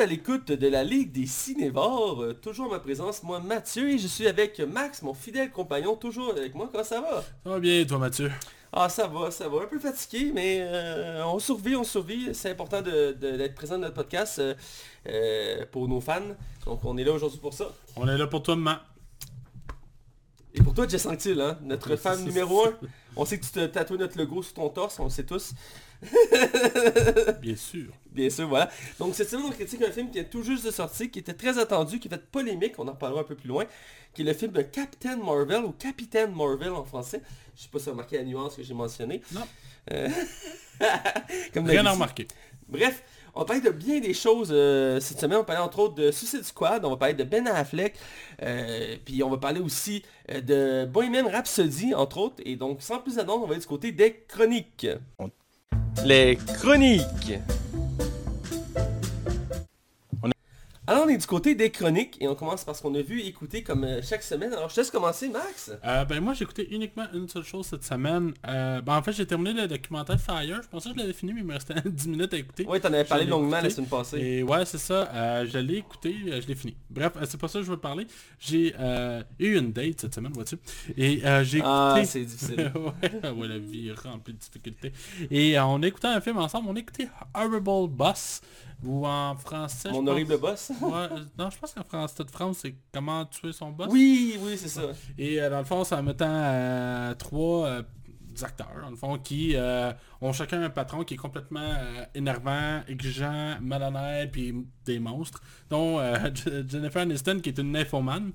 êtes à l'écoute de la Ligue des Cinévores, euh, toujours en ma présence, moi Mathieu, et je suis avec Max, mon fidèle compagnon, toujours avec moi, comment ça va? Ça va bien, toi Mathieu? Ah ça va, ça va, un peu fatigué, mais euh, on survit, on survit, c'est important de- de- d'être présent dans notre podcast euh, pour nos fans, donc on est là aujourd'hui pour ça. On est là pour toi, maman. Et pour toi, Jess Anctil, hein, notre c'est- numéro un, on sait que tu te tatoues notre logo sur ton torse, on le sait tous. Bien sûr. Bien sûr, voilà. Donc cette semaine, on critique un film qui est tout juste de sortie, qui était très attendu, qui fait polémique, on en reparlera un peu plus loin, qui est le film de Captain Marvel, ou Capitaine Marvel en français. Je sais pas si vous avez remarqué la nuance que j'ai mentionnée. Non. Euh, Comme Rien à remarquer. Bref, on va parler de bien des choses euh, cette semaine. On va parler entre autres de Suicide Squad, on va parler de Ben Affleck, euh, puis on va parler aussi euh, de Bohemian Rhapsody, entre autres. Et donc, sans plus attendre, on va aller du côté des chroniques. Les chroniques. Alors, on est du côté des chroniques et on commence parce qu'on a vu et écouté comme euh, chaque semaine. Alors, je te laisse commencer, Max. Euh, ben moi j'ai écouté uniquement une seule chose cette semaine. Euh, ben en fait j'ai terminé le documentaire Fire. Je pensais que je l'avais fini mais il me restait 10 minutes à écouter. Oui, t'en avais parlé longuement la semaine passée. Et ouais c'est ça, euh, je l'ai écouté, je l'ai fini. Bref, c'est pas ça que je veux parler. J'ai eu une date cette semaine, vois-tu. Et euh, j'ai écouté... Ah, c'est difficile. ouais, ouais, la vie est remplie de difficultés. Et on écoutait un film ensemble, on écoutait Horrible Boss, ou en français... Mon pense- horrible boss? Ouais, euh, non, je pense qu'en français de France, c'est comment tuer son boss. Oui, oui, c'est ça. Et euh, dans le fond, c'est en mettant euh, trois euh, acteurs, dans le fond, qui ont chacun un patron qui est complètement énervant, exigeant, malhonnête, puis des monstres, dont Je- Jennifer Aniston, qui est une nymphomane.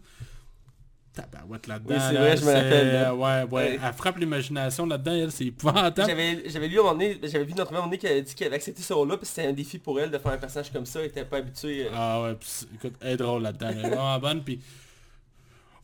Tabarouette là-dedans. Oui, c'est là, vrai, je me c'est, rappelle, là. ouais, ouais, Ouais. elle frappe l'imagination là-dedans, elle, c'est épouvantable. J'avais j'avais lu à un moment donné, j'avais vu notre moment donné qui avait dit qu'elle avait accepté ce rôle-là, puis c'était un défi pour elle de faire un personnage comme ça, elle était pas habituée. euh. Ah ouais, pis écoute, elle est drôle là-dedans, elle est vraiment bonne, puis...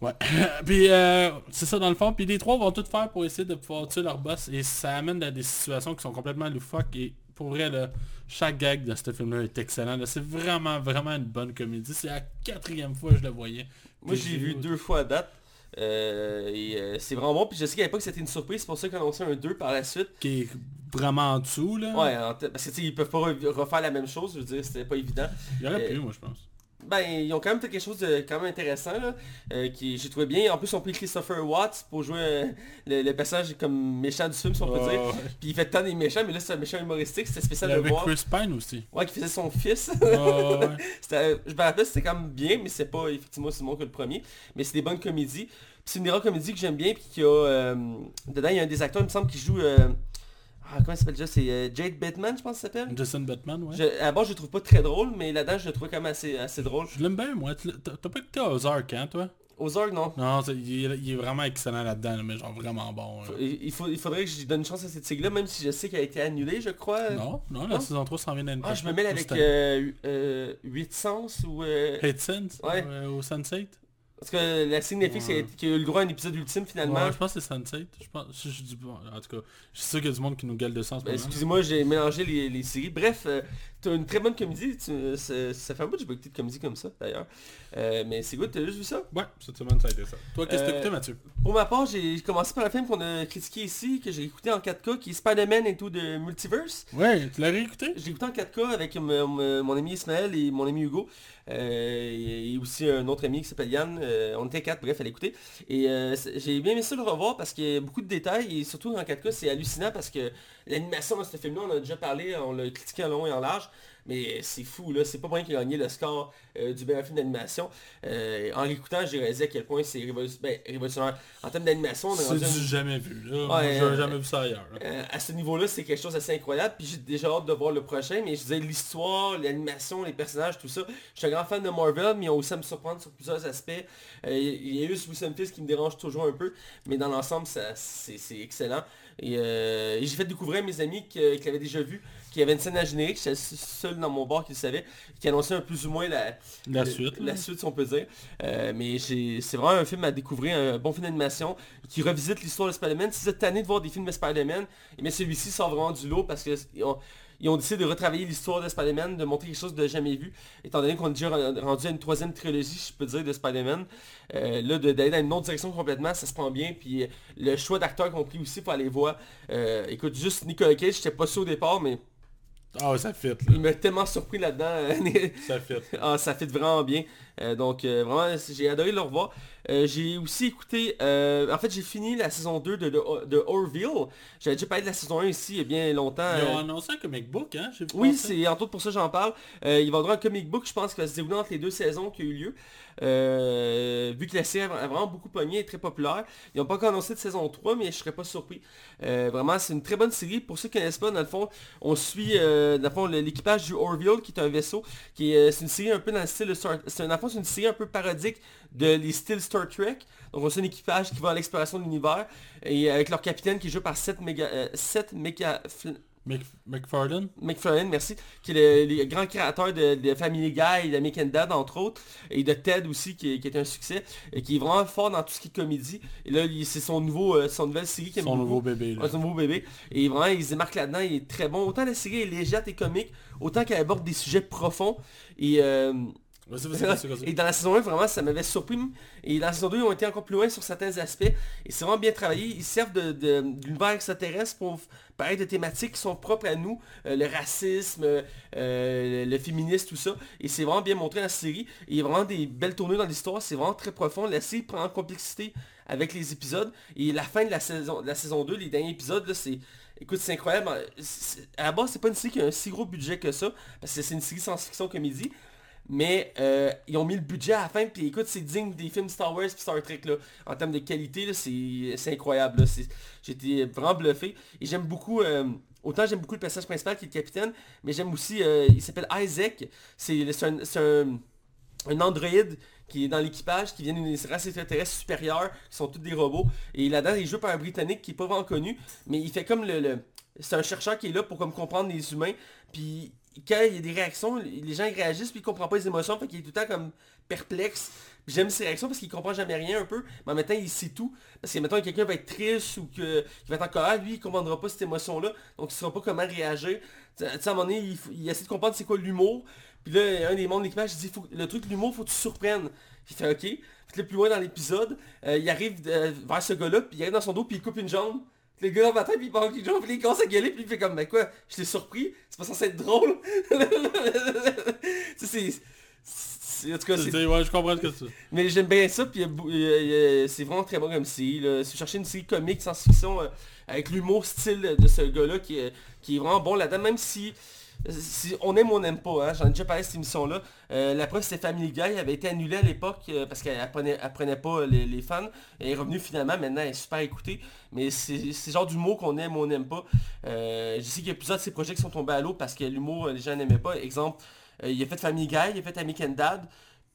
Ouais, puis euh, c'est ça dans le fond, puis les trois vont tout faire pour essayer de pouvoir tuer leur boss, et ça amène à des situations qui sont complètement loufoques, et pour vrai, là, chaque gag de ce film-là est excellent, c'est vraiment, vraiment une bonne comédie, c'est la quatrième fois que je le voyais. Moi Puis j'ai vu deux fois à date. euh, et euh, c'est vraiment bon, puis je sais qu'à l'époque c'était une surprise, c'est pour ça qu'on a annoncé un 2 par la suite. Qui est vraiment en dessous, là. Ouais, en parce que tu sais, ils peuvent pas re- refaire la même chose, je veux dire, c'était pas évident. Il y aurait Euh, pu, moi, je pense. Ben, ils ont quand même fait quelque chose de quand même intéressant, là, euh, qui j'ai trouvé bien. En plus, on pris Christopher Watts pour jouer euh, le, le personnage comme méchant du film, si on peut dire. Puis il fait tant des méchants, mais là c'est un méchant humoristique, c'était Il y spécial de avait voir. Chris Pine aussi. Ouais, qui faisait son fils. Ouais. C'était- je me rappelle, c'était quand même bien, mais c'est pas effectivement aussi bon que le premier. Mais c'est des bonnes comédies. C'est une des rares comédies que j'aime bien, puis qui a... euh, dedans, il y a un des acteurs, il me semble, qui joue... euh, ah, comment il s'appelle déjà? C'est euh, Jade Bateman, je pense qu'il s'appelle. Jason Batman, ouais. Je, à la base, je le trouve pas très drôle, mais là-dedans, je le trouvais quand même assez, assez drôle. Je l'aime bien, moi. T'as pas écouté Ozark, hein, toi? Ozark, non. Non, il, est, il est vraiment excellent là-dedans, là, mais genre vraiment bon. là. Il, faut, il faudrait que je donne une chance à cette série-là, même si je sais qu'elle a été annulée, je crois. Non, non, la non? saison 3 s'en vient d'année Ah, je me mêle Ou avec euh, euh, 8 Sens ou... Euh, Hate Sense Ouais. euh, au Sunset? Parce que la Netflix Ouais. qui, a, qui a eu le droit à un épisode ultime finalement. Ouais, je pense que c'est Sunset. Je pense, je, je en tout cas, je suis sûr qu'il y a du monde qui nous gueule de sens. Ben, Excusez-moi, j'ai mélangé les, les séries. Bref, euh, t'as une très bonne comédie. Tu- ça, fait un bout que j'ai pas écouté de comédie comme ça, d'ailleurs. Euh, mais c'est good, t'as juste vu ça? Ouais, cette semaine ça a été ça. Toi, qu'est-ce que t'as Euh, écouté, Mathieu? Pour ma part, j'ai commencé par un film qu'on a critiqué ici, que j'ai écouté en 4K, qui est Spider-Man et tout de Multiverse. Ouais, tu l'as réécouté? J'ai écouté en 4K avec mon, ami Ismaël et mon ami Hugo. euh, et, aussi un autre ami qui s'appelle Yann. Euh, on était quatre, bref, à l'écouter. Et j'ai bien aimé ça le revoir parce qu'il y a beaucoup de détails. Et surtout en 4K, c'est hallucinant parce que l'animation dans ce film-là, on en a déjà parlé, on l'a critiqué en long et en large. Mais c'est fou, là. C'est pas pour rien qu'il a gagné le score euh, du meilleur film d'animation. Euh, en l'écoutant, j'ai réalisé à quel point c'est révolu- ben, révolutionnaire. En termes d'animation, on est C'est rendu du une- jamais vu, là. Ouais, euh, jamais vu ça ailleurs. à ce niveau-là, c'est quelque chose d'assez incroyable. Puis j'ai déjà hâte de voir le prochain. Mais je disais l'histoire, l'animation, les personnages, tout ça. Je suis un grand fan de Marvel, mais ils ont aussi à me surprendre sur plusieurs aspects. Il y a juste Wilson Fisk qui me dérange toujours un peu. Mais dans l'ensemble, c'est c'est excellent. Et, euh, et j'ai fait découvrir à mes amis que- qui l'avaient déjà vu, qu'il y avait une scène à générique, j'étais seul dans mon bar qui le savait, qui annonçait un plus ou moins la, La le- suite, La suite, si on peut dire. Euh, mais c'est vraiment un film à découvrir, un bon film d'animation qui revisite l'histoire de Spider-Man. Si vous êtes tanné de voir des films de Spider-Man, eh bien, celui-ci sort vraiment du lot parce qu'ils ont, ils ont décidé de retravailler l'histoire de Spider-Man, de montrer quelque chose de jamais vu. Étant donné qu'on est déjà ren- rendu à une troisième trilogie, je peux dire, de Spider-Man. Euh, là, d'aller dans une autre direction complètement, ça se prend bien. Puis euh, le choix d'acteurs qu'on pris aussi pour aller voir. Euh, écoute, juste Nicolas Cage, j'étais pas sûr au départ, mais Ah ouais, ça fit. Là. Il m'a tellement surpris là-dedans. ça fit. ah, ça fit vraiment bien. Euh, donc euh, vraiment, j'ai adoré le revoir. Euh, j'ai aussi écouté, en fait j'ai fini la saison 2 de, de, de Orville. J'avais déjà parlé de la saison 1 ici il y a bien longtemps. Ils ont annoncé un comic book, hein Oui, c'est entre autres pour ça que j'en parle. il va y avoir un comic book, je pense, qui va se dérouler entre les deux saisons qui ont eu lieu. Vu que la série a vraiment beaucoup pogné et très populaire. Ils n'ont pas encore annoncé de saison 3, mais je serais pas surpris. vraiment, c'est une très bonne série. Pour ceux qui ne connaissent pas, dans le fond, on suit fond l'équipage du Orville, qui est un vaisseau, qui est, c'est une série un peu dans le style de Star... C'est un c'est une série un peu parodique de les styles Star Trek. Donc on sait un équipage qui va à l'exploration de l'univers et avec leur capitaine qui joue par Seth, méga, euh, Seth McFarlane? McFarlane, merci. Qui est le, grand créateur de, Family Guy de Make and Dad, entre autres. Et de Ted aussi, qui, est un succès. Et qui est vraiment fort dans tout ce qui est comédie. Et là, c'est son nouveau euh, son nouvelle série qui Son nouveau bébé. son nouveau bébé. Et vraiment, il se démarque là-dedans. Il est très bon. Autant la série est légère et comique, autant qu'elle aborde des sujets profonds. Et... Euh, et dans la saison 1, vraiment, ça m'avait surpris. Et dans la saison 2, ils ont été encore plus loin sur certains aspects. Et c'est vraiment bien travaillé. Ils servent de, de, l'univers extraterrestre pour parler de thématiques qui sont propres à nous. Euh, le racisme, euh, le féminisme, tout ça. Et c'est vraiment bien montré dans la série. Et il y a vraiment des belles tournées dans l'histoire. C'est vraiment très profond. La série prend en complexité avec les épisodes. Et la fin de la saison, la saison 2, les derniers épisodes, c'est... Écoute, c'est incroyable. À la base, c'est pas une série qui a un si gros budget que ça. Parce que c'est une série science-fiction comédie. Mais euh, ils ont mis le budget à la fin, puis écoute, c'est digne des films Star Wars et Star Trek, là. En termes de qualité, c'est incroyable, J'étais vraiment bluffé. Et j'aime beaucoup... Euh, autant j'aime beaucoup le personnage principal qui est le capitaine, mais j'aime aussi... Euh, il s'appelle Isaac. C'est un, un, un androïde qui est dans l'équipage, qui vient d'une race extraterrestre supérieure, qui sont tous des robots. Et là-dedans, il joue par un Britannique qui est pas vraiment connu, mais il fait comme le... c'est un chercheur qui est là pour comme comprendre les humains. Puis quand il y a des réactions, les gens réagissent puis ils comprennent pas les émotions, fait qu'il est tout le temps comme perplexe. J'aime ses réactions parce qu'il comprend jamais rien un peu, mais en même temps il sait tout. Parce que maintenant quelqu'un va être triste ou qu'il va être en colère, lui il comprendra pas cette émotion-là, donc il saura pas comment réagir. À un moment donné, il, essaie de comprendre c'est quoi l'humour. Puis là, un des membres de l'équipage dit le truc l'humour, faut que tu surprennes. Il fait ok. Puis là, plus loin dans l'épisode, euh, il arrive euh, vers ce gars-là, puis il arrive dans son dos, puis il coupe une jambe. Le gars dans ma tête, puis il parle qu'il puis il commence à gueuler, puis il fait comme, mais quoi, je t'ai surpris, c'est pas censé être drôle. c'est... En tout cas, c'est... Ouais, je comprends ce que c'est. Mais j'aime bien ça, puis c'est vraiment très bon comme série. Là. Si vous cherchez une série comique, science-fiction, euh, avec l'humour style de ce gars-là, qui, qui est vraiment bon là-dedans, même si on aime ou on n'aime pas, hein. j'en ai déjà parlé de cette émission-là. Euh, la preuve, c'est Family Guy, avait été annulée à l'époque euh, parce qu'elle apprenait, pas les, fans. Elle est revenue finalement, maintenant elle est super écoutée. Mais c'est le genre d'humour qu'on aime ou on n'aime pas. Euh, je sais qu'il y a plusieurs de ces projets qui sont tombés à l'eau parce que l'humour, les gens n'aimaient pas. Exemple, il a fait Family Guy, il a fait Amic and Dad.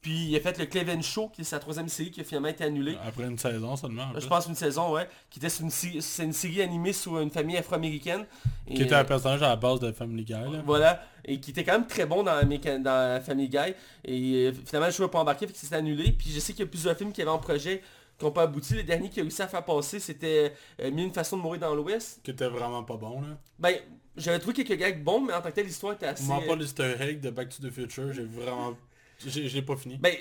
Puis il a fait le Cleven Show, qui est sa troisième série qui a finalement été annulée. Après une saison seulement. Je pense une saison, ouais. Qui était une, c'est une série animée sur une famille afro-américaine. Qui était un personnage à la base de Family Guy. Voilà. Et qui était quand même très bon dans, dans Family Guy. Et euh, finalement, je ne pas embarquer, parce que c'était annulé. Puis je sais qu'il y a plusieurs films qui avaient en projet qui n'ont pas abouti. Le dernier qui a réussi à faire passer, c'était euh, Mille une façon de mourir dans l'Ouest. Qui était vraiment pas bon, là. Ben, j'avais trouvé quelques gags bons, mais en tant que tel, l'histoire était assez... Moi, pas l'easter egg de Back to the Future, j'ai vraiment je l'ai pas fini. Ben,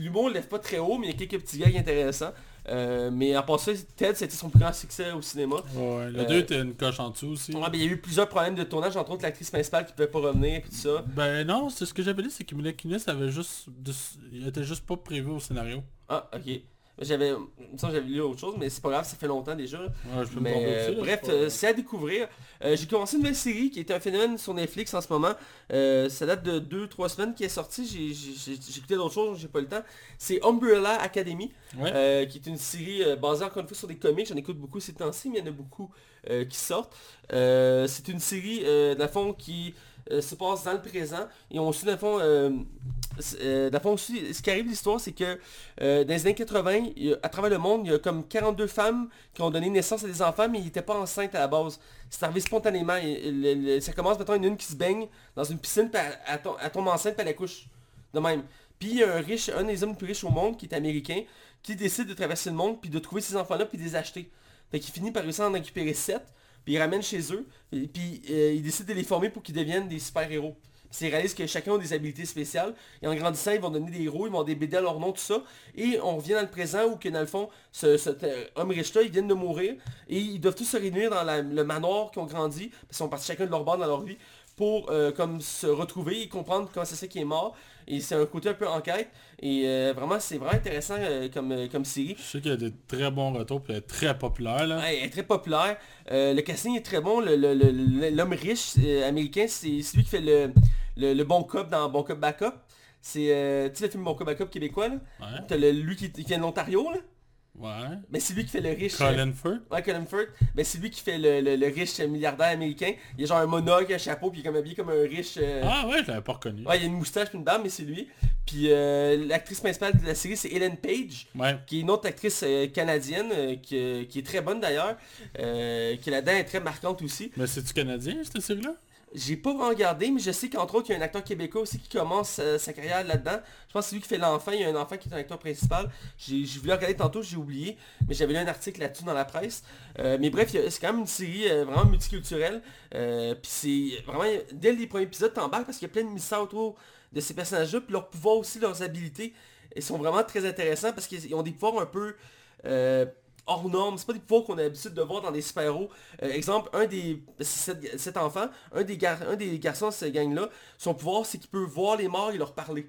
l'humour lève pas très haut, mais il y a quelques petits gags intéressants. Euh, mais à part ça, Ted, c'était son plus grand succès au cinéma. Ouais, le 2 euh, était une coche en dessous aussi. Ouais, ben, il y a eu plusieurs problèmes de tournage, entre autres l'actrice principale qui pouvait pas revenir et tout ça. Ben non, c'est ce que j'avais dit, c'est que Mila Kunis avait juste... Il était juste pas prévu au scénario. Ah, ok. J'avais, j'avais lu autre chose, mais c'est pas grave, ça fait longtemps déjà. Ouais, je peux mais, euh, bref, euh, c'est à découvrir. Euh, j'ai commencé une nouvelle série qui est un phénomène sur Netflix en ce moment. ça date de 2-3 semaines qui est sorti. J'ai, écouté d'autres choses, j'ai pas le temps. C'est Umbrella Academy, qui est une série basée encore une fois sur des comics. J'en écoute beaucoup ces temps-ci, mais il y en a beaucoup qui sortent. c'est une série, d'un fond, qui se passe dans le présent. Et on suit, d'un fond, euh, aussi, ce qui arrive l'histoire, c'est que euh, dans les années 80, à travers le monde, il y a comme 42 femmes qui ont donné naissance à des enfants, mais ils n'étaient pas enceintes à la base. C'est arrivé spontanément. ça commence, mettons, une, une qui se baigne dans une piscine, puis elle, tombe enceinte, puis elle accouche. De même. Puis il y a un riche, un des hommes les plus riches au monde, qui est américain, qui décide de traverser le monde, puis de trouver ces enfants-là, puis de les acheter. Fait qu'il finit par réussir à en récupérer 7, puis il ramène chez eux, et puis euh, il décide de les former pour qu'ils deviennent des super-héros. C'est réalise que chacun a des habiletés spéciales. Et en grandissant, ils vont donner des héros, ils vont des BD à leur nom, tout ça. Et on revient dans le présent où, que, dans le fond, ce, cet euh, homme riche-là, ils viennent de mourir. Et ils doivent tous se réunir dans le manoir qui ont grandi. Parce qu'ils sont partis chacun de leur bord dans leur vie pour euh, comme se retrouver et comprendre comment c'est ça qui est mort. Et c'est un côté un peu enquête. Et euh, vraiment, c'est vraiment intéressant euh, comme, euh, comme série. Je sais qu'il y a des très bons retours, puis elle est très populaire, là. Ouais, elle est très populaire. Le casting est très bon. Le- le- le- L'homme riche américain, c'est celui qui fait le, le, le bon cop dans Bon Cop Backup. C'est, tu sais le film Bon Cop Backup québécois, là? Ouais. T'as lui qui, qui vient de l'Ontario, là? Ouais. Mais c'est lui qui fait le riche. euh, Colin Firth? Ouais, Colin Firth, ben c'est lui qui fait le, le- le riche milliardaire américain. Il a genre un monocle, un chapeau, puis il est comme habillé comme un riche... euh, Ah ouais, je l'avais pas reconnu. Ouais, il a une moustache puis une barbe, mais c'est lui. Puis euh, l'actrice principale de la série, c'est Ellen Page, Ouais. qui est une autre actrice euh, canadienne, euh, qui, qui est très bonne d'ailleurs, euh, qui là-dedans est très marquante aussi. Mais c'est-tu canadien, cette série-là? J'ai pas regardé, mais je sais qu'entre autres, il y a un acteur québécois aussi qui commence euh, sa carrière là-dedans. Je pense que c'est lui qui fait l'enfant, il y a un enfant qui est un acteur principal. J'ai voulu regarder tantôt, j'ai oublié, mais j'avais lu un article là-dessus dans la presse. Euh, mais bref, c'est quand même une série euh, vraiment multiculturelle. Puis c'est vraiment, dès les premiers épisodes, t'embarques parce qu'il y a plein de mystères autour de ces personnages-là, puis leurs pouvoirs aussi, leurs habilités, ils sont vraiment très intéressants parce qu'ils ont des pouvoirs un peu... hors normes, c'est pas des pouvoirs qu'on a l'habitude de voir dans des super-héros. Euh, exemple, un des cet, cet enfant, un des, gar- un des garçons de cette gang-là, son pouvoir c'est qu'il peut voir les morts et leur parler.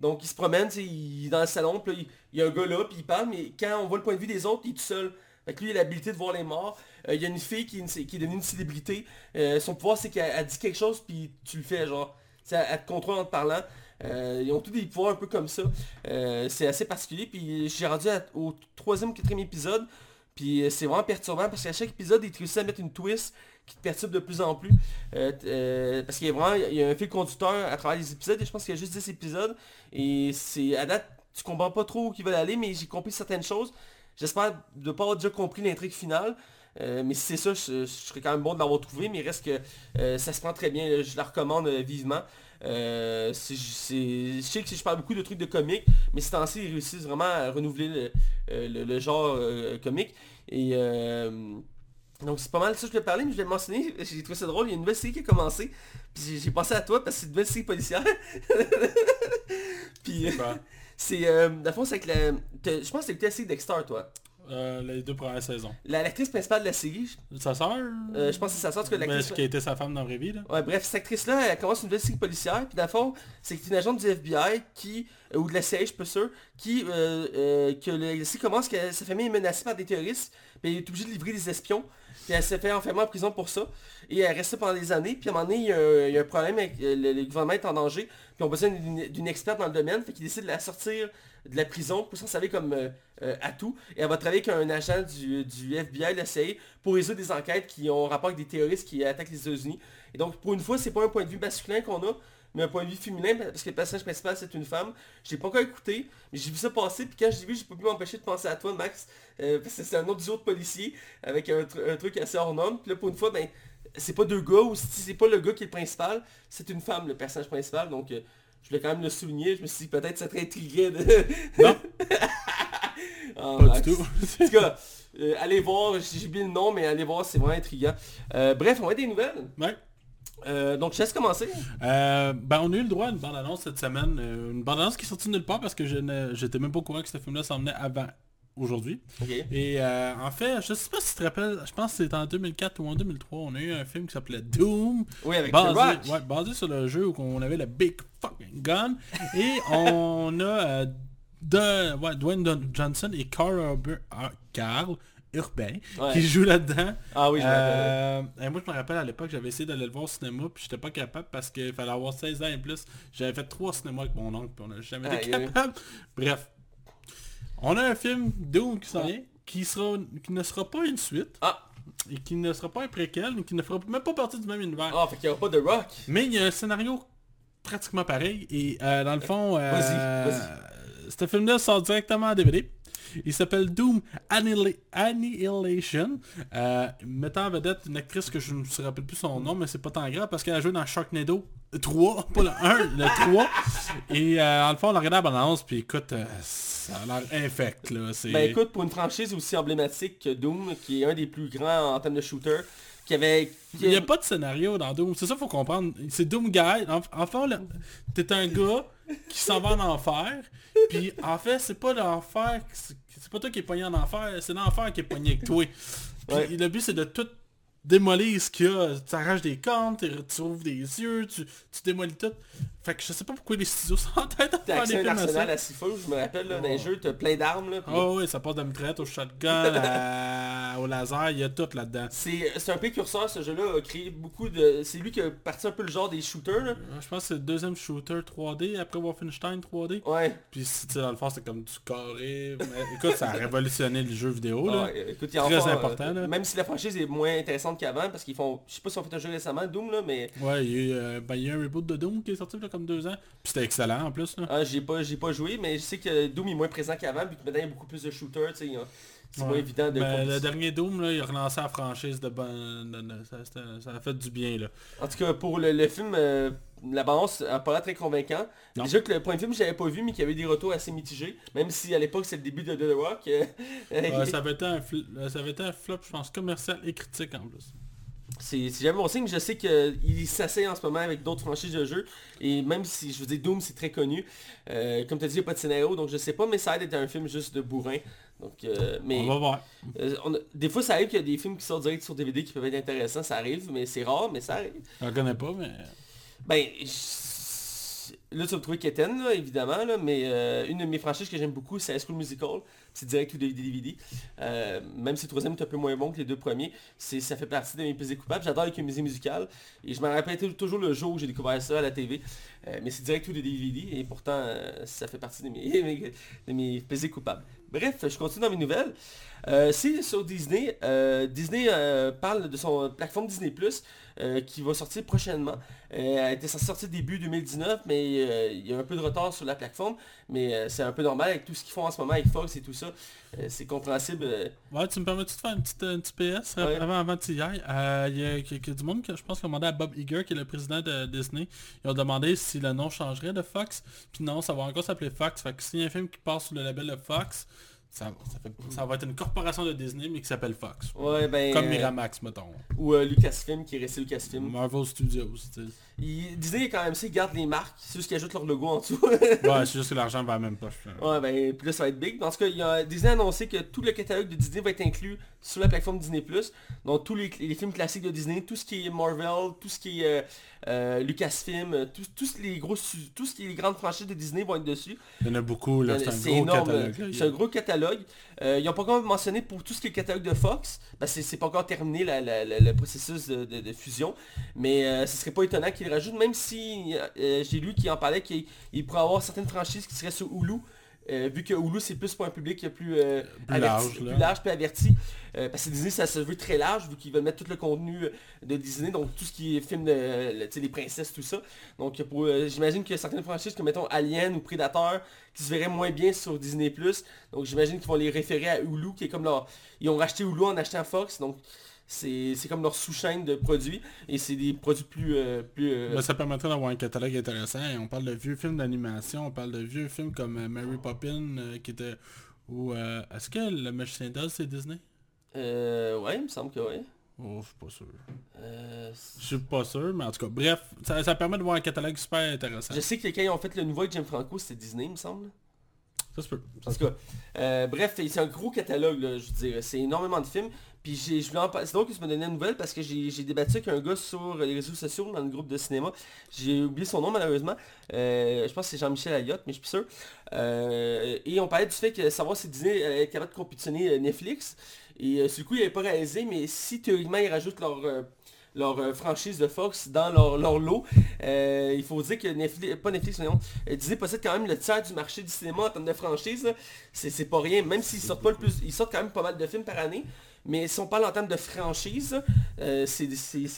Donc il se promène, il dans le salon, puis il, y a un gars là, puis il parle, mais quand on voit le point de vue des autres, il est tout seul. Fait que lui, il a l'habilité de voir les morts. Euh, il y a une fille qui, qui est devenue une célébrité. Euh, son pouvoir, c'est qu'elle elle dit quelque chose, puis tu le fais, genre. Elle, elle te contrôle en te parlant. Euh, ils ont tous des pouvoirs un peu comme ça. Euh, c'est assez particulier. Puis j'ai rendu au troisième quatrième épisode. Puis euh, c'est vraiment perturbant parce qu'à chaque épisode, ils réussissent à mettre une twist qui te perturbe de plus en plus. Parce qu'il y a vraiment il y a un fil conducteur à travers les épisodes. Et je pense qu'il y a juste 10 épisodes. Et c'est à date, tu comprends pas trop où ils veulent aller, mais j'ai compris certaines choses. J'espère de pas avoir déjà compris l'intrigue finale. Mais si c'est ça, je, je serais quand même bon de l'avoir trouvé, mais il reste que ça se prend très bien, je la recommande euh, je sais que je parle beaucoup de trucs de comics, mais ces temps-ci, ils réussissent vraiment à renouveler le, euh, le- le genre euh, comique. Et donc c'est pas mal ça que je voulais parler, mais je vais le mentionner, j'ai trouvé ça drôle, il y a une nouvelle série qui a commencé, puis j'ai- pensé à toi parce que c'est une nouvelle série policière. puis c'est, euh, dans le fond, c'est avec la... t'as- Je pense que c'est le série Dexter, toi. Euh, les deux premières saisons. La- L'actrice principale de la série, Sa sœur? Euh, je pense que c'est sa cas, Mais qui a été sa femme dans la vraie vie, là? Ouais, bref, cette actrice-là, elle commence une nouvelle série policière, puis dans le fond, c'est une agente du FBI qui, euh, ou de la CIA, je suis pas sûr, qui, euh, que la série commence que sa famille est menacée par des terroristes, puis elle est obligée de livrer des espions, puis elle s'est fait enfermer en prison pour ça, et elle reste là pendant des années, puis à un moment donné, il y a un, il y a un problème avec le, le gouvernement est en danger, puis on a besoin d'une d'une experte dans le domaine, fait qu'il décide de la sortir de la prison pour s'en servir comme euh, euh, atout, et elle va travailler avec un agent du, FBI, de la CIA, pour résoudre des enquêtes qui ont rapport avec des terroristes qui attaquent les États-Unis. Et donc pour une fois, c'est pas un point de vue masculin qu'on a, mais un point de vue féminin, parce que le personnage principal c'est une femme. Je l'ai pas encore écouté, mais j'ai vu ça passer, puis quand j'ai vu, j'ai pas pu m'empêcher de penser à toi, Max, euh, parce que c'est un autre duo de policiers, avec un, tr- un truc assez hors norme. Puis là pour une fois, ben, c'est pas deux gars, ou si c'est pas le gars qui est le principal, c'est une femme, le personnage principal, donc euh, je voulais quand même le souligner, je me suis dit peut-être ça te intriguait de... Non, Ah, pas Max. du tout. En tout cas, euh, allez voir, j'ai oublié le nom, mais allez voir, c'est vraiment intriguant. Euh, bref, on être des nouvelles. ouais. Euh, donc je laisse commencer. Euh, ben on a eu le droit à une bande-annonce cette semaine. euh, une bande-annonce qui est sortie de nulle part parce que je j'étais même pas au courant que ce film-là s'en venait avant aujourd'hui. Et euh, en fait, je sais pas si tu te rappelles, je pense que c'était en 2004 ou en 2003, on a eu un film qui s'appelait Doom. Oui, avec The Basé, Rock. ouais, basé sur le jeu où on avait le Big Fucking Gun. Et on a euh, de, ouais, Dwayne Johnson et Carl ah, Carl Urbain Ouais. qui jouent là-dedans. Ah oui, je. Euh, et moi je me rappelle à l'époque j'avais essayé d'aller le voir au cinéma puis j'étais pas capable parce qu'il fallait avoir 16 ans et plus. J'avais fait trois cinémas avec mon oncle puis on n'a jamais été capable. Bref. On a un film Doom qui s'en vient, qui, sera, qui ne sera pas une suite Ah, et qui ne sera pas un préquel, et qui ne fera même pas partie du même univers. ah, fait qu'il n'y aura pas de Rock. Mais il y a un scénario pratiquement pareil. Et euh, dans le fond, euh, Vas-y, vas-y. ce film-là sort directement en DVD. Il s'appelle Doom Annihila- Annihilation. Euh, mettant en vedette une actrice que je ne me rappelle plus son nom, mais c'est pas tant grave parce qu'elle a joué dans Sharknado 3, pas le 1, le 3. Et euh, en le fond, on a regardé la balance, puis écoute, euh, ça a l'air infect. Là. Ben écoute, pour une franchise aussi emblématique que Doom, qui est un des plus grands en termes de shooter, qui avait... qui- Il n'y a pas de scénario dans Doom. C'est ça qu'il faut comprendre. C'est Doom Guy. En, en fait, là, t'es un gars qui s'en va en enfer. Puis en fait, c'est pas l'enfer. C'est pas toi qui est pogné en enfer. C'est l'enfer qui est pogné avec toi. Puis Ouais. le but c'est de tout démolis ce qu'il y a. Tu arraches des comptes, tu ouvres des yeux, tu, tu démolis tout. Fait que je sais pas pourquoi les studios sont en tête à faire des films à arsenal ça. à six je me rappelle, là, dans les Oh. jeux, t'as plein d'armes, là. Oh oui, ça passe de la mitraillette au shotgun, à- au laser, il y a tout là-dedans. C'est c'est un précurseur, ce jeu-là a créé beaucoup de... C'est lui qui a parti un peu le genre des shooters, là. Euh, Je pense que c'est le deuxième shooter 3D après Wolfenstein 3D. Ouais. Puis tu sais, dans le fond, c'est comme du carré. Mais, écoute, ça a révolutionné le jeu vidéo. Là. Ouais, écoute, il y a Très important, euh, là. Même si la franchise est moins intéressante qu'avant, parce qu'ils font... Je sais pas si on fait un jeu récemment, Doom, là, mais... Ouais, il y, a eu, euh, ben, il y a eu un reboot de Doom qui est sorti là, comme deux ans. Puis c'était excellent en plus. Là. Ah, j'ai pas, j'ai pas joué, mais je sais que Doom est moins présent qu'avant, vu que maintenant il y a beaucoup plus de shooters, tu sais. C'est Ouais. évident de... Compétition. le dernier Doom, là, il a relancé la franchise de de- de- Ça, a fait du bien. là. En tout cas, pour le, le film, euh, la balance a pas l'air très convaincant. Non. Déjà que le premier film, j'avais pas vu, mais qu'il y avait des retours assez mitigés. Même si à l'époque, c'est le début de The Rock. euh, Ouais, ça, avait été un fl- euh, ça avait été un flop, je pense, commercial et critique en plus. C'est jamais bon signe, je sais qu'il s'essaye en ce moment avec d'autres franchises de jeux. Et même si, je veux dire, Doom c'est très connu. euh, comme tu as dit, il n'y a pas de scénario, donc je sais pas, mais ça a l'air d'être un film juste de bourrin. Donc, euh, mais On va voir. euh, on a- des fois ça arrive qu'il y a des films qui sortent direct sur DVD qui peuvent être intéressants, ça arrive, mais c'est rare, mais ça arrive. Je le connais pas, mais... Ben, là tu vas me trouver Keten, là, évidemment, là, mais euh, une de mes franchises que j'aime beaucoup, c'est High School Musical. C'est direct ou des DVD. Même si le troisième est un peu moins bon que les deux premiers, c'est, ça fait partie de mes plaisirs coupables. J'adore les comédies musicales. Et je me rappelle tou- toujours le jour où j'ai découvert ça à la TV. Mais c'est direct ou DVD. Et pourtant, ça fait partie de mes, mes- de mes plaisirs coupables. Bref, je continue dans mes nouvelles. Euh, c'est sur Disney. Euh, Disney euh, parle de son plateforme Disney Plus euh, qui va sortir prochainement. Euh, elle été censée sortir début 2019, mais euh, il y a un peu de retard sur la plateforme. Mais c'est un peu normal avec tout ce qu'ils font en ce moment avec Fox et tout ça. C'est compréhensible. Ouais, tu me permets de faire une petite, une petite PS Ouais. avant, avant? Euh, Il y, a- il y a du monde que je pense qui a demandé à Bob Iger, qui est le président de Disney. Ils ont demandé si le nom changerait de Fox. Puis non, ça va encore s'appeler Fox. Fait que s'il y a un film qui passe sous le label de Fox, ça, ça, fait- ça va être une corporation de Disney mais qui s'appelle Fox. ouais, ben, Comme euh, Miramax, mettons. ou euh, Lucasfilm qui est resté Lucasfilm. Marvel Studios. tu sais. Il- Disney quand même ça, ils gardent les marques, c'est juste qu'ils ajoutent leur logo en dessous. Ouais, c'est juste que l'argent va à la même poche. Ouais, ben, puis là, ça va être big. Dans ce cas, il y a Disney a annoncé que tout le catalogue de Disney va être inclus sur la plateforme Disney+. Donc, tous les, les films classiques de Disney, tout ce qui est Marvel, tout ce qui est euh, euh, Lucasfilm, euh, tous, tous les gros, tout ce qui est les grandes franchises de Disney vont être dessus. Il y en a beaucoup, là. C'est un C'est gros énorme. catalogue. C'est un gros catalogue. Euh, ils n'ont pas encore mentionné pour tout ce qui est catalogue de Fox, que c'est pas encore terminé le processus de, fusion. Mais euh, ce serait pas étonnant qu'ils rajoutent, même si euh, j'ai lu qu'il en parlait qu'il il pourrait avoir certaines franchises qui seraient sur Hulu. Euh, vu que Hulu c'est plus pour un public plus, euh, Plus averti- large, plus large, plus averti. Euh, parce que Disney ça se veut très large vu qu'ils veulent mettre tout le contenu euh, de Disney, donc tout ce qui est film de les princesses, tout ça. Donc euh, j'imagine qu'il y a certaines franchises comme mettons Alien ou Predator qui se verraient moins bien sur Disney+. Donc j'imagine qu'ils vont les référer à Hulu qui est comme leur... Ils ont racheté Hulu en achetant Fox, donc c'est comme leur sous-chaîne de produits et c'est des produits plus... euh, plus euh, Ben, ça permettrait d'avoir un catalogue intéressant. Et on parle de vieux films d'animation, on parle de vieux films comme euh, Mary Poppins euh, qui était... Ou euh, est-ce que le Magicien d'Oz c'est Disney? Euh, ouais, il me semble que oui. Oh, je suis pas sûr. Euh, Je suis pas sûr, mais en tout cas, bref, ça, ça permet de voir un catalogue super intéressant. je sais que quand ils ont fait le nouveau avec Jim Franco, c'était Disney, il me semble. Ça se peut. En tout cas, euh, bref, c'est un gros catalogue, là, je veux dire. C'est énormément de films. Puis je en. C'est drôle que tu me donné une nouvelle parce que j'ai, débattu avec un gars sur les réseaux sociaux dans le groupe de cinéma. J'ai oublié son nom malheureusement. Euh, je pense que c'est Jean-Michel Ayotte, mais je suis sûr. Euh, et on parlait du fait que savoir si Disney euh, est capable de compétitionner Netflix. Et sur coup, il n'avait pas réalisé, mais si théoriquement ils rajoutent leur... leur franchise de Fox dans leur, leur lot. Il faut dire que Netflix, pas Netflix, mais non, Disney possède quand même le tiers du marché du cinéma en termes de franchise. C'est c'est pas rien, même s'ils sortent pas le plus. Ils sortent quand même pas mal de films par année. Mais si on parle en termes de franchise, euh, c'est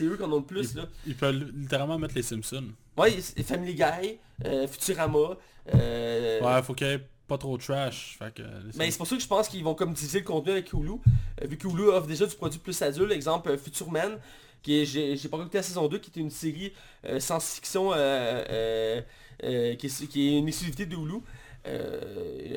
eux qui en ont le plus. Là. Ils peuvent littéralement mettre les Simpsons. Ouais, c'est Family Guy, euh, Futurama. euh, Ouais, faut qu'il y ait pas trop de trash. Fait que, les Mais c'est pour ça que je pense qu'ils vont comme diviser le contenu avec Hulu. Vu que Hulu offre déjà du produit plus adulte, exemple Futurman, qui j'ai pas écouté la saison 2, qui est une série science-fiction qui, est, qui est une exclusivité de Hulu.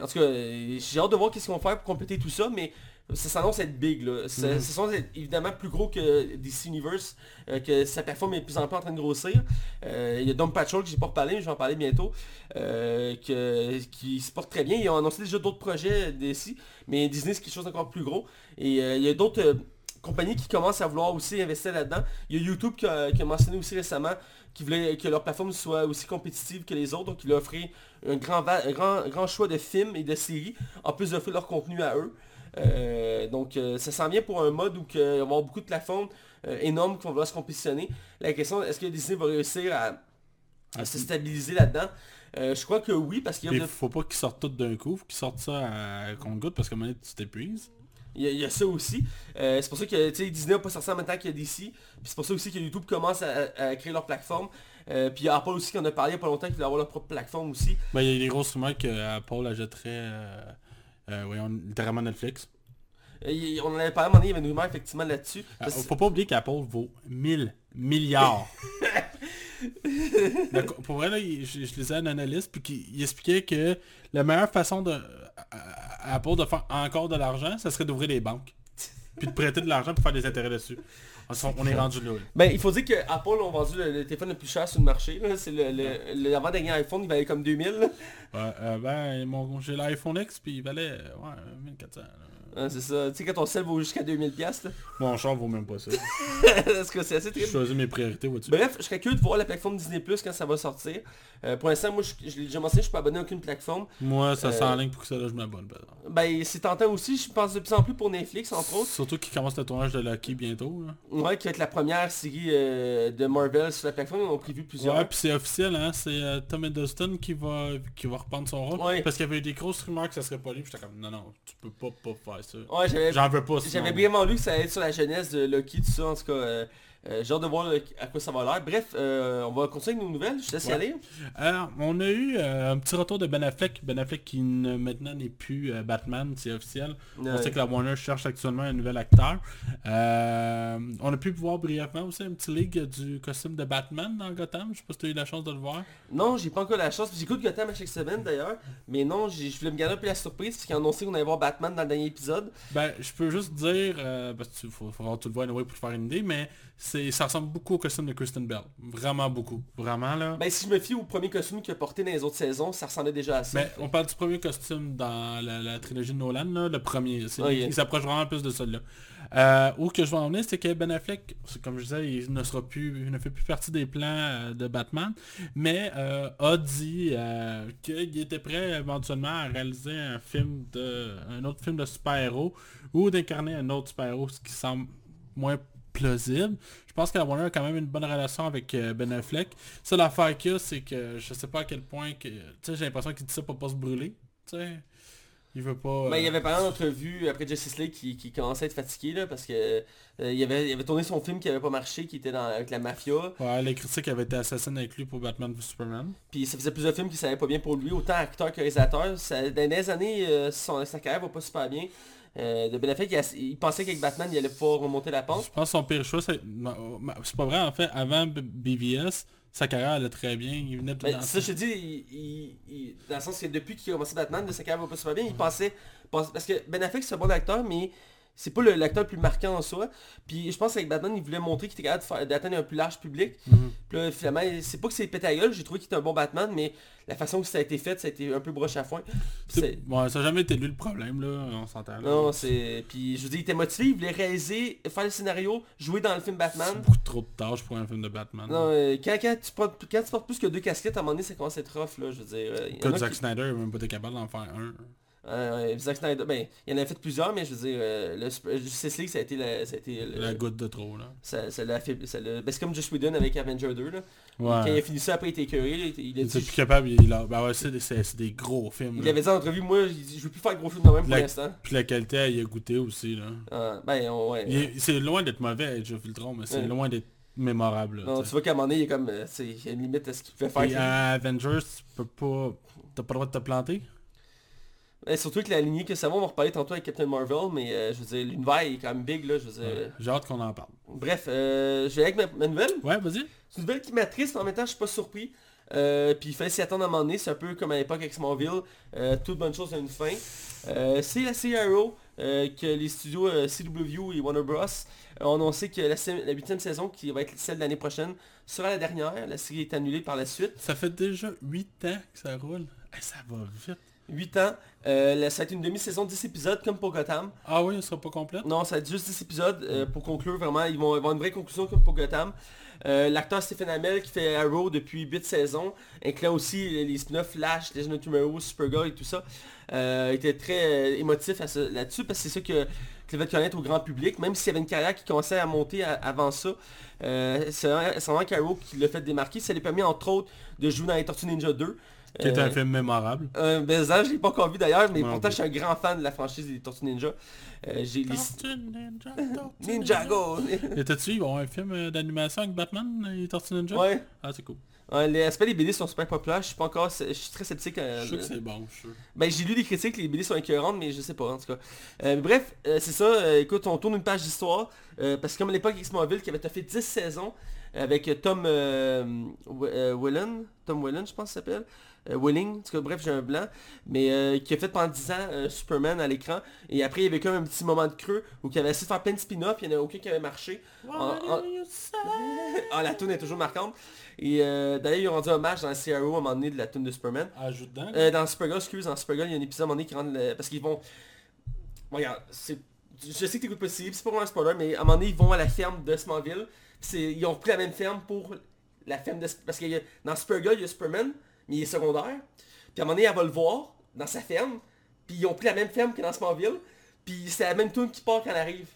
En tout cas, j'ai hâte de voir qu'est-ce qu'ils vont faire pour compléter tout ça, mais ça s'annonce être big là. Ça, Mhm. ça s'annonce être évidemment plus gros que DC Universe, euh, que sa plateforme est de plus en plus en train de grossir. Euh, Il y a Dom Patrol que j'ai pas reparlé, mais je vais en parler bientôt, euh, que- qui se porte très bien. Ils ont annoncé déjà d'autres projets d'ici, mais Disney c'est quelque chose d'encore plus gros. Et il y a d'autres compagnies qui commencent à vouloir aussi investir là-dedans. Il y a YouTube qui a, qui a mentionné aussi récemment qui voulait que leur plateforme soit aussi compétitive que les autres, donc ils offraient un grand, un grand, grand choix de films et de séries, en plus d'offrir leur contenu à eux. Euh, donc euh, ça s'en vient pour un mode où il va y avoir beaucoup de plateformes euh, énormes qui vont vouloir se compétitionner. La question, est-ce que Disney va réussir à, à se stabiliser là-dedans? Euh, Je crois que oui, parce qu'il y a Il de- faut pas qu'ils sortent tout d'un coup, faut qu'ils sortent ça à compte-goutte parce que à un moment donné, tu t'épuises. Il y, a, il y a ça aussi. Euh, c'est pour ça que tu sais, Disney n'a pas sorti en même temps qu'il y a DC. Puis c'est pour ça aussi que YouTube commence à, à créer leur plateforme. Euh, puis il y a Apple aussi qui en a parlé il n'y a pas longtemps qu'ils voulaient avoir leur propre plateforme aussi. Ben, il y a des grosses rumeurs que Apple achèterait euh, euh, voyons, littéralement Netflix. Euh, il- on en avait parlé à un moment donné, il y avait une rumeur effectivement là-dessus. Ah, Parce- faut pas oublier qu'Apple vaut 1000 milliards. Le pour vrai, là, il- je, je lisais un analyste puis qui il expliquait que la meilleure façon de à- à Apple de faire encore de l'argent, ça serait d'ouvrir des banques. Puis de prêter de l'argent pour faire des intérêts dessus. On, est rendu là. Ben, il faut dire que Apple ont vendu le, le téléphone le plus cher sur le marché. C'est le, le, le avant-dernier iPhone, il valait comme 2000. là. Ouais, euh, ben, mon- j'ai l'iPhone X puis il valait euh, ouais, 1400. là. C'est ça. Tu sais, quand ton sel vaut jusqu'à 2000$, piastres, Mon char vaut même pas ça. là. Est-ce que c'est assez Je triste? choisis mes priorités, vois-tu. Bref, je serais curieux de voir la plateforme Disney Plus quand ça va sortir. Euh, pour l'instant, moi, je, je l'ai déjà mentionné, je suis pas abonné à aucune plateforme. Moi, ça Euh, s'enligne pour que ça là, je m'abonne. par exemple. Ben, c'est tentant aussi, je pense de plus en plus pour Netflix, entre autres. Surtout qu'il commence le tournage de Lucky bientôt. Là. Ouais, qui va être la première série euh, de Marvel sur la plateforme, ils en ont prévu plusieurs. Ouais, puis c'est officiel, hein, c'est euh, Tom Hiddleston qui va, qui va reprendre son rôle. Ouais. Parce qu'il y avait eu des grosses rumeurs que ça serait pas lui, j'étais comme, non, non, tu peux pas, pas faire ça. Ouais, j'avais J'en veux pas. J'avais brièvement lu que ça allait être sur la jeunesse de Loki, tout ça, en tout cas. Euh, euh, j'ai hâte de voir le- à quoi ça va l'air. Bref, euh, on va continuer avec nos nouvelles. Je te laisse y Ouais. aller. Alors, on a eu euh, un petit retour de Ben Affleck. Ben Affleck qui ne- maintenant n'est plus euh, Batman, c'est officiel. On Euh, sait que la Warner cherche actuellement un nouvel acteur. Euh, on a pu voir brièvement aussi un petit ligue du costume de Batman dans Gotham. Je sais pas si tu as eu la chance de le voir. Non, j'ai pas encore la chance. J'écoute Gotham à chaque semaine d'ailleurs. Mais non, je voulais me garder un peu la surprise parce qu'ils ont annoncé qu'on allait voir Batman dans le dernier épisode. Ben, je peux juste dire, euh, parce qu'il avoir tout le voir anyway pour te faire une idée, mais ça ressemble beaucoup au costume de Kristen Bell. Vraiment beaucoup. Vraiment là. Ben si je me fie au premier costume qu'il a porté dans les autres saisons, ça ressemblait déjà à ça. Mais on parle du premier costume dans la, la trilogie de Nolan, là, le premier. Il s'approche vraiment plus de celui-là. Euh, où que je vais en venir, c'est que Ben Affleck, comme je disais, il ne sera plus, il ne fait plus partie des plans euh, de Batman, mais euh, a dit euh, qu'il était prêt éventuellement à réaliser un film de, un autre film de super-héros ou d'incarner un autre super-héros, ce qui semble moins plausible. Je pense que la Warner a quand même une bonne relation avec euh, Ben Affleck. Ça, l'affaire qu'il y a, c'est que je sais pas à quel point que. Tu sais, j'ai l'impression qu'il dit ça pour pas se brûler. Tu sais. Il veut pas. Ben, il euh, avait parlé en entrevue après Justice League qui, qui commençait à être fatigué là, parce que euh, il, avait, il avait tourné son film qui avait pas marché, qui était dans, avec la mafia. Ouais, les critiques avaient été assassines avec lui pour Batman v Superman. Puis ça faisait plusieurs films qui savaient pas bien pour lui, autant acteur que réalisateur. Ça, dans les dernières années, euh, son- sa carrière va pas super bien. Euh, de Ben Affleck, il, pensait qu'avec Batman, il allait pouvoir remonter la pente. Je pense que son pire choix, c'est... C'est pas vrai, en fait, avant BVS, sa carrière allait très bien. Il venait de Ben, ça, je te dis, il, dans le sens que depuis qu'il a commencé Batman, sa carrière va pas super bien, il pensait, parce que Ben Affleck c'est un bon acteur, mais c'est pas l'acteur le plus marquant en soi. Puis je pense qu'avec Batman, il voulait montrer qu'il était capable d'atteindre un plus large public. Mhm. Puis là, finalement, c'est pas que c'est pété à la gueule, j'ai trouvé qu'il était un bon Batman, mais la façon que ça a été fait, ça a été un peu broche à foin. Ouais, ça n'a jamais été lui le problème, là, on s'entend. Non, c'est. Puis je veux dire, il était motivé, il voulait réaliser, faire le scénario, jouer dans le film Batman. C'est beaucoup trop de tâches pour un film de Batman. Non, euh, quand, quand, tu portes, quand tu portes plus que deux casquettes, à un moment donné, ça commence à être rough, là, je veux dire. euh, il Que Zack qui- Snyder n'a même pas été capable d'en faire un. Euh, Zack Snyder, ben, il en a fait plusieurs, mais je veux dire, euh, le Justice League, ça a été, la, ça a été le- La goutte de trop, là. ça, ça l'a fait, ça ben, c'est comme Josh Whedon avec Avenger 2, là. Quand il a fini ça, après, il était écœuré, là, il, était- il Il plus capable, il a... Bah ouais, c'est des, des gros films. il là. avait dit en entrevue, moi, il je veux plus faire de gros films de même pour l'instant. Puis la qualité, y a goûté aussi, là. Ah, ben, ouais. Il C'est loin d'être mauvais, Age of Ultron, mais c'est Ouais. loin d'être mémorable. là, non, tu vois qu'à un moment donné, il y a comme, euh, c'est- il une limite à ce qu'il pouvait faire. Et à Avengers, tu peux pas... T'as pas le droit de te planter? Surtout que la lignée que ça va, on va reparler tantôt avec Captain Marvel, mais euh, je veux dire, l'univers est quand même big, là, je veux dire. Ouais. J'ai hâte qu'on en parle. Bref, euh, je vais avec ma, ma nouvelle. Ouais, vas-y. C'est une nouvelle qui m'attriste, mais en même temps, je suis pas surpris. Euh, puis il fallait s'y attendre à un moment donné, c'est un peu comme à l'époque avec Smallville, euh, toute bonne chose a une fin. C'est la série Arrow que les studios CW et Warner Bros. ont annoncé que la, huitième saison, qui va être celle de l'année prochaine, sera la dernière. La série est annulée par la suite. Ça fait déjà 8 ans que ça roule. Ça va vite. 8 ans. Euh, ça va être une demi-saison de 10 épisodes comme pour Gotham. Ah oui, elle sera pas complète? Non, ça va être juste 10 épisodes euh, pour conclure vraiment. Ils vont avoir une vraie conclusion comme pour Gotham. Euh, l'acteur Stephen Amell qui fait Arrow depuis 8 saisons, incluant aussi les spin-offs Flash, Legend of Tomorrow, Supergirl et tout ça, était très émotif là-dessus parce que c'est ça que, qu'il va connaître au grand public, même s'il y avait une carrière qui commençait à monter avant ça. c'est vraiment qu'Arrow qui l'a fait démarquer. Ça lui a permis entre autres de jouer dans les Tortues Ninja 2. Qui est un film mémorable. Euh, ben ça, je l'ai pas encore vu d'ailleurs, mais pourtant je suis un grand fan de la franchise des Tortues Ninja. Euh, j'ai les... Ninja, Ninjago Et t'as-tu, ils un film euh, d'animation avec Batman, les Tortues Ninja? Ouais. Ah, c'est cool. Les aspects des BD sont super populaires, je suis pas encore, je suis très sceptique. Euh, je sais que c'est bon, je suis Ben j'ai lu des critiques, les BD sont écœurantes, mais je sais pas en tout cas. Euh, bref, c'est ça, écoute, on tourne une page d'histoire, parce que comme à l'époque X-Mobile qui avait fait 10 saisons, avec Tom Whelan, Tom Whelan je pense qu'il s'appelle, euh, Willing, en tout cas, bref, j'ai un blanc, mais euh, qui a fait pendant 10 ans euh, Superman à l'écran. Et après, il y avait comme un petit moment de creux où il avait essayé de faire plein de spin-off, il n'y en a aucun qui avait marché. ah, la tune est toujours marquante. Et d'ailleurs, ils ont rendu hommage dans le CRO à un moment donné de la tune de Superman. Ah, ajoute dedans Dans Supergirl, excuse, dans Supergirl, il y a un épisode à un moment donné qui rend Parce qu'ils vont... regarde, c'est... Je sais que t'écoutes pas c'est pas vraiment un spoiler, mais à un moment donné, ils vont à la ferme de Smallville. Ils ont pris la même ferme pour la ferme de... Parce que dans Supergirl, il y a Superman, mais il est secondaire. Puis à un moment donné, elle va le voir dans sa ferme. Puis ils ont pris la même ferme que dans Smallville. Puis c'est la même tune qui part quand elle arrive.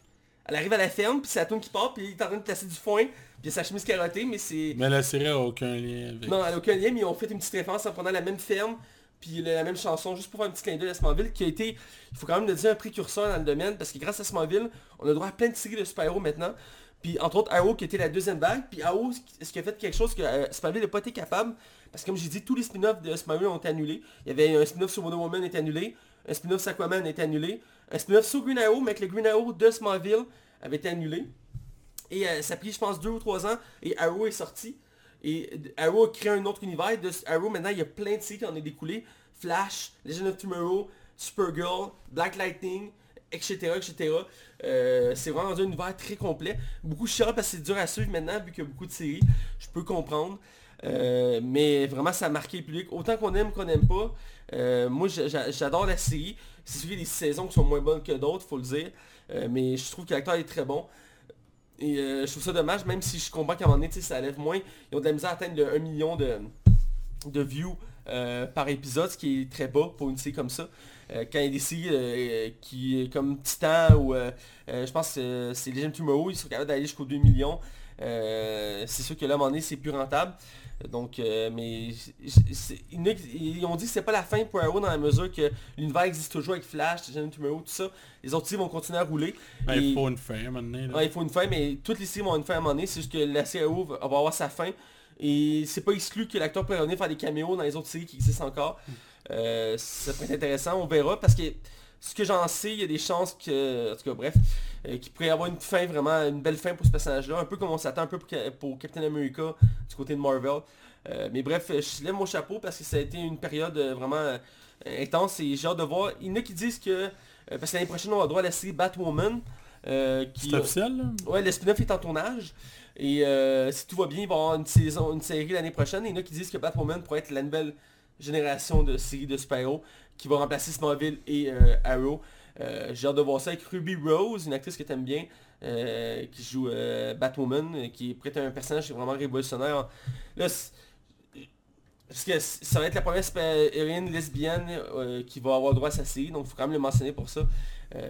Elle arrive à la ferme, puis c'est la tune qui part, puis il est en train de placer du foin, puis sa chemise carottée, mais c'est... Mais la série a aucun lien avec... Non, elle a aucun lien, mais ils ont fait une petite référence en prenant la même ferme, puis la même chanson, juste pour faire un petit clin d'œil à Smallville, qui a été, il faut quand même le dire, un précurseur dans le domaine, parce que grâce à Smallville, on a droit à plein de séries de super-héros maintenant. Puis entre autres, Arrow qui était la deuxième vague, puis Arrow, ce qui a fait quelque chose que euh, Smallville n'a pas été capable, parce que comme j'ai dit, tous les spin-offs de Smallville ont été annulés. Il y avait un spin-off sur Wonder Woman est annulé, un spin-off sur Aquaman est annulé, un spin-off sur Green Arrow, mais avec le Green Arrow de Smallville avait été annulé. Et euh, ça a pris, je pense, deux ou trois ans, et Arrow est sorti. Et Arrow a créé un autre univers. Arrow, maintenant, il y a plein de séries qui en ont découlé. Flash, Legend of Tomorrow, Supergirl, Black Lightning, etc. etc. Euh, c'est vraiment un univers très complet. Beaucoup cher parce que c'est dur à suivre maintenant, vu qu'il y a beaucoup de séries. Je peux comprendre. Euh, mais vraiment, ça a marqué le public. Autant qu'on aime qu'on n'aime pas. Euh, moi, j'adore la série. C'est sûr des saisons qui sont moins bonnes que d'autres, faut le dire. mais je trouve que l'acteur est très bon. Et je trouve ça dommage, même si je comprends qu'à un moment donné, ça lève moins. Ils ont de la misère à atteindre 1 million de, de views par épisode, ce qui est très bas pour une série comme ça. Euh, quand il y a des séries euh, qui, comme Titan ou euh, je pense que c'est Legend Tomorrow, ils sont capables d'aller jusqu'aux 2 millions. C'est sûr que là, à un moment donné, c'est plus rentable. Donc, mais ils ont dit que c'est pas la fin pour Arrow dans la mesure que l'univers existe toujours avec Flash, Tomorrow, tout ça. Les autres séries vont continuer à rouler. Ben, il faut une fin à un moment donné. il faut une fin, mais toutes les séries vont avoir une fin à un moment donné. C'est juste que la série Arrow va, avoir sa fin. Et c'est pas exclu que l'acteur pourrait revenir faire des caméos dans les autres séries qui existent encore. Euh, ça peut être intéressant, on verra, parce que ce que j'en sais, il y a des chances que, en tout cas bref, euh, qu'il pourrait y avoir une fin vraiment, une belle fin pour ce personnage-là, un peu comme on s'attend un peu pour, Captain America du côté de Marvel. Euh, mais bref, je lève mon chapeau parce que ça a été une période vraiment intense et j'ai hâte de voir. Il y en a qui disent que, parce que l'année prochaine on aura droit à la série Batwoman. qui, c'est officiel Ouais, le spin-off est en tournage. Et si tout va bien, il va y avoir une saison, une série l'année prochaine. Et il y en a qui disent que Batwoman pourrait être la nouvelle génération de séries de super qui va remplacer Smallville et euh, Arrow. Euh, j'ai hâte de voir ça avec Ruby Rose, une actrice que tu aimes bien, euh, qui joue Batwoman, qui est prête à un personnage vraiment révolutionnaire. Là, parce que ça va être la première héroïne lesbienne qui va avoir droit à sa série, donc il faut quand même le mentionner pour ça.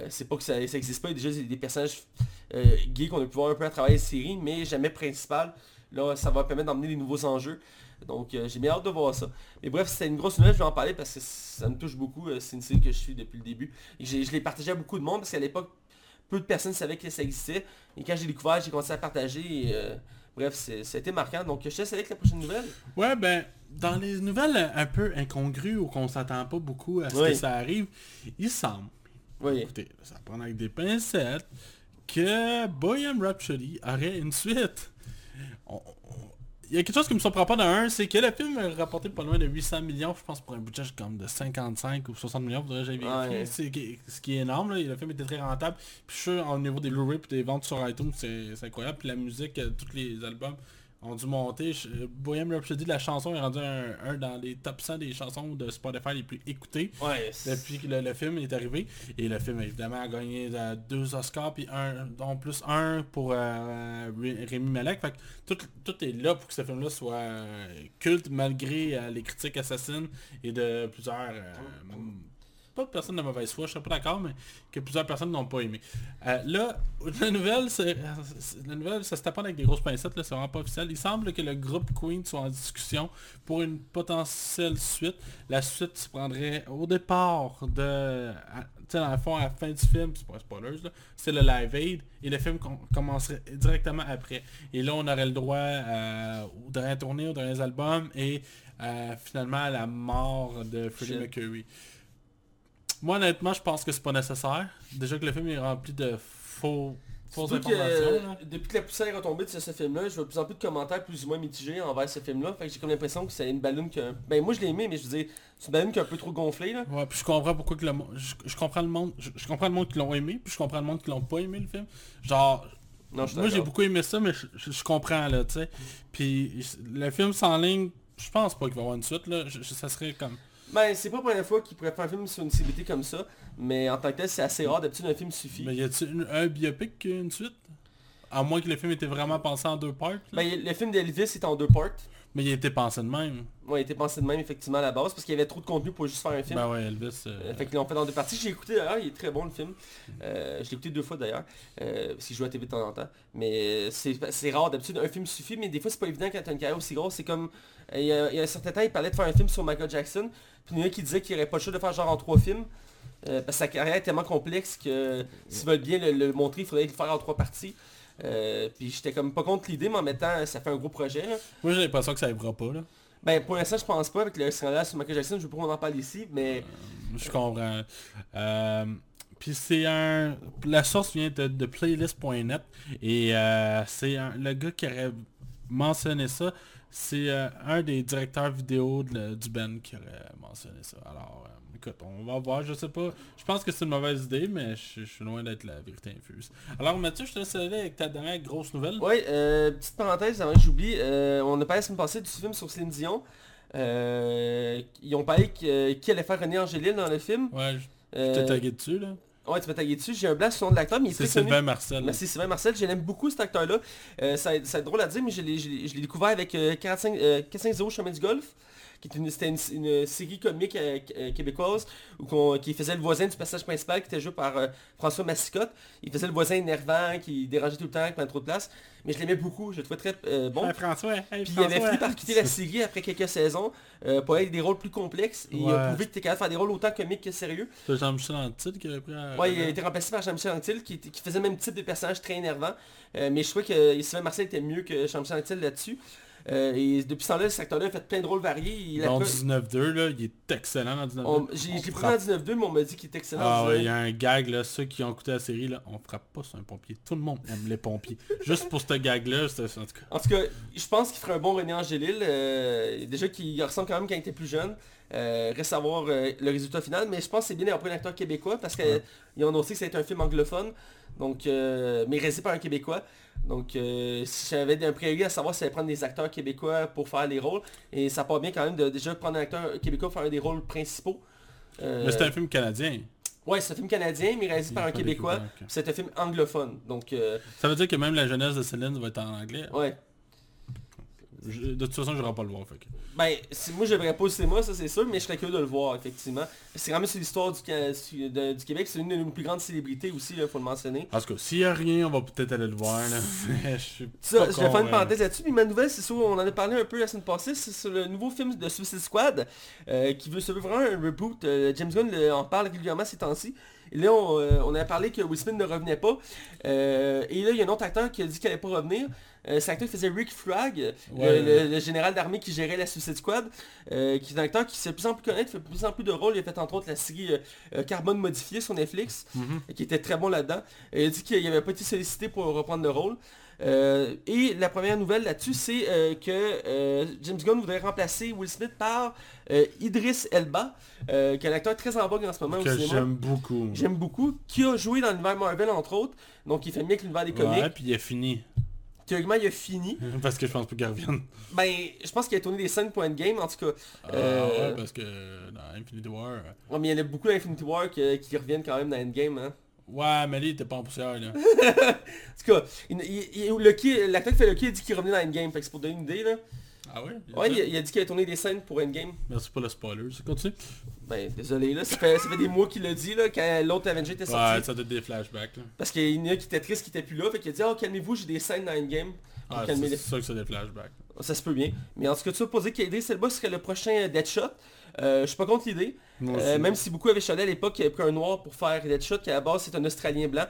c'est pas que ça n'existe pas, il y a déjà des, personnages gays qu'on a pu voir un peu à travers les séries, mais jamais principal. Là, ça va permettre d'emmener des nouveaux enjeux. Donc euh, j'ai bien hâte de voir ça. Mais bref, c'est une grosse nouvelle, je vais en parler parce que ça me touche beaucoup. Euh, c'est une série que je suis depuis le début. Et je l'ai partagé à beaucoup de monde parce qu'à l'époque, peu de personnes savaient que ça existait. Et quand j'ai découvert, j'ai commencé à partager. Et, euh, bref, ça a été marquant. Donc je te laisse avec la prochaine nouvelle. Ouais, ben, dans les nouvelles un peu incongrues ou qu'on s'attend pas beaucoup à ce que ça arrive, il semble, oui. écoutez, ça prend avec des pincettes, que Boyam Rhapsody aurait une suite il y a quelque chose qui me surprend pas dans un, c'est que le film a rapporté pas loin de 800 millions, je pense pour un budget comme de 55 ou 60 millions, faudrait que j'aille C'est ce qui est énorme, là. le film était très rentable. Puis je suis sûr, au niveau des Blu-ray et des ventes sur iTunes, c'est incroyable. Puis la musique, euh, tous les albums ont dû monter. Bohemian Rhapsody, la chanson est rendue un, un dans les top 100 des chansons de Spotify les plus écoutées Ouais, depuis que le, le film est arrivé. Et le film, évidemment, a gagné euh, deux Oscars, puis un, dont plus un pour euh, Ré- Rémi Malek. Fait que tout, tout est là pour que ce film-là soit euh, culte, malgré les critiques assassines et de plusieurs... pas de personnes de mauvaise foi, je serais pas d'accord, mais que plusieurs personnes n'ont pas aimé. Euh, là, la nouvelle, c'est, la nouvelle, ça se tape avec des grosses pincettes, là, c'est vraiment pas officiel. Il semble que le groupe Queen soit en discussion pour une potentielle suite. La suite se prendrait au départ de... Tu sais, dans le fond, à la fin du film, c'est pas spoilers, là, c'est le Live Aid, et le film com- commencerait directement après. Et là, on aurait le droit euh, aux dernières tournées, aux derniers albums, et euh, finalement à la mort de Freddie. Mercury. Moi honnêtement je pense que c'est pas nécessaire. Déjà que le film est rempli de faux fausses que, informations. euh, depuis que la poussière est retombée de ce, ce film-là, je vois de plus en plus de commentaires plus ou moins mitigés envers ce film-là. Fait que j'ai comme l'impression que c'est une ballonne que... Ben moi je l'ai aimé, mais je veux dire, c'est une ballonne qui est un peu trop gonflée là. Ouais, puis je comprends pourquoi que le monde. Je, je comprends le monde. Je, je comprends le monde qui l'ont aimé, puis je comprends le monde qui l'ont pas aimé le film. Genre. Non, je moi j'ai beaucoup aimé ça, mais je, comprends là, tu sais. Puis le film sans ligne, je pense pas qu'il va y avoir une suite là. Ça serait comme. Ben c'est pas la première fois qu'il pourrait faire un film sur une célébrité comme ça, mais en tant que tel c'est assez rare, d'habitude un film suffit. Mais y a-t-il un biopic une suite? À moins que le film était vraiment pensé en deux parts. là. Ben le film d'Elvis est en deux parts. Mais il été pensé de même. Ouais, il était pensé de même effectivement à la base parce qu'il y avait trop de contenu pour juste faire un film. Ben ouais, Elvis. euh, Euh, fait qu'ils l'ont fait dans deux parties. J'ai écouté d'ailleurs, il est très bon le film. Euh, je l'ai écouté deux fois d'ailleurs, euh, parce qu'il joue à TV de temps en temps. Mais euh, c'est rare, d'habitude un film suffit, mais des fois c'est pas évident quand t'as une carrière aussi grosse. C'est comme, il y, a, il y a un certain temps, il parlait de faire un film sur Michael Jackson, puis il y en a qui disait qu'il n'y aurait pas le choix de faire genre en trois films. euh, parce que sa carrière est tellement complexe que s'ils veulent bien le, le montrer, il faudrait le faire en trois parties. Euh, puis j'étais comme pas contre l'idée, mais en même temps, ça fait un gros projet. là. Moi j'ai l'impression que ça arrivera pas là. Ben pour l'instant, je pense pas avec le scandale sur Michael Jackson, je veux pas qu'on en parle ici, mais Je comprends. Euh, Puis c'est un... La source vient de, de playlist.net et euh, c'est un- le gars qui aurait mentionné ça. C'est euh, un des directeurs vidéo de du band qui aurait mentionné ça. Alors, euh, écoute, on va voir, je sais pas. Je pense que c'est une mauvaise idée, mais je, je suis loin d'être la vérité infuse. Alors Mathieu, je te laisse aller avec ta dernière grosse nouvelle. Ouais, euh, petite parenthèse avant que j'oublie, on a parlé la semaine passée du film sur Céline Dion. Ils ont parlé qui allait faire René Angélil dans le film. Ouais, je je t'ai tagué dessus là. Ouais, tu m'as tagué dessus. J'ai un blanc sur le nom de l'acteur, mais il est C'est très connu. Sylvain Marcel. Merci Sylvain Marcel, je l'aime beaucoup cet acteur-là. Euh, ça, ça va être drôle à dire, mais je l'ai je l'ai- je l'ai découvert avec euh, 45, euh, 45 Chemin du Golf, qui est une, c'était une, une série comique euh, euh, québécoise où qui faisait le voisin du personnage principal qui était joué par euh, François Massicotte. Il faisait le voisin énervant, qui dérangeait tout le temps, qui prenait trop de place. Mais je l'aimais beaucoup, je le trouvais très euh, bon. Hey, François, hey, Puis il avait fini par quitter la série après quelques saisons euh, pour aller avec des rôles plus complexes. Et il a prouvé qu'il était capable de faire des rôles autant comiques que sérieux. C'est Jean-Michel Antille qui avait pris à... Ouais, il a été remplacé par Jean-Michel Anctil qui, était- qui faisait le même type de personnage très énervant. Euh, mais je trouvais que Sylvain Marcel était mieux que Jean-Michel Anctil là-dessus. Euh, et depuis ce temps-là, cet acteur-là a fait plein de rôles variés. Pas- 19-2, là, il est excellent dans 19-2. on- J'ai pris en 19-2, mais on m'a dit qu'il était excellent. Ah en ouais, il 19-2. y a un gag là, ceux qui ont écouté la série là, on frappe pas sur un pompier. Tout le monde aime les pompiers. Juste pour ce gag là, c'est en tout cas. En tout cas, je pense qu'il ferait un bon René Angélil. euh, déjà qu'il ressemble quand même quand il était plus jeune. Euh, reste à voir euh, le résultat final. Mais je pense que c'est bien d'avoir pris un acteur québécois parce qu'ils ont annoncé que été un film anglophone. Donc, euh, mais réalisé par un Québécois. Donc, euh, si j'avais un préavis à savoir si j'allais prendre des acteurs québécois pour faire les rôles. Et ça part bien quand même de déjà prendre un acteur québécois pour faire un des rôles principaux. Euh, Mais c'est un film canadien. Ouais, c'est un film canadien, mais réalisé par un Québécois. C'est un film anglophone. Donc, euh, Ça veut dire que même la jeunesse de Céline va être en anglais. ouais. Je- de toute façon, je ne pas le voir. Fait que. Ben, si- moi je verrais pas au cinéma, ça c'est sûr, mais je serais curieux de le voir, effectivement. C'est quand même sur l'histoire du, de- du Québec, c'est une de nos plus grandes célébrités aussi, il faut le mentionner. En tout cas, s'il y a rien, on va peut-être aller le voir. Là. je suis Ça, pas je vais faire une parenthèse là-dessus, mais ma nouvelle, c'est sur, on en a parlé un peu la semaine passée, c'est sur le nouveau film de Suicide Squad, euh, qui veut se veut vraiment un reboot. Euh, James Gunn le- en parle régulièrement ces temps-ci. Et là, on, euh, on avait parlé que Will Smith ne revenait pas. Euh, et là, il y a un autre acteur qui a dit qu'il allait pas revenir. Euh, cet acteur qui faisait Rick Flagg, le- Ouais. le, le général d'armée qui gérait la Suicide Squad, euh, qui est un acteur qui s'est de plus en plus connaître, fait de plus en plus de rôles. Il a fait entre autres la série euh, Carbone modifié sur Netflix, Mhm. qui était très bon là-dedans. Et il a dit qu'il n'avait pas été sollicité pour reprendre le rôle. Euh, et la première nouvelle là-dessus, c'est euh, que euh, James Gunn voudrait remplacer Will Smith par Idris Elba, qui est un acteur très en vogue en ce moment au Que cinéma. j'aime beaucoup. J'aime beaucoup, qui a joué dans l'univers Marvel entre autres, donc il fait mieux que l'univers des comics. Ouais, puis il a fini. théoriquement, il a fini. Parce que je pense pas qu'il revienne. Ben, je pense qu'il a tourné des scènes pour Endgame, en tout cas. Ah ouais, parce que dans Infinity War... ouais, mais il y en a beaucoup d'Infinity War qui, qui reviennent quand même dans Endgame, hein. Ouais, mais lui, il était pas en poussière, là. En tout cas, il- il- il- l'acteur qui fait Loki a dit qu'il revenait dans Endgame, fait que c'est pour donner une idée, là. Ah ouais? Ouais, il, a- il dit qu'il a tourné des scènes pour Endgame. Merci pour le spoiler. Ça continue? Ben, désolé, là, ça fait, ça fait des mois qu'il l'a dit, là, quand l'autre Avenger était sorti. Ouais, ça donne des flashbacks, là. Parce qu'il y en a qui étaient tristes qui étaient plus là, fait qu'il a dit, oh, calmez-vous, j'ai des scènes dans Endgame. Ah, c'est les- c'est sûr que c'est des flashbacks. Ça se peut bien. Mais en tout cas, tu vas poser qu'Idris Elba serait le prochain Deadshot. Euh, je suis pas contre l'idée. Euh, même si beaucoup avaient chialé à l'époque qu'il avait pris un noir pour faire Deadshot, qui à la base c'est un Australien blanc.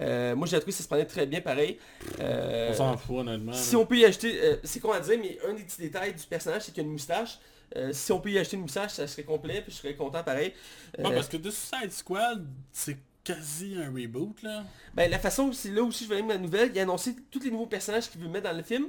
Euh, moi j'ai trouvé que ça se prenait très bien pareil. Euh, On s'en fout, honnêtement. si on peut y acheter, euh, c'est con à dire, mais un des petits détails du personnage, c'est qu'il y a une moustache. Euh, si on peut y acheter une moustache, ça serait complet, puis je serais content pareil. Euh, Ouais, parce que The Suicide Squad, c'est quasi un reboot, là. ben, la façon, c'est là aussi je vais aller ma nouvelle, il a annoncé tous les nouveaux personnages qu'il veut mettre dans le film.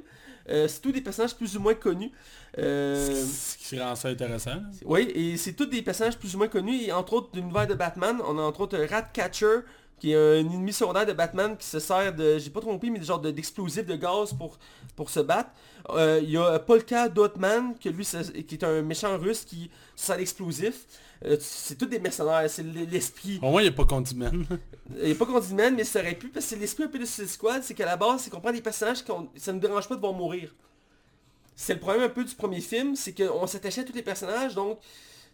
Euh, c'est tous des personnages plus ou moins connus. Euh, Ce qui rend ça intéressant. Oui, et c'est tous des personnages plus ou moins connus, et entre autres de l'univers de Batman. On a entre autres Ratcatcher, qui est un ennemi secondaire de Batman qui se sert de, j'ai pas trompé, mais de genre de- d'explosifs de gaz pour, pour se battre. Euh, Il y a Polka Dotman, que lui, qui est un méchant russe qui se sert d'explosifs. Euh, c'est tous des mercenaires, c'est l'esprit. Au moins, il n'y a pas Condiment. Il n'y a pas Condiment, mais ça aurait pu, parce que c'est l'esprit un peu de Suicide Squad, c'est qu'à la base, c'est qu'on prend des personnages qu'on ça ne nous dérange pas de voir mourir. C'est le problème un peu du premier film, c'est qu'on s'attachait à tous les personnages, donc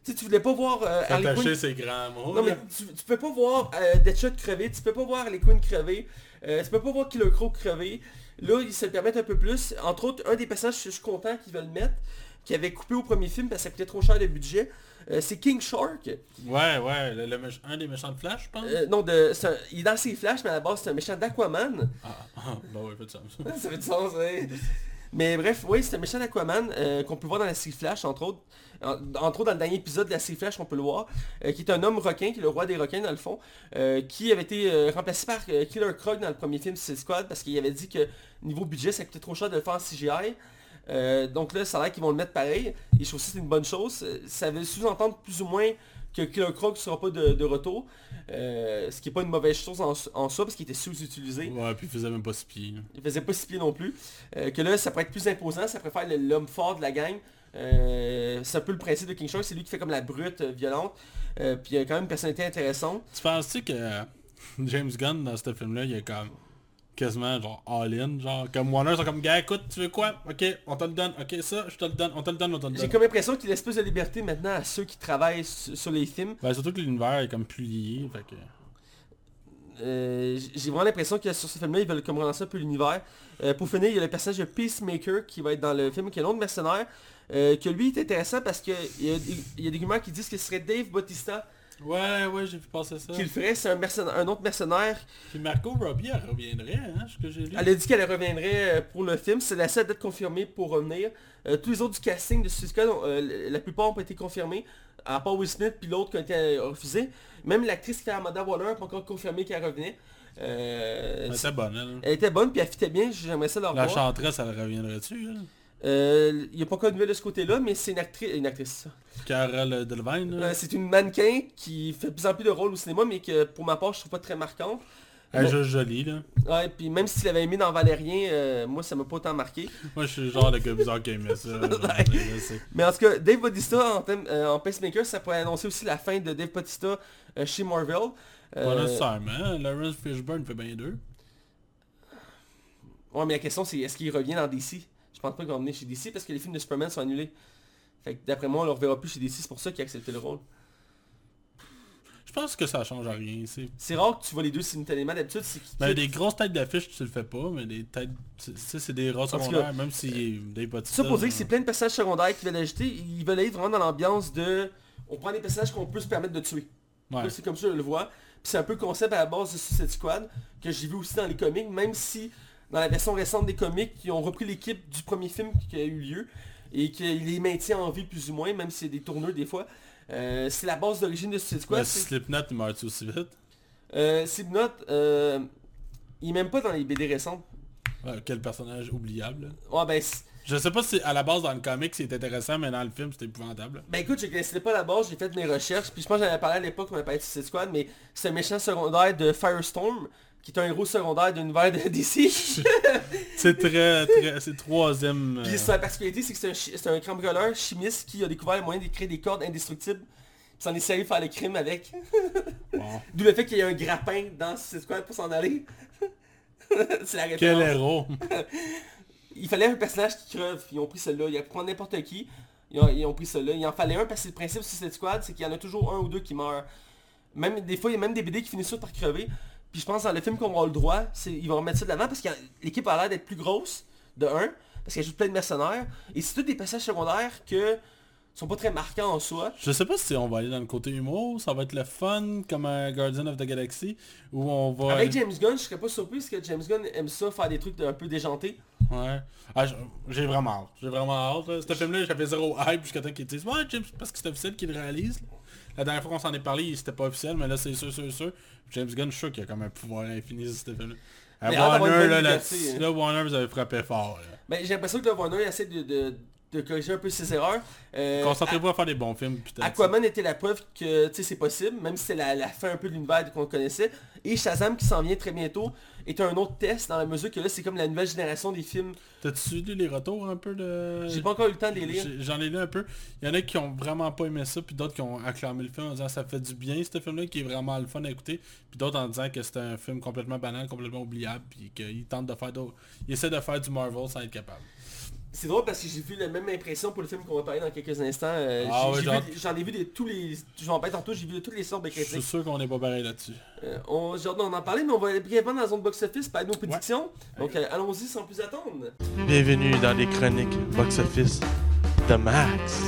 tu tu voulais pas voir euh, Harley Quinn grands mots. non mais tu, tu peux pas voir euh, Deadshot crever, tu peux pas voir les Quinn crever, euh, tu peux pas voir Killer Crow crever. Là, ils se le permettent un peu plus. Entre autres, un des personnages, je suis content qu'ils veulent mettre, qui avait coupé au premier film parce que ça coûtait trop cher de budget, euh, c'est King Shark. Ouais, ouais, le, un des méchants de Flash, je pense. Euh, non, de, c'est un- il est dans ses flashs, mais à la base, c'est un méchant d'Aquaman. Ah, ah, bah ouais, fait de sens. ça fait du sens, hein. Mais bref, oui, c'est un méchant d'Aquaman euh, qu'on peut voir dans la série Flash, entre autres. En- entre autres, dans le dernier épisode de la série Flash, on peut le voir. euh, qui est un homme requin, qui est le roi des requins dans le fond. euh, qui avait été remplacé par Killer Croc dans le premier film Suicide Squad parce qu'il avait dit que niveau budget, ça coûtait trop cher de le faire en CGI. Donc là, ça a l'air qu'ils vont le mettre pareil. Et je trouve que c'est une bonne chose. Ça veut sous-entendre plus ou moins que Killer Croc ne sera pas de, de retour. Euh, ce qui n'est pas une mauvaise chose en, en soi parce qu'il était sous-utilisé. Ouais, puis il faisait même pas six pieds. Il faisait pas six pieds non plus. Euh, que là, ça pourrait être plus imposant, ça pourrait faire le- l'homme fort de la gang. Euh, c'est un peu le principe de King Shark, c'est lui qui fait comme la brute euh, violente. Euh, puis il a quand même une personnalité intéressante. Tu penses-tu que euh, James Gunn, dans ce film-là, il est comme quasiment genre all-in, genre comme Warner, sont comme gars, écoute, tu veux quoi? Ok, on te le donne, ok, ça, je te le donne, on te le donne, on te le J'ai donne. comme l'impression qu'il laisse plus de liberté maintenant à ceux qui travaillent su- sur les films. Ben, surtout que l'univers est comme plus lié, fait que... Euh, J'ai vraiment l'impression que sur ce film-là, ils veulent comme relancer un peu l'univers. Euh, pour finir, il y a le personnage de Peacemaker qui va être dans le film, qui est un autre mercenaire. euh, que lui est intéressant parce qu'il y, y a des rumeurs qui disent que ce serait Dave Bautista Ouais, ouais, j'ai vu passer ça. qui le ferait. C'est un, mercenaire- un autre mercenaire Puis Marco Robbie, elle reviendrait, hein, ce que j'ai lu. Elle a dit qu'elle reviendrait euh, pour le film, c'est la seule date confirmée pour revenir. Euh, tous les autres du casting de Suicide Squad, euh, la plupart ont pas été confirmés, à part Will Smith puis l'autre qui a été refusé. Même l'actrice qui fait Amanda Waller n'a pas encore confirmé qu'elle revenait. Euh, Elle était bonne, elle. elle était bonne puis elle fitait bien, j'aimerais ça la La revoir. chanteresse, elle reviendrait-tu, elle Euh, Il n'y a pas encore de ce côté-là, mais c'est une actrice. Une actrice. ça. Carole Delvine. Euh, c'est une mannequin qui fait de plus en plus de rôles au cinéma, mais que pour ma part je trouve pas très marquante. Elle est bon. juste jolie, là. Ouais, puis même s'il l'avait aimé dans Valérien, euh, moi ça m'a pas autant marqué. Moi, je suis le genre de gars bizarre qui aimait ça. Mais en tout cas, Dave Bautista en, thème- euh, en Pacemaker, ça pourrait annoncer aussi la fin de Dave Bautista euh, chez Marvel. Pas nécessairement. Lawrence Fishburne fait bien deux. ouais, mais la question c'est est-ce qu'il revient dans DC Je pense pas qu'il va revenir chez DC parce que les films de Superman sont annulés. Fait que d'après moi, on le reverra plus chez DC, c'est pour ça qu'il a accepté le rôle. Je pense que ça change rien. C'est... C'est rare que tu vois les deux simultanément, d'habitude c'est qu'il Ben, des grosses têtes d'affiche, tu le fais pas, mais des têtes... C'est des cas, secondaires, même si des Bautista... Ça pour dire que c'est plein de personnages secondaires qui veulent ajouter, ils veulent être vraiment dans l'ambiance de... On prend des personnages qu'on peut se permettre de tuer. Ouais. C'est comme ça que je le vois. Puis c'est un peu le concept à la base de Suicide Squad, que j'ai vu aussi dans les comics, même si dans la version récente des comics, ils ont repris l'équipe du premier film qui a eu lieu, et qu'il les maintient en vie plus ou moins, même si c'est des tourneurs des fois. Euh, c'est la base d'origine de Suicide Squad. Slipknot, il meurt aussi vite? Euh, Slipknot, euh, il est même pas dans les BD récentes. Ouais, quel personnage oubliable. Ouais, ben, Je sais pas si à la base dans le comic c'est intéressant, mais dans le film c'était épouvantable. ben écoute, je connaissais pas la base, j'ai fait mes recherches, puis je pense que j'en avais parlé à l'époque on avait parlé de Suicide Squad, mais c'est un méchant secondaire de Firestorm. Qui est un héros secondaire de l'univers de DC. C'est très, très... C'est troisième... Puis euh, sa particularité, c'est que c'est un, un cambrioleur chimiste qui a découvert le moyen de créer des cordes indestructibles. Puis s'en est servi faire le crime avec. D'où le fait qu'il y a un grappin dans Suicide Squad pour s'en aller. c'est la référence. Quel héros Il fallait un personnage qui creve. Ils ont pris celui-là. Ils ont pris n'importe qui. Ils ont, ils ont pris celui-là. Il en fallait un parce que le principe de Suicide Squad, c'est qu'il y en a toujours un ou deux qui meurent. Même des fois, il y a même des BD qui finissent par crever. Puis je pense dans le film qu'on aura le droit, ils vont remettre ça de l'avant parce que l'équipe a l'air d'être plus grosse, de un, parce qu'elle joue plein de mercenaires. Et c'est tous des passages secondaires que sont pas très marquants en soi. Je sais pas si on va aller dans le côté humour, ça va être le fun comme un Guardian of the Galaxy, où on va... Avec James Gunn, je serais pas surpris parce que James Gunn aime ça, faire des trucs un peu déjantés. Ouais. Ah, j'ai vraiment hâte. J'ai vraiment hâte. là. Ce film-là, j'avais zéro hype jusqu'à temps qu'ils disent Ouais, James, parce que c'est officiel qu'il le réalise. là. La dernière fois qu'on s'en est parlé, c'était pas officiel, mais là c'est sûr, sûr, sûr. James Gunn, je suis sûr qu'il a comme un pouvoir infini sur ce film-là. À Mais Warner, là, là, hein. là, Warner, vous avez frappé fort. là. Ben, j'ai l'impression que le Warner essaie de, de, de corriger un peu ses erreurs. Euh, Concentrez-vous à faire des bons films, putain. Aquaman était la preuve que c'est possible, même si c'est la, la fin un peu de l'univers qu'on connaissait. Et Shazam qui s'en vient très bientôt est un autre test dans la mesure que là c'est comme la nouvelle génération des films. T'as-tu lu les retours un peu de... J'ai pas encore eu le temps de les lire. J'en ai lu un peu. Il y en a qui ont vraiment pas aimé ça, puis d'autres qui ont acclamé le film en disant ça fait du bien ce film-là, qui est vraiment le fun à écouter. Puis d'autres en disant que c'est un film complètement banal, complètement oubliable, puis qu'ils tentent de faire d'autres... Ils essaient de faire du Marvel sans être capable. C'est drôle parce que j'ai vu la même impression pour le film qu'on va parler dans quelques instants. Euh, Ah. J'en ai vu des, tous les... Je vais en parler tantôt, j'ai vu de toutes les sortes de Je suis critiques. sûr qu'on est pas pareil là-dessus. Euh, on, j'ai hâte d'en en parler, mais on va aller brièvement dans la zone box-office, parler de nos prédictions. Donc euh, allons-y sans plus attendre. Bienvenue dans les chroniques box-office de Max.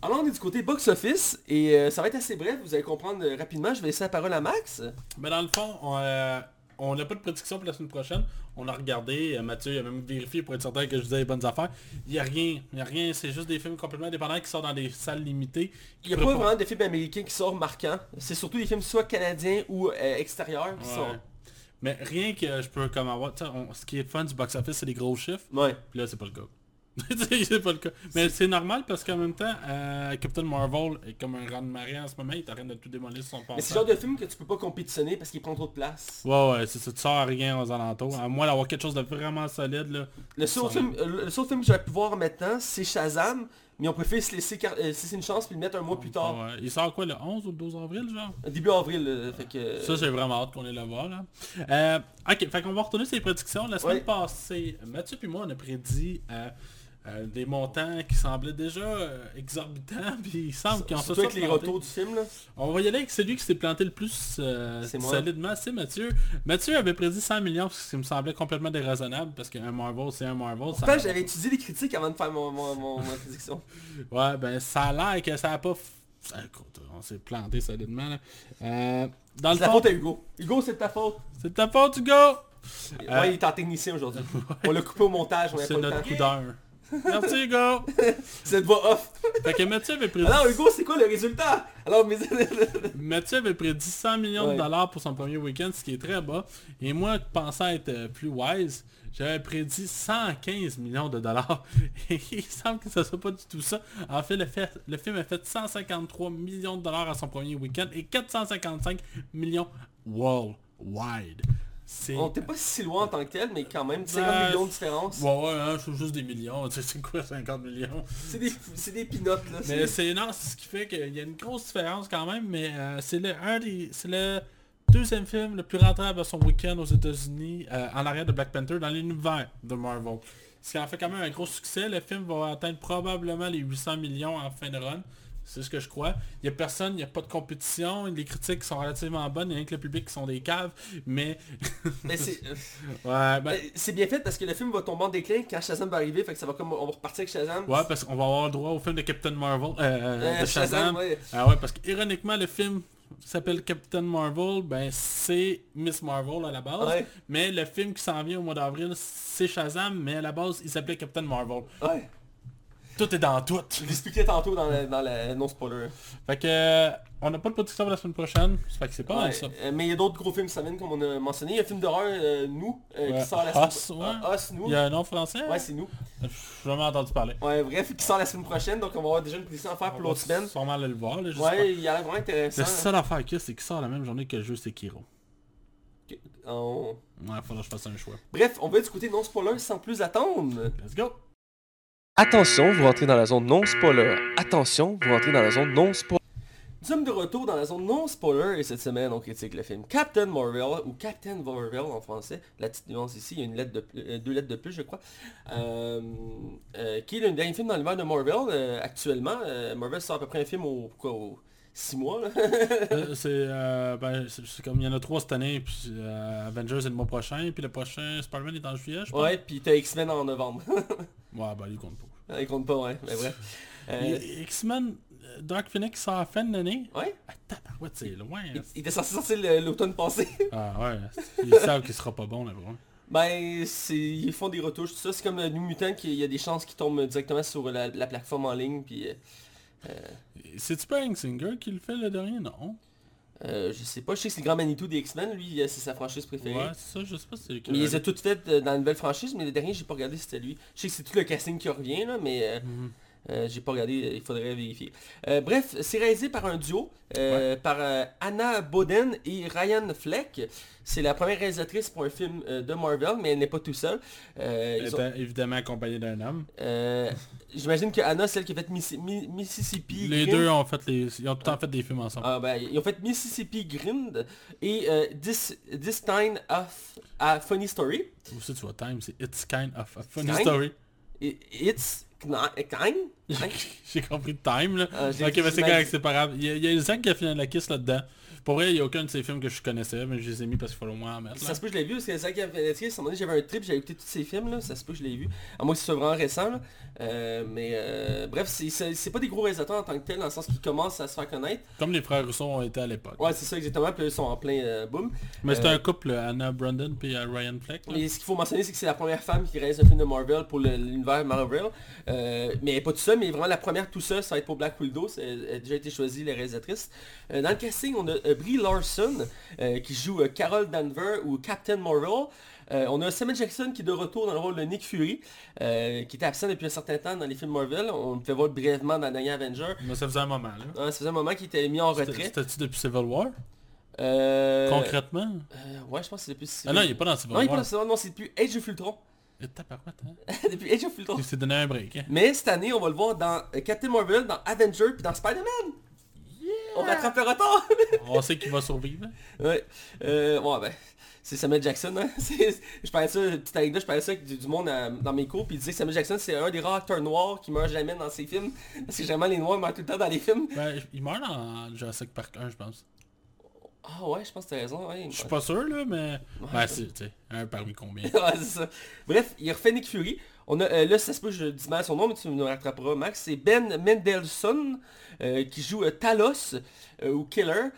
Alors on est du côté box-office et euh, ça va être assez bref, vous allez comprendre rapidement. Je vais laisser la parole à Max. Mais dans le fond, on euh, on n'a pas de prédiction pour la semaine prochaine. On a regardé, euh, Mathieu a même vérifié pour être certain que je disais les bonnes affaires. Il n'y a rien, il y a rien, c'est juste des films complètement indépendants qui sortent dans des salles limitées. Il n'y a pas vraiment de films américains qui sortent marquants. C'est surtout des films soit canadiens ou euh, extérieurs qui Ouais. sortent. Mais rien que je peux comme avoir, on- ce qui est fun du box-office, c'est les gros chiffres. Ouais. Puis là, c'est pas le cas. c'est pas le cas. Mais c'est normal parce qu'en même temps, euh, Captain Marvel est comme un rang de marée en ce moment, il est en train de tout démolir sur son Mais c'est le genre de film que tu peux pas compétitionner parce qu'il prend trop de place. Ouais, ouais, c'est ça, tu sors à rien aux alentours. À moins d'avoir quelque chose de vraiment solide, là. Le seul, film, euh, le seul film que j'aurais pu voir maintenant, c'est Shazam. Mais on préfère se laisser, car- euh, se laisser une chance puis le mettre un mois plus tard. Ouais. Il sort quoi, le 11 ou le 12 avril, genre? Début avril. fait que, Ça, j'ai vraiment hâte qu'on ait le voir, là. Euh, ok, fait qu'on va retourner sur les prédictions. La semaine Ouais. passée, Mathieu et moi, on a prédit euh, des montants qui semblaient déjà euh, exorbitants, puis il semble qu'ils ont ça avec les retours du film. Là. On va y aller avec celui qui s'est planté le plus euh, solidement, c'est Mathieu. Mathieu avait prédit 100 millions, ce qui me semblait complètement déraisonnable, parce qu'un Marvel, c'est un Marvel. Pourtant, j'avais étudié les critiques avant de faire mon, mon, mon- ma prédiction. Ouais, ben ça a l'air que ça a pas... f- ça- écoute, on s'est planté solidement, là. Dans le fond, faute à Hugo. Hugo, c'est de ta faute. c'est de ta faute, Hugo! Ouais, il est en technicien aujourd'hui. On l'a coupé au montage, on C'est pas le notre temps. coup d'heure. Merci Hugo! Cette voix off. Fait que Mathieu avait prédit, Alors Hugo, c'est quoi le résultat? Alors, mais... Mathieu avait prédit 100 millions Ouais. de dollars pour son premier week-end, ce qui est très bas. Et moi, pensant être euh, plus wise, j'avais prédit 115 millions de dollars. Et il semble que ce soit pas du tout ça. En fait, le, fait- le film a fait 153 millions de dollars à son premier week-end et 455 millions worldwide. C'est... on n'était pas si loin en tant que tel, mais quand même, 50 Ben, millions de différence. Ouais, ouais, hein, c'est juste des millions. Tu sais, c'est quoi 50 millions? C'est des, c'est des pinottes, là. Mais C'est- c'est non, c'est ce qui fait qu'il y a une grosse différence quand même, mais euh, c'est le un des. C'est le deuxième film le plus rentable à son week-end aux États-Unis euh, en arrière de Black Panther dans l'univers de Marvel. Ce qui en fait quand même un gros succès. Le film va atteindre probablement les 800 millions en fin de run. C'est ce que je crois. Il n'y a personne, il n'y a pas de compétition. Les critiques sont relativement bonnes. Il y a rien que le public qui sont des caves. Mais... Mais c'est... Ouais, ben... euh, c'est bien fait parce que le film va tomber en déclin quand Shazam va arriver, fait que ça va comme... On va repartir avec Shazam. Ouais, parce qu'on va avoir le droit au film de Captain Marvel, euh, Euh, de Shazam. ouais. Ah ouais, parce qu'ironiquement, le film s'appelle Captain Marvel, ben c'est Miss Marvel à la base. Ouais. Mais le film qui s'en vient au mois d'avril, c'est Shazam, mais à la base, il s'appelait Captain Marvel. Ouais. Tout est dans tout. Je l'expliquais tantôt dans la, dans la non-spoiler. Fait que euh, on n'a pas de podcast la semaine prochaine. Fait que c'est pas mal ça. euh, mais il y a d'autres gros films qui comme on a mentionné. Il y a un film d'horreur, euh, Nous, qui sort la Us, semaine ouais. Ah, Us, Nous. Il y a un nom français? Ouais, c'est Nous. J'ai jamais entendu parler. Ouais, bref, qui sort la semaine prochaine, donc on va avoir déjà une prédiction à faire pour On va l'autre semaine. Sûrement aller le voir. Là, Ouais, il a l'air vraiment intéressant. La seule affaire qu'il y a, c'est qu'il sort la même journée que le jeu Sekiro. On- Ouais, faudra que je fasse un choix. Bref, on va du côté non-spoiler sans plus attendre. Let's go! Attention, vous rentrez dans la zone non spoiler. Attention, vous rentrez dans la zone non spoiler. Nous sommes de retour dans la zone non-spoiler et cette semaine on critique le film Captain Marvel ou Captain Marvel en français. La petite nuance ici, il y a une lettre de euh, deux lettres de plus je crois. Euh, euh, qui est le dernier film dans l'univers de Marvel actuellement. Marvel sort à peu près un film au, au 6 mois. Euh, c'est euh, ben, c'est- comme il y en a trois cette année, puis euh, Avengers est le mois prochain, puis le prochain Spider-Man est en juillet, je pense. ouais, puis t'as X-Men en novembre. Ouais, bah il compte pas. il compte pas, ouais, mais bref. Il- X-Men, Dark Phoenix sort à la fin de l'année. ouais, Ah, tabarouette, c'est loin. il, hein. il était censé sortir le- l'automne passé. Ah ouais, ils savent qu'il sera pas bon là, bro. Ben, ils font des retouches, tout ça. C'est comme euh, New Mutant, qu'il y a des chances qui tombent directement sur la, la plateforme en ligne. Puis, C'est-tu pas Singer qui le fait le dernier, non? euh, je sais pas, je sais que c'est le Grand Manitou des X-Men, lui, c'est sa franchise préférée. Ouais, c'est ça, je sais pas si c'est mais il les a toutes faites euh, dans la nouvelle franchise, mais le dernier, j'ai pas regardé si c'était lui. Je sais que c'est tout le casting qui revient, là, mais euh, Mhm. Euh, j'ai pas regardé, il faudrait vérifier. Euh, bref, c'est réalisé par un duo, euh, par Anna Boden et Ryan Fleck. C'est la première réalisatrice pour un film de Marvel, mais elle n'est pas tout seule. Elle ont- était évidemment accompagné d'un homme. J'imagine que Anna, celle qui a fait Missi- Mi- Mississippi Les Grind. deux ont fait les. Ils ont tout le temps fait des films ensemble. Ah, ben, ils ont fait Mississippi Grind et This, This Kind of a Funny Story. Ou ça, tu vois, Time, c'est It's Kind of a Funny? Story. It's Kind. J'ai compris Time là. Ah, ok, mais c'est correct, c'est pas grave. Il y a, il y a qui a fini la kiss là-dedans. Pour vrai, il n'y a aucun de ces films que je connaissais, mais je les ai mis parce qu'il fallait au moins en mettre. Là. Ça se peut que je l'ai vu, parce que a fait à un moment donné, j'avais un trip, j'avais écouté tous ces films, là, ça se peut que je l'ai vu. À moins que ce soit vraiment récent, là. Euh, mais euh, bref, c'est- pas des gros réalisateurs en tant que tel, dans le sens qu'ils commencent à se faire connaître. Comme les frères Rousseau ont été à l'époque. Ouais, c'est ça exactement, puis ils sont en plein euh, boom. Mais c'est Euh, un couple, Anna Brandon puis Ryan Fleck. là. Mais ce qu'il faut mentionner, c'est que c'est la première femme qui réalise un film de Marvel pour l'univers Marvel. Mais pas tout seule, mais vraiment la première tout seule, ça va être pour Black Widow. Elle a déjà été choisie, la réalisatrice. Dans le casting, on a Brie Larson, euh, qui joue euh, Carol Danver ou Captain Marvel. Euh, on a Samuel Jackson qui est de retour dans le rôle de Nick Fury, euh, qui était absent depuis un certain temps dans les films Marvel. On le fait voir brièvement dans la dernière Avenger. Mais ça faisait un moment là. Ça faisait un moment qu'il était mis en retrait. C'était-tu depuis Civil War? Euh, Concrètement? euh, ouais, je pense que c'est depuis... Ah non, il est pas dans Civil Non, il est pas War. dans- non, c'est depuis Age of Ultron. Hein? depuis Age of Ultron. Il s'est donné un break. Hein? Mais cette année, on va le voir dans euh, Captain Marvel, dans Avenger, puis dans Spider-Man. On rattrape le retard. On sait qu'il va survivre. ouais. Euh, ouais, ben, c'est Samuel Jackson. Hein. Je parlais de ça, petite anecdote, je parlais de ça avec du, du monde à- dans mes cours, puis il disait que Samuel Jackson, c'est un des rares acteurs noirs qui meurt jamais dans ses films. Parce que généralement, les noirs meurent tout le temps dans les films. Ben, il meurt dans Jurassic Park 1, je pense. Ah ouais, je pense que t'as raison. Ouais, Je suis pas sûr, là, mais... Ouais. Ben, c'est, tu sais, un parmi combien? ouais, c'est ça. Bref, il refait Nick Fury. On a, euh, là, ça se peut je dis mal son nom, mais tu nous rattraperas, Max. C'est Ben Mendelsohn euh, qui joue euh, Talos ou Killer,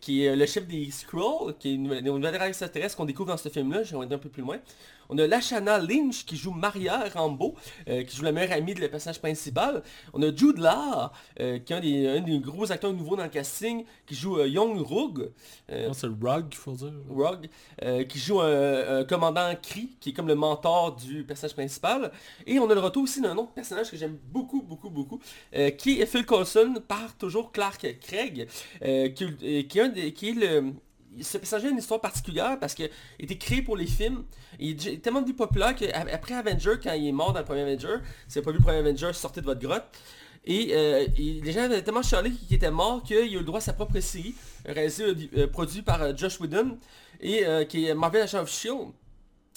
qui est le chef des Skrulls, qui est une, une nouvelle race extraterrestre qu'on découvre dans ce film-là. Je vais aller un peu plus loin. On a Lashana Lynch qui joue Maria Rambo, euh, qui joue la meilleure amie de le personnage principal. On a Jude Law, euh, qui est un des, un des gros acteurs nouveaux dans le casting, qui joue euh, Young Rug. Non, c'est Rug qu'il faut dire. Rogue, euh, qui joue un, un commandant Cree, qui est comme le mentor du personnage principal. Et on a le retour aussi d'un autre personnage que j'aime beaucoup, beaucoup, beaucoup, qui est Phil Coulson par toujours Clark Craig, qui, qui est un des- qui est le... Personnage a une histoire particulière parce qu'il été créé pour les films. Il est tellement populaire qu'après Avenger, quand il est mort dans le premier Avenger, si vous pas vu le premier Avenger, sortez de votre grotte. Et euh, les gens avaient tellement chialé qu'il était mort qu'il a eu le droit à sa propre série, réalisée, euh, produite par euh, Josh Whedon, et qui est Marvel Agent of S.H.I.E.L.D.,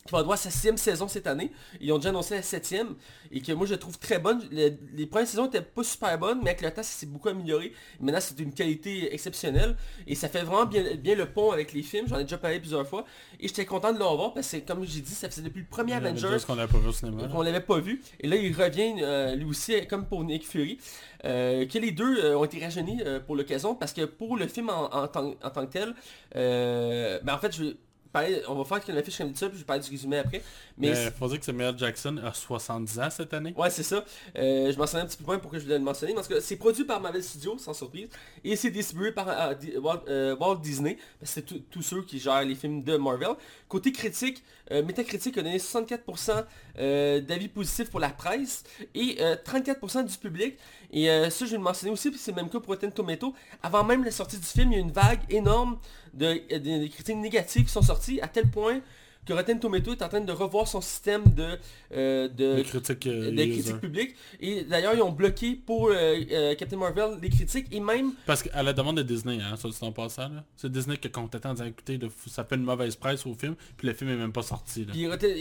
qui va avoir droit à sa sixième saison cette année. Ils ont déjà annoncé la septième, et que moi je trouve très bonne. Le- les premières saisons étaient pas super bonnes, mais avec le temps ça s'est beaucoup amélioré. Maintenant c'est d'une qualité exceptionnelle, et ça fait vraiment bien, bien le pont avec les films, j'en ai déjà parlé plusieurs fois, et j'étais content de le revoir, parce que comme j'ai dit, ça faisait depuis le premier Avenger, ce qu'on a pas vu au cinéma. qu'on l'avait pas vu. Et là, il revient euh, lui aussi, comme pour Nick Fury, euh, que les deux euh, ont été rajeunis pour l'occasion, parce que pour le film en, en tant, en tant que tel, ben en fait, je parler, on va faire une affiche comme ça, puis je vais parler du résumé après. Mais Mais faut dire que Samuel Jackson a 70 ans cette année. Ouais, c'est ça. Euh, je mentionnais un petit peu moins pour que je voulais le mentionner. Parce que c'est produit par Marvel Studios, sans surprise. Et c'est distribué par euh, Walt, euh, Walt Disney. Parce que C'est tous ceux qui gèrent les films de Marvel. Côté critique, euh, Metacritic a donné 64% euh, d'avis positifs pour la presse et euh, 34% du public. Et euh, ça, je vais le mentionner aussi, puis c'est le même cas pour Rotten Tomato. Avant même la sortie du film, il y a une vague énorme de, de- de critiques négatives qui sont sorties, à tel point que Rotten Tomato est en train de revoir son système de, euh, de, critiques euh, critiques publiques. Et d'ailleurs, ils ont bloqué pour euh, euh, Captain Marvel les critiques et même... Parce qu'à la demande de Disney, hein, dit en passant, là. C'est Disney qui a contacté en disant écoutez, ça fait une mauvaise presse au film, puis le film est même pas sorti. Là. Puis Rotten,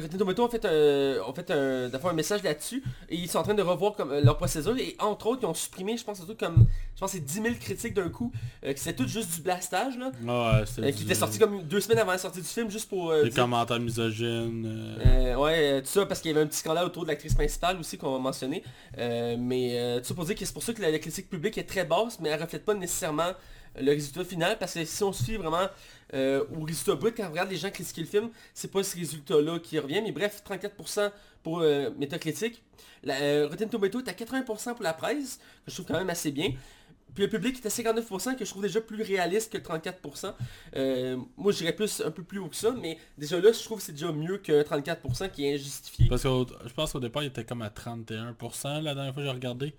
Rotten Tomato ont fait, un, fait un, un message là-dessus et ils sont en train de revoir comme, leur procédure et entre autres ils ont supprimé je pense surtout comme je pense que c'est 10 000 critiques d'un coup que c'était tout juste du blastage là Ah ouais, qui du- était sorti comme deux semaines avant la sortie du film juste pour Des commentaires misogynes. euh, Euh, ouais, euh, tout ça parce qu'il y avait un petit scandale autour de l'actrice principale aussi qu'on va mentionner. Mais tout ça pour dire que c'est pour ça que la, la critique publique est très basse, mais elle reflète pas nécessairement le résultat final, parce que si on fie vraiment euh, au résultat brut, quand on regarde les gens critiquer le film, c'est pas ce résultat-là qui revient. Mais bref, 34% pour euh, Metacritic. La, euh, Rotten Tomato est à 80% pour la presse, que je trouve quand même assez bien. Puis le public à 59% que je trouve déjà plus réaliste que le 34%. Euh, moi je dirais plus un peu plus haut que ça, mais déjà là je trouve que c'est déjà mieux que 34% qui est injustifié. Parce que je pense qu'au départ, il était comme à 31% la dernière fois que j'ai regardé,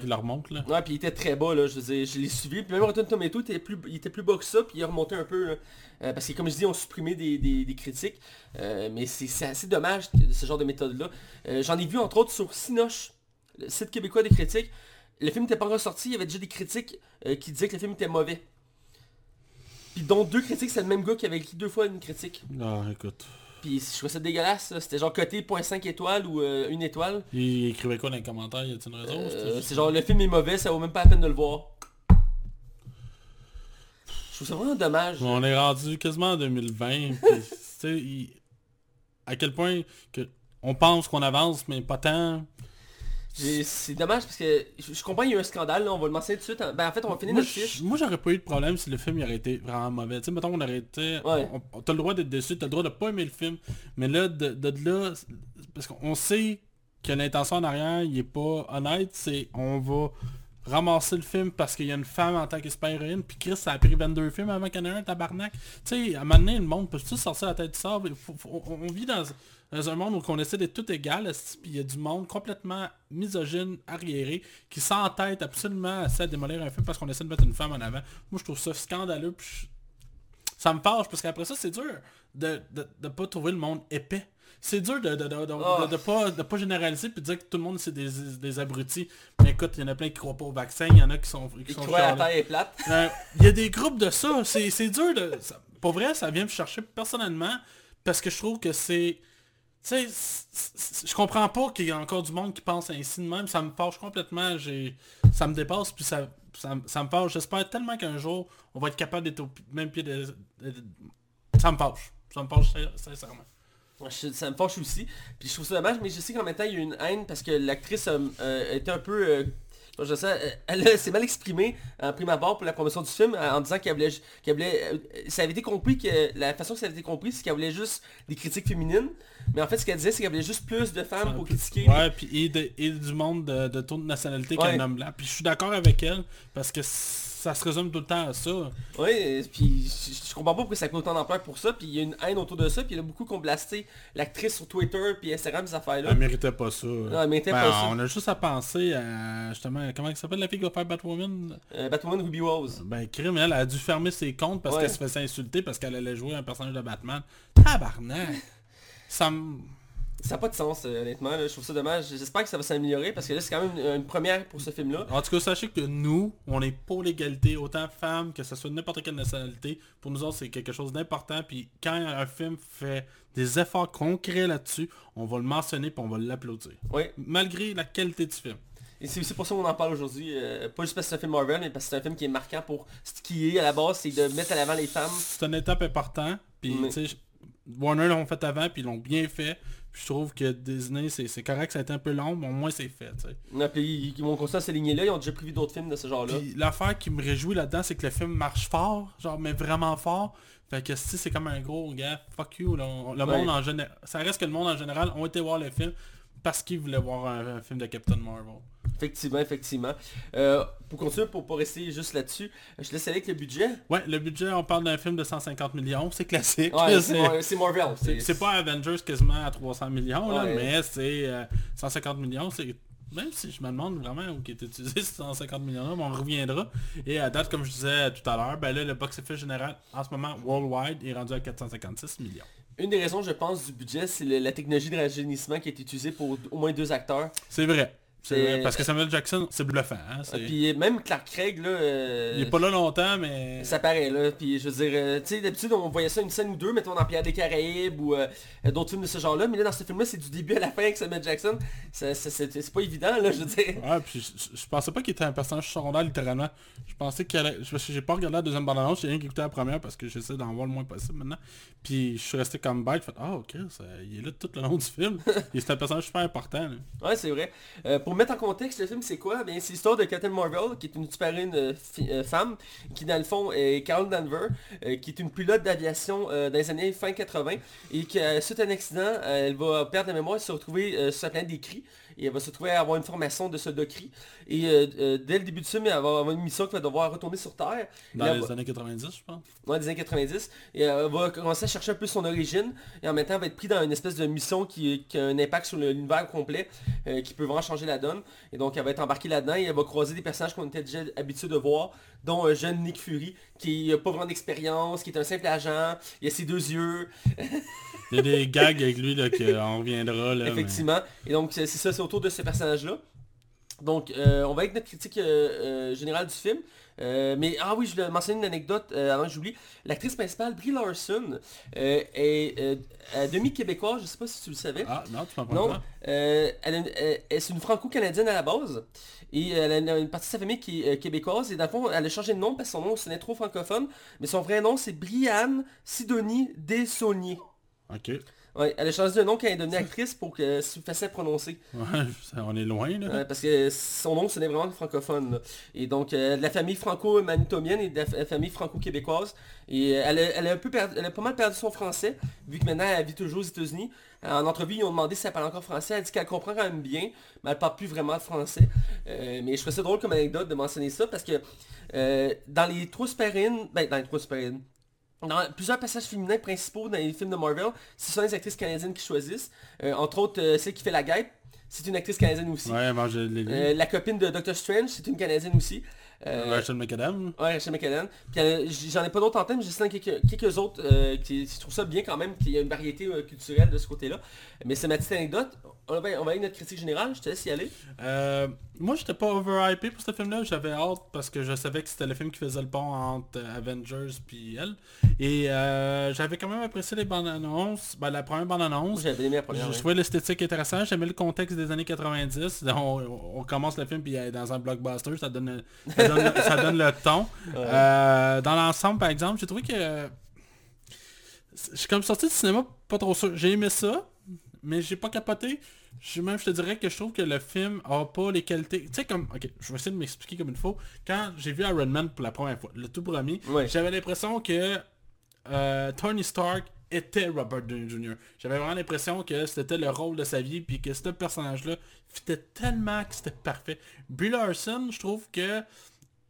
qu'il leur remonte. Là. Ouais, puis il était très bas, là, je veux dire, je l'ai suivi. Puis même Rotten Tomato, il était plus, il était plus bas que ça, puis il a remonté un peu, là. Euh, parce que comme je dis, on supprimé des, des- des critiques. Euh, mais c'est assez dommage, ce genre de méthode-là. Euh, J'en ai vu, entre autres, sur Cinoche, le site québécois des critiques. Le film n'était pas encore sorti, il y avait déjà des critiques euh, qui disaient que le film était mauvais. Puis dont deux critiques, c'est le même gars qui avait écrit deux fois une critique. Ah, écoute. Puis je trouvais ça dégueulasse, c'était genre côté 0.5 étoiles ou euh, une étoile. Il écrivait quoi dans les commentaires? Y a-t-il une raison Euh, c'est genre le film est mauvais, ça vaut même pas la peine de le voir. Je trouve ça vraiment dommage. On est rendu quasiment en 2020. puis, tu sais, il- à quel point que on pense qu'on avance, mais pas tant. C'est dommage parce que je, je comprends il y a eu un scandale, là, on va le mentionner tout de suite. hein. Ben en fait on va finir Moi, notre fiche. moi, j'aurais pas eu de problème si le film il aurait été vraiment mauvais. Tu sais, mettons, on aurait été... Ouais. on- on- T'as le droit d'être déçu, t'as le droit de pas aimer le film. Mais là, de, de là... Parce qu'on sait que l'intention en arrière, il est pas honnête. C'est on va ramasser le film parce qu'il y a une femme en tant que super-héroïne. Puis Chris, ça a pris 22 films avant qu'il y en ait un, tabarnak. Tu sais, à un moment donné, le monde peut tout sortir la tête du sable? Il faut- faut- on, on vit dans, dans un monde où on essaie d'être tout égal. Puis il y a du monde complètement misogyne, arriéré, qui s'entête absolument à démolir un film parce qu'on essaie de mettre une femme en avant. Moi, je trouve ça scandaleux. Puis ça me fâche parce qu'après ça, c'est dur de, de, de pas trouver le monde épais. C'est dur de, de, de, de, Oh. pas, de pas généraliser puis de dire que tout le monde c'est des, des abrutis. Mais écoute, il y en a plein qui croient pas au vaccin, il y en a qui sont qui Il sont croit la chialés. terre est plate. Euh, Il y a des groupes de ça, c'est c'est dur de... ça- pour vrai, ça vient me chercher personnellement, parce que je trouve que c'est... Tu sais, je comprends pas qu'il y a encore du monde qui pense ainsi de même, ça me fâche complètement, ça me dépasse, puis ça, ça, ça me. J'espère tellement qu'un jour, on va être capable d'être au même pied de, Ça me fâche, ça me fâche sin- sincèrement. Ça me fâche aussi. Puis je trouve ça dommage, mais je sais qu'en même temps, il y a une haine parce que l'actrice euh, euh, était un peu... euh, je ça, euh, elle s'est mal exprimée en prime abord pour la promotion du film en disant qu'elle voulait, qu'elle voulait euh, ça avait été compris que la façon que ça avait été compris c'est qu'elle voulait juste des critiques féminines mais en fait ce qu'elle disait c'est qu'elle voulait juste plus de femmes pour critiquer Ouais, puis et, de- et du monde de, de toute nationalité Ouais. qu'un homme blanc. Puis je suis d'accord avec elle, parce que ça se résume tout le temps à ça. Ouais, puis je, je comprends pas pourquoi ça coûte autant d'ampleur pour ça, puis il y a une haine autour de ça, puis il y a beaucoup qui ont blasté l'actrice sur Twitter, puis Instagram, ces affaires-là. Elle méritait pas ça. Non, elle méritait Ben, pas ça. On a juste à penser à justement comment elle s'appelle la fille qui va faire Batwoman? Euh, Batwoman Ruby Rose. Ben crime, elle a dû fermer ses comptes parce Ouais. qu'elle se faisait insulter parce qu'elle allait jouer un personnage de Batman. Tabarnak! Ça me. Ça n'a pas de sens, euh, honnêtement, là. je trouve ça dommage. J'espère que ça va s'améliorer, parce que là, c'est quand même une, une première pour ce film-là. En tout cas, sachez que nous, on est pour l'égalité, autant femmes que ce soit n'importe quelle nationalité. Pour nous autres, c'est quelque chose d'important. Puis quand un film fait des efforts concrets là-dessus, on va le mentionner puis on va l'applaudir. Oui, Malgré la qualité du film. et c'est aussi pour ça qu'on en parle aujourd'hui. euh, pas juste parce que c'est un film Marvel, mais parce que c'est un film qui est marquant pour ce qui est à la base, c'est de mettre à l'avant les femmes. C'est une étape importante. Puis Mais- Warner l'ont fait avant, puis ils l'ont bien fait. Je trouve que Disney, c'est correct, ça a été un peu long, mais au moins c'est fait. Non, puis ils, vont continuer à s'aligner là, ils ont déjà prévu d'autres films de ce genre-là. L'affaire qui me réjouit là-dedans, c'est que le film marche fort, genre mais vraiment fort. Fait que si c'est comme un gros gars, fuck you, là, on- le Ouais. monde en général. Ça reste que le monde en général ont été voir le film parce qu'ils voulaient voir un, un film de Captain Marvel. Effectivement, effectivement. Euh, pour continuer, pour pas rester juste là-dessus, je te laisse aller avec le budget. Ouais, le budget, on parle d'un film de 150 millions, c'est classique. Ouais, c'est c'est- Mar- c'est Marvel. c'est pas Avengers quasiment à 300 millions, là, mais c'est euh, 150 millions, c'est... Même si je me demande vraiment où est utilisé ces 150 millions-là, on reviendra. Et à date, comme je disais tout à l'heure, ben là, le box-office général, en ce moment, worldwide, est rendu à 456 millions. Une des raisons, je pense, du budget, c'est la technologie de rajeunissement qui été utilisée pour au moins deux acteurs. C'est vrai. Vrai, Parce que Samuel Jackson, c'est bluffant. Hein? c'est- Puis même Clark Craig, là... euh, Il est pas là longtemps, mais... Ça paraît là, puis je veux dire, euh, tu sais, d'habitude on voyait ça une scène ou deux, mettons dans Pierre des Caraïbes ou euh, d'autres films de ce genre-là, mais là dans ce film-là c'est du début à la fin avec Samuel Jackson, c'est c'est pas évident là, je veux dire. Ouais, puis je, je pensais pas qu'il était un personnage secondaire littéralement. Je pensais qu'il allait... J'ai pas regardé la deuxième bande-annonce, j'ai rien qu'écouté la première parce que j'essaie d'en voir le moins possible maintenant. Puis je suis resté comme bête, Ah ok, ça, il est là tout le long du film. Et c'est un personnage super important. là. Ouais c'est vrai. Euh, pour mettre en contexte le film c'est quoi? Ben c'est l'histoire de Captain Marvel, qui est une super-héroïne euh, euh, femme, qui dans le fond est Carol Danver, euh, qui est une pilote d'aviation euh, dans les années fin 80, et qui suite à un accident, elle va perdre la mémoire et se retrouver sur la planète des cris. Et elle va se retrouver à avoir une formation de soldat cri. Et euh, euh, dès le début du film, elle va avoir une mission qui va devoir retourner sur Terre. Dans les va- années 90, je pense. Ouais, des années 90. Et elle va commencer à chercher un peu son origine. Et en même temps, elle va être pris dans une espèce de mission qui, qui a un impact sur l'univers complet, euh, qui peut vraiment changer la donne. Et donc, elle va être embarquée là-dedans et elle va croiser des personnages qu'on était déjà habitués de voir, dont un jeune Nick Fury, qui n'a pas vraiment d'expérience, qui est un simple agent. Il a ses deux yeux, Il y a des gags avec lui là, qu'on reviendra. Là, mais- effectivement. Et donc, c'est ça, c'est autour de ce personnage-là. Donc, euh, on va avec notre critique euh, euh, générale du film. Euh, mais, ah oui, je voulais mentionner une anecdote euh, avant que j'oublie. L'actrice principale, Brie Larson, euh, est à demi-québécoise, je sais pas si tu le savais. Ah non, tu m'en prends non, pas. elle, elle- elle- c'est une franco-canadienne à la base. Et elle a une, partie de sa famille qui est québécoise. Et dans le fond, elle a changé de nom parce que son nom sonnait trop francophone. Mais son vrai nom, c'est Brianne Sidonie Dessaulniers. Ok. Ouais, elle a changé de nom quand elle est devenue actrice pour que ce soit facile à prononcer. Ouais, on est loin là. Parce que son nom sonnait vraiment francophone. là. Et donc euh, de la famille franco-manitomienne et de la fa- famille franco-québécoise. Et euh, elle, a, elle a un peu perdu, elle a pas mal perdu son français, vu que maintenant elle vit toujours aux États-Unis. En entrevue, ils ont demandé si elle parle encore français. Elle dit qu'elle comprend quand même bien, mais elle parle plus vraiment de français. Euh, mais je trouve ça drôle comme anecdote de mentionner ça parce que euh, dans les trois super ben dans les trois super dans plusieurs passages féminins principaux dans les films de Marvel, ce sont les actrices canadiennes qui choisissent. Euh, entre autres, euh, celle qui fait la guêpe, c'est une actrice canadienne aussi. Ouais, moi je l'ai lu. Euh, la copine de Doctor Strange, c'est une Canadienne aussi. Rachel McAdam. Ouais, Rachel McAdam. Puis j'en ai pas d'autres en tête, mais j'ai quelques, quelques autres qui je trouve ça bien quand même qu'il y a une variété culturelle de ce côté-là. Mais c'est ma petite anecdote. On va, on va avec notre critique générale, je te laisse y aller. Euh, moi j'étais pas overhypé pour ce film-là, j'avais hâte parce que je savais que c'était le film qui faisait le pont entre Avengers puis elle. Et euh, j'avais quand même apprécié les bandes annonces, ben, la première bande annonce. J'avais aimé la Je, première. je ouais. trouvais l'esthétique intéressant, j'aimais le contexte des années 90. On, on commence le film puis dans un blockbuster, ça donne, ça donne, ça donne le ton. Euh, dans l'ensemble par exemple, j'ai trouvé que... Je suis comme sorti du cinéma pas trop sûr. J'ai aimé ça, mais j'ai pas capoté. Je, même je te dirais que je trouve que le film a pas les qualités. Tu sais comme. Ok, je vais essayer de m'expliquer comme il faut. Quand j'ai vu Iron Man pour la première fois, le tout premier, j'avais l'impression que euh, Tony Stark était Robert Downey Jr. J'avais vraiment l'impression que c'était le rôle de sa vie, puis que ce personnage-là fitait tellement que c'était parfait. Brie Larson, je trouve que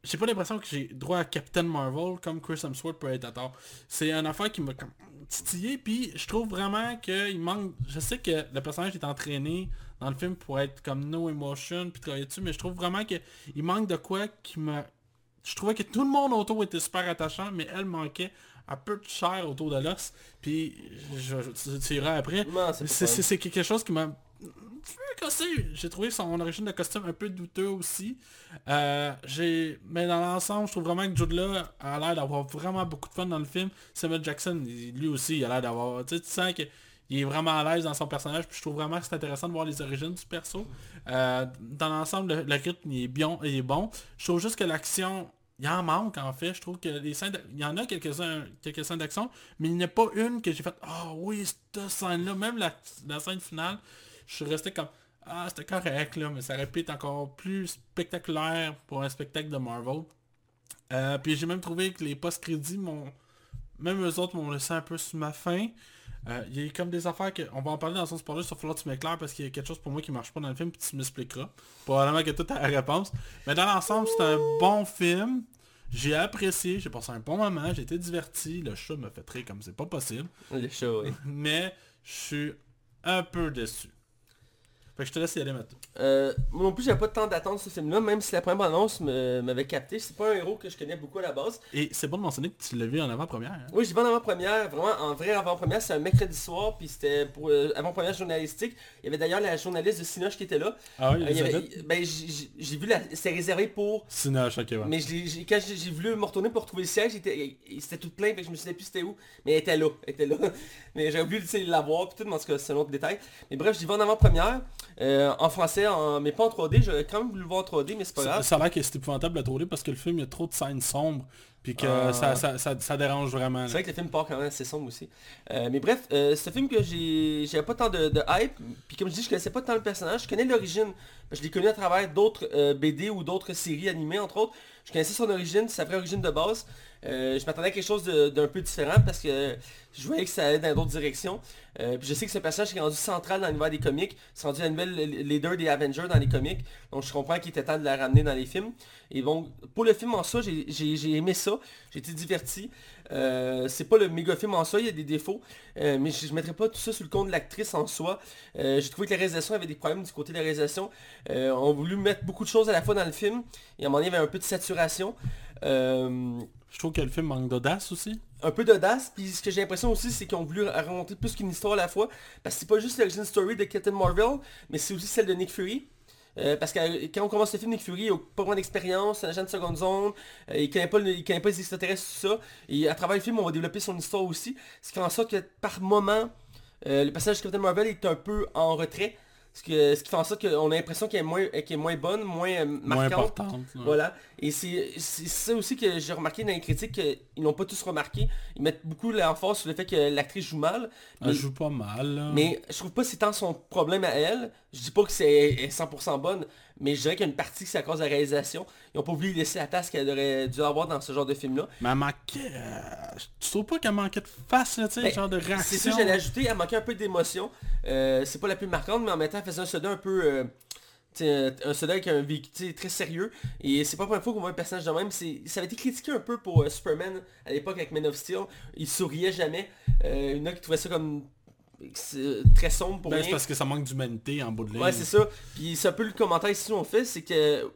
j'ai pas l'impression que j'ai droit à Captain Marvel comme Chris Hemsworth peut être à tort. C'est une affaire qui m'a comme titillé, puis je trouve vraiment qu'il manque... Je sais que le personnage est entraîné dans le film pour être comme no emotion, puis travailler dessus, mais je trouve vraiment qu'il manque de quoi qui me... Je trouvais que tout le monde autour était super attachant, mais elle manquait un peu de chair autour de l'os. Puis, je, je, tu iras après. C'est quelque chose qui m'a. J'ai trouvé son origine de costume un peu douteux aussi. Euh, j'ai Mais dans l'ensemble, je trouve vraiment que Jude Law a l'air d'avoir vraiment beaucoup de fun dans le film. Samuel Jackson, lui aussi, il a l'air d'avoir... Tu sens que... Il est vraiment à l'aise dans son personnage, puis je trouve vraiment que c'est intéressant de voir les origines du perso. Euh, dans l'ensemble, le, le rythme il est, bien, il est bon. Je trouve juste que l'action il en manque en fait. Je trouve que les scènes, il y en a quelques-uns, quelques scènes d'action, mais il n'y a pas une que j'ai fait, ah oui, cette scène-là, même la, la scène finale, je suis resté comme, ah c'était correct là, mais ça être encore plus spectaculaire pour un spectacle de Marvel. Euh, puis j'ai même trouvé que les post-crédits même eux autres m'ont laissé un peu sur ma faim. Euh, Il y a comme des affaires que... On va en parler dans son spoiler sur falloir que tu m'éclaires parce qu'il y a quelque chose pour moi qui marche pas dans le film puis tu m'expliqueras. Probablement que tout a la réponse. Mais dans l'ensemble, c'est un bon film. J'ai apprécié, j'ai passé un bon moment, j'ai été diverti. Le chat me fait rire comme c'est pas possible. Le show, oui. Mais je suis un peu déçu. Fait que je te laisse y aller maintenant. Euh, moi non plus, j'avais pas de temps d'attendre ce film-là, même si la première annonce m'avait capté. C'est pas un héros que je connais beaucoup à la base. Et c'est bon de mentionner que tu l'as vu en avant-première. hein? Oui, j'ai vu en avant-première, vraiment en vrai avant-première, c'est un mercredi soir, puis c'était pour euh, avant-première journalistique. Il y avait d'ailleurs la journaliste de Cinoche qui était là. Ah oui, Euh, il y avait- ben, j'ai vu la... C'est réservé pour... Sinoche, ok, ouais. Mais quand j'ai voulu me retourner pour retrouver le siège, c'était tout plein, fait que je me souvenais plus c'était où. Mais elle était là, elle était là. mais j'ai oublié de la voir, puis tout, mais en tout cas, c'est un autre détail. Mais bref, j'ai vu en avant-première, euh, en français, en... mais pas en 3D. J'aurais quand même voulu le voir en 3D, mais c'est pas grave. ça a l'air que c'est épouvantable à trouver parce que le film, il y a trop de scènes sombres. Puis que Ah. ça, ça, ça, ça dérange vraiment. C'est vrai que le film part quand même assez sombre aussi. Euh, mais bref, euh, c'est un film que j'ai j'avais pas tant de, de hype. Puis comme je dis, je connaissais pas tant le personnage. Je connais l'origine. Je l'ai connu à travers d'autres BD ou d'autres séries animées, entre autres. Je connaissais son origine, sa vraie origine de base. Euh, je m'attendais à quelque chose d'un peu différent parce que je voyais que ça allait dans d'autres directions. Euh, puis je sais que ce personnage est rendu central dans l'univers des comics. C'est rendu la nouvelle leader des Avengers dans les comics. Donc je comprends qu'il était temps de la ramener dans les films. Et donc pour le film en soi, j'ai- aimé ça. J'ai été diverti. Euh, c'est pas le méga film en soi, il y a des défauts. Mais je ne mettrai pas tout ça sur le compte de l'actrice en soi. J'ai trouvé que la réalisation avait des problèmes du côté de la réalisation. On voulu mettre beaucoup de choses à la fois dans le film. Et à un moment donné, il y avait un peu de saturation. Je trouve que le film manque d'audace aussi. un peu d'audace, puis ce que j'ai l'impression aussi, c'est qu'ils ont voulu raconter plus qu'une histoire à la fois, parce que c'est pas juste l'origine story de Captain Marvel, mais c'est aussi celle de Nick Fury. Euh, parce que euh, quand on commence le film, Nick Fury n'a pas vraiment d'expérience, c'est un agent de seconde zone, euh, il connaît connaît pas les extraterrestres, tout ça. Et à travers le film, on va développer son histoire aussi. Ce qui fait en sorte que par moment, le personnage de Captain Marvel est un peu en retrait. Ce, que, ce qui fait en sorte qu'on a l'impression qu'elle est moins, qu'elle est moins bonne, moins euh, Moins marquante. importante. Voilà. Et c'est ça aussi que j'ai remarqué dans les critiques qu'ils n'ont pas tous remarqué. Ils mettent beaucoup l'emphase sur le fait que l'actrice joue mal. Elle Mais, joue pas mal. là. mais je trouve pas que c'est tant son problème à elle. Je dis pas que c'est elle est 100% bonne, mais je dirais qu'il y a une partie que c'est à cause de la réalisation. Ils ont pas voulu laisser la place qu'elle aurait dû avoir dans ce genre de film-là. Mais elle manquait... euh, Tu trouves pas qu'elle manquait de face, là, tu sais, Ben, genre de C'est réaction. ça que j'allais ajouter, elle manquait un peu d'émotion. Euh, c'est pas la plus marquante, mais en même temps, elle faisait un soda un peu... euh, un soda avec un véhicule très sérieux. Et c'est pas la première fois qu'on voit un personnage de même. C'est- Ça avait été critiqué un peu pour euh, Superman à l'époque avec Man of Steel. Il souriait jamais. Euh, il y en a qui trouvaient ça comme c'est très sombre pour Ben, c'est parce que ça manque d'humanité en bout de ligne. Ouais, c'est ça. Puis c'est un peu le commentaire ici on fait, c'est que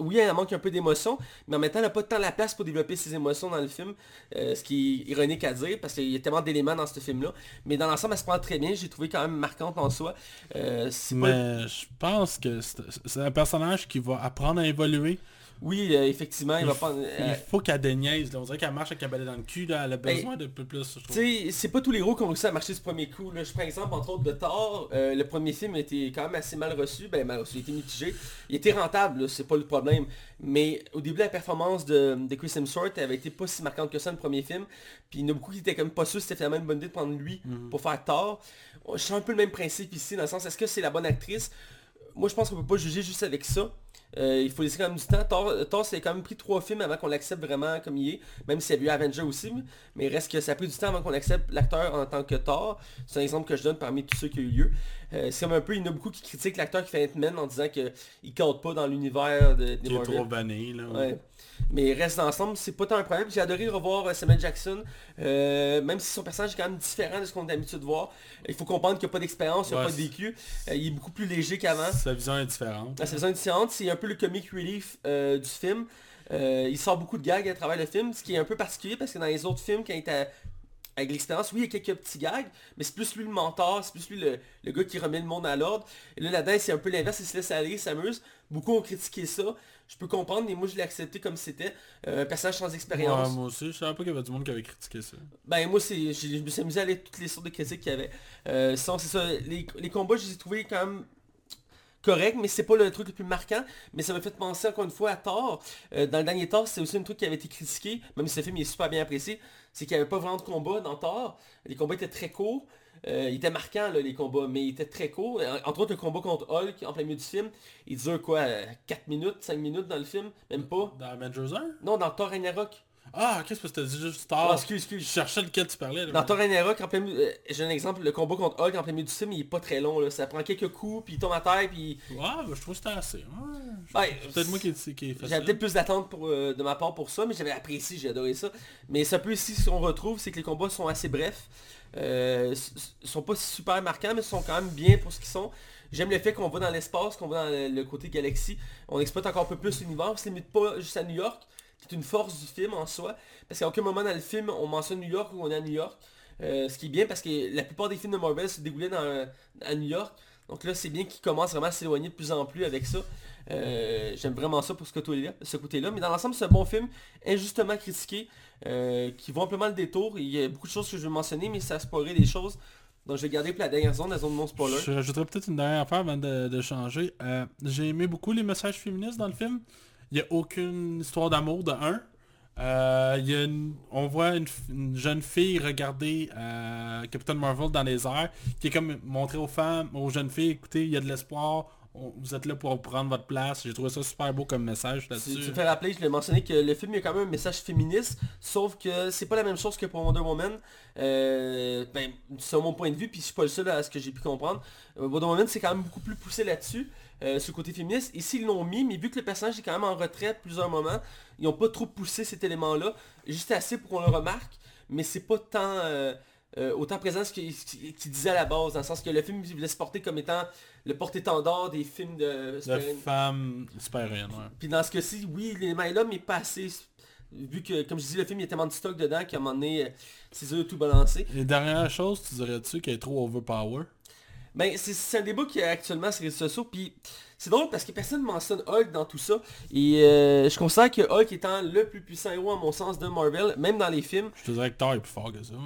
oui, elle manque un peu d'émotion, mais en même temps, elle n'a pas tant la place pour développer ses émotions dans le film, euh, ce qui est ironique à dire, parce qu'il y a tellement d'éléments dans ce film-là. Mais dans l'ensemble, elle se prend très bien, j'ai trouvé quand même marquante en soi. Euh, pas- Mais je pense que c'est un personnage qui va apprendre à évoluer. Oui, euh, effectivement, il va pas... Il euh, faut qu'elle déniaise. Là. On dirait qu'elle marche avec un balai dans le cul. Là. Elle a Ben, besoin de peu plus. Tu sais, c'est pas tous les héros qui ont réussi à marcher ce premier coup. Là. Je prends exemple entre autres de Thor. Euh, le premier film été quand même assez mal reçu. Ben mal reçu, il été mitigé. Il était rentable, c'est pas le problème. Mais au début la performance de, de Chris Hemsworth avait été pas si marquante que ça le premier film. Puis il y en a beaucoup qui étaient comme pas sûrs si c'était finalement une bonne idée de prendre lui pour faire Thor. Je sens un peu le même principe ici, dans le sens est-ce que c'est la bonne actrice? Moi je pense qu'on peut pas juger juste avec ça. Euh, il faut laisser quand même du temps. Thor, Thor c'est quand même pris trois films avant qu'on l'accepte vraiment comme il est. Même s'il y a eu Avenger aussi. Mais il reste que ça a pris du temps avant qu'on accepte l'acteur en tant que Thor. C'est un exemple que je donne parmi tous ceux qui ont eu lieu. Euh, c'est comme un peu, il y en a beaucoup qui critiquent l'acteur qui fait Ant-Man en disant qu'il ne compte pas dans l'univers de, des Qui est Marvel. trop vanné. Là. Ouais. Mais reste ensemble, c'est pas tant un problème. J'ai adoré revoir euh, Samuel Jackson, euh, même si son personnage est quand même différent de ce qu'on a l'habitude de voir. Il faut comprendre qu'il n'y a pas d'expérience, il n'y a Ouais, pas de vécu. Euh, il est beaucoup plus léger qu'avant. Sa vision est différente. La saison est différente, c'est un peu le comic relief euh, du film. Il sort beaucoup de gags à travers le film, ce qui est un peu particulier parce que dans les autres films, quand il était avec l'expérience, oui, il y a quelques petits gags, mais c'est plus lui le mentor, c'est plus lui le, le gars qui remet le monde à l'ordre. Et là, là-dedans, c'est un peu l'inverse, il se laisse aller, il s'amuse. Beaucoup ont critiqué ça. Je peux comprendre, mais moi, je l'ai accepté comme c'était. Euh, un personnage sans expérience. Ouais, moi aussi, je savais pas qu'il y avait du monde qui avait critiqué ça. Ben moi c'est. Je me suis amusé à lire toutes les sortes de critiques qu'il y avait. Euh, sinon c'est ça. Les, les combats je les ai trouvés quand même correct, mais c'est pas le truc le plus marquant. Mais ça m'a fait penser encore une fois à Thor. Euh, dans le dernier Thor, c'est aussi un truc qui avait été critiqué, même si ce film est super bien apprécié, c'est qu'il n'y avait pas vraiment de combat dans Thor. Les combats étaient très courts. Euh, il était marquant là, les combats, mais il était très court. En- Entre autres, le combat contre Hulk en plein milieu du film, il dure quoi, euh, 4 minutes, 5 minutes dans le film? Même pas? Dans Avengers 1 Non, dans Thor Ragnarok. Ah, qu'est-ce que c'était juste Ah, Thor excuse, Je excuse. cherchais lequel tu parlais. là. Dans Ragnarok, en plein euh, j'ai un exemple, le combat contre Hulk en plein milieu du film, il est pas très long. Là. Ça prend quelques coups, puis il tombe à terre, puis... Ouais, ben, je trouve que c'était assez. Ouais. Ouais, C'est peut-être moi qui, qui ai fait ça. J'avais peut-être plus d'attente euh, de ma part pour ça, mais j'avais apprécié, j'ai adoré ça. Mais ça peut aussi, ce qu'on retrouve, c'est que les combats sont assez brefs. Euh, sont pas super marquants, mais sont quand même bien pour ce qu'ils sont. J'aime le fait qu'on va dans l'espace, qu'on va dans le, le côté galaxie. On exploite encore un peu plus l'univers. On se limite pas juste à New York, qui est une force du film en soi. Parce qu'à aucun moment dans le film, on mentionne New York ou on est à New York. Euh, ce qui est bien parce que la plupart des films de Marvel se dégoulaient dans, à New York. Donc là, c'est bien qu'ils commencent vraiment à s'éloigner de plus en plus avec ça. Euh, J'aime vraiment ça pour ce côté-là. Mais dans l'ensemble, c'est un bon film, injustement critiqué, euh, qui vaut amplement le détour. Il y a beaucoup de choses que je vais mentionner, mais ça spoilerait des choses. Donc je vais garder pour la dernière zone, la zone non spoiler. Je rajouterais peut-être une dernière affaire avant de, de changer. Euh, J'ai aimé beaucoup les messages féministes dans le film. Il n'y a aucune histoire d'amour de un. Euh, y a on voit une, jeune fille regarder euh, Captain Marvel dans les airs, qui est comme montrer aux femmes, aux jeunes filles, écoutez, il y a de l'espoir, vous êtes là pour prendre votre place. J'ai trouvé ça super beau comme message là-dessus. tu me fais rappeler, je l'ai mentionné, que le film il y a quand même un message féministe, sauf que c'est pas la même chose que pour Wonder Woman. Euh, ben, mon point de vue, puis je suis pas le seul à ce que j'ai pu comprendre. Euh, Wonder Woman c'est quand même beaucoup plus poussé là-dessus, euh, sur le côté féministe. Ici ils l'ont mis, mais vu que le personnage est quand même en retrait à plusieurs moments, ils ont pas trop poussé cet élément-là, juste assez pour qu'on le remarque, mais c'est pas tant... euh, euh, autant présent ce qu'il qu'il disait à la base, dans le sens que le film il voulait se porter comme étant le porte-étendard des films de De super- femme super-héroïne, ouais. puis dans ce cas-ci, oui, l'élément est là, mais pas assez. Vu que, comme je dis, le film, il y a tellement de stock dedans qu'à un moment donné, euh, c'est tout balancer. Et dernière chose, tu dirais-tu qu'elle est trop overpower? Ben, c'est- un débat qui est actuellement sur les réseaux sociaux, puis c'est drôle parce que personne ne mentionne Hulk dans tout ça. Et euh, je considère que Hulk étant le plus puissant héros, à mon sens, de Marvel, même dans les films, Je te dirais que Thor est plus fort que ça, ouais.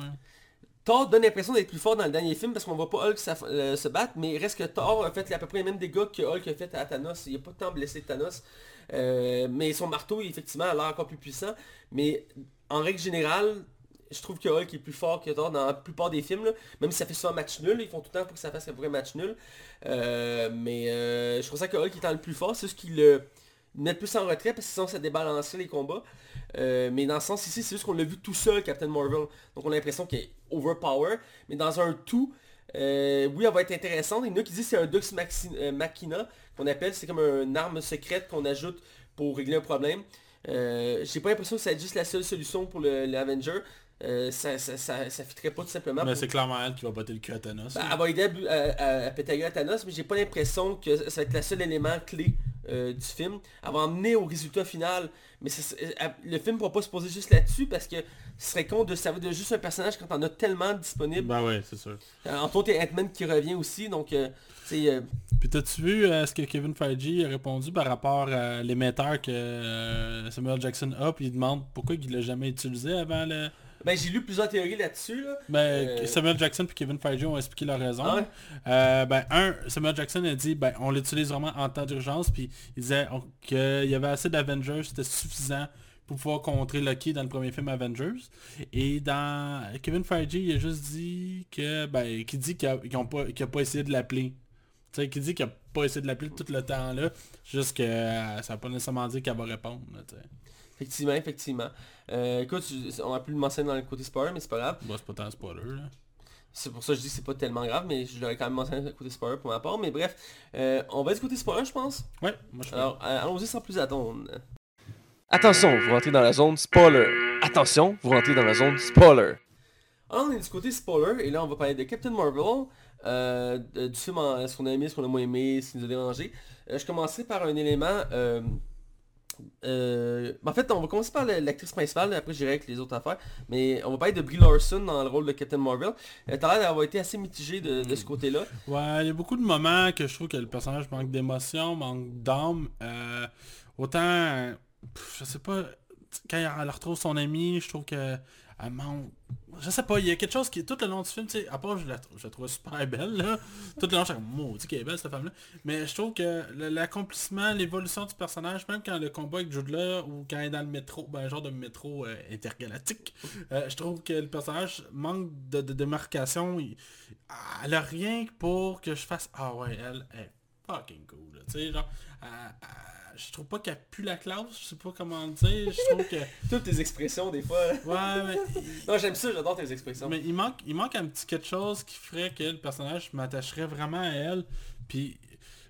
Thor donne l'impression d'être plus fort dans le dernier film parce qu'on voit pas Hulk euh, se battre, mais il reste que Thor a fait à peu près les mêmes dégâts que Hulk a fait à Thanos. Il a pas tant blessé Thanos. Euh, mais son marteau, effectivement, a l'air encore plus puissant. Mais en règle générale, je trouve que Hulk est plus fort que Thor dans la plupart des films. Même si ça fait souvent match nul, ils font tout le temps pour que ça fasse un vrai match nul. Euh, mais euh, je trouve ça que Hulk étant le plus fort, c'est ce qui le met plus en retrait parce que sinon ça débalancerait les combats. Euh, mais dans le sens ici, c'est juste qu'on l'a vu tout seul, Captain Marvel. Donc on a l'impression qu'il est overpower. Mais dans un tout, oui, elle va être intéressante. Il y en a qui disent que c'est un Dux Machina qu'on appelle. C'est comme une arme secrète qu'on ajoute pour régler un problème. Euh, J'ai pas l'impression que être juste la seule solution pour le- l'Avenger. Euh, ça, ça, ça, ça fitterait pas tout simplement. Mais pour- c'est clairement elle qui va botter le cul à Thanos. ben, elle va aider à, à, à- péter à Thanos, mais j'ai pas l'impression que ça va être le seul élément clé euh, du film. Elle va emmener au résultat final. Mais elle- le film ne pourra pas se poser juste là-dessus parce que ce serait con de servir de juste un personnage quand on a tellement disponible. Ben ouais, c'est sûr. Euh, entre autres, il y a Ant-Man qui revient aussi, donc c'est... Puis t'as-tu vu ce que Kevin Feige a répondu par rapport à l'émetteur que Samuel Jackson a, puis il demande pourquoi il l'a jamais utilisé avant le... ben, j'ai lu plusieurs théories là-dessus. Là. Ben, Euh, Samuel Jackson puis Kevin Feige ont expliqué leur raison. Ah ouais? Euh, ben, un, Samuel Jackson a dit, ben, on l'utilise vraiment en temps d'urgence, puis il disait qu'il y avait assez d'Avengers, c'était suffisant pour pouvoir contrer Loki dans le premier film Avengers. Et dans Kevin Feige, il a juste dit que, ben, qui dit qu'il a, qu'ils ont pas, pas essayé de l'appeler. Tu sais, qui dit qu'il a pas essayé de l'appeler tout le temps là, juste que euh, ça n'a pas nécessairement dit qu'elle va répondre. là. Effectivement, effectivement. Euh, écoute, on a pu le mentionner dans le côté spoiler, mais c'est pas grave. Bon, c'est pas tant un spoiler, là. C'est pour ça que je dis que c'est pas tellement grave, mais je l'aurais quand même mentionné dans le côté spoiler pour ma part. Mais bref, euh, on va du côté spoiler, je pense. Ouais, moi je Alors, euh, allons-y sans plus attendre. Attention, vous rentrez dans la zone spoiler. Attention, vous rentrez dans la zone spoiler. Alors, on est du côté spoiler, et là, on va parler de Captain Marvel, euh, du film, en- ce qu'on a aimé, ce qu'on a moins aimé, ce qui nous a dérangé. Euh, je commencerai par un élément... euh, en fait, on va commencer par la- l'actrice principale, après j'irai avec les autres affaires. Mais on va parler de Brie Larson dans le rôle de Captain Marvel. Euh, T'as l'air d'avoir été assez mitigé de, ce côté-là. Ouais, il y a beaucoup de moments que je trouve que le personnage manque d'émotion, manque d'âme. Euh, autant, je sais pas, quand elle retrouve son ami, je trouve que elle manque... Je sais pas, il y a quelque chose qui, tout le long du film, tu sais, à part je la, je la trouvais super belle, là. Tout le long, je suis maudit qu'elle est belle, cette femme-là. Mais je trouve que l'accomplissement, l'évolution du personnage, même quand le combat avec Jude ou quand elle est dans le métro, ben, genre de métro euh, intergalactique, euh, je trouve que le personnage manque de, démarcation. Elle a rien pour que je fasse, ah ouais, elle est fucking cool. Tu sais, genre, je trouve pas qu'elle pue la classe, je sais pas comment le dire, je trouve que... Toutes tes expressions des fois. Ouais, mais Non, j'aime ça, j'adore tes expressions. mais il manque, il manque un petit quelque chose qui ferait que le personnage m'attacherait vraiment à elle. Puis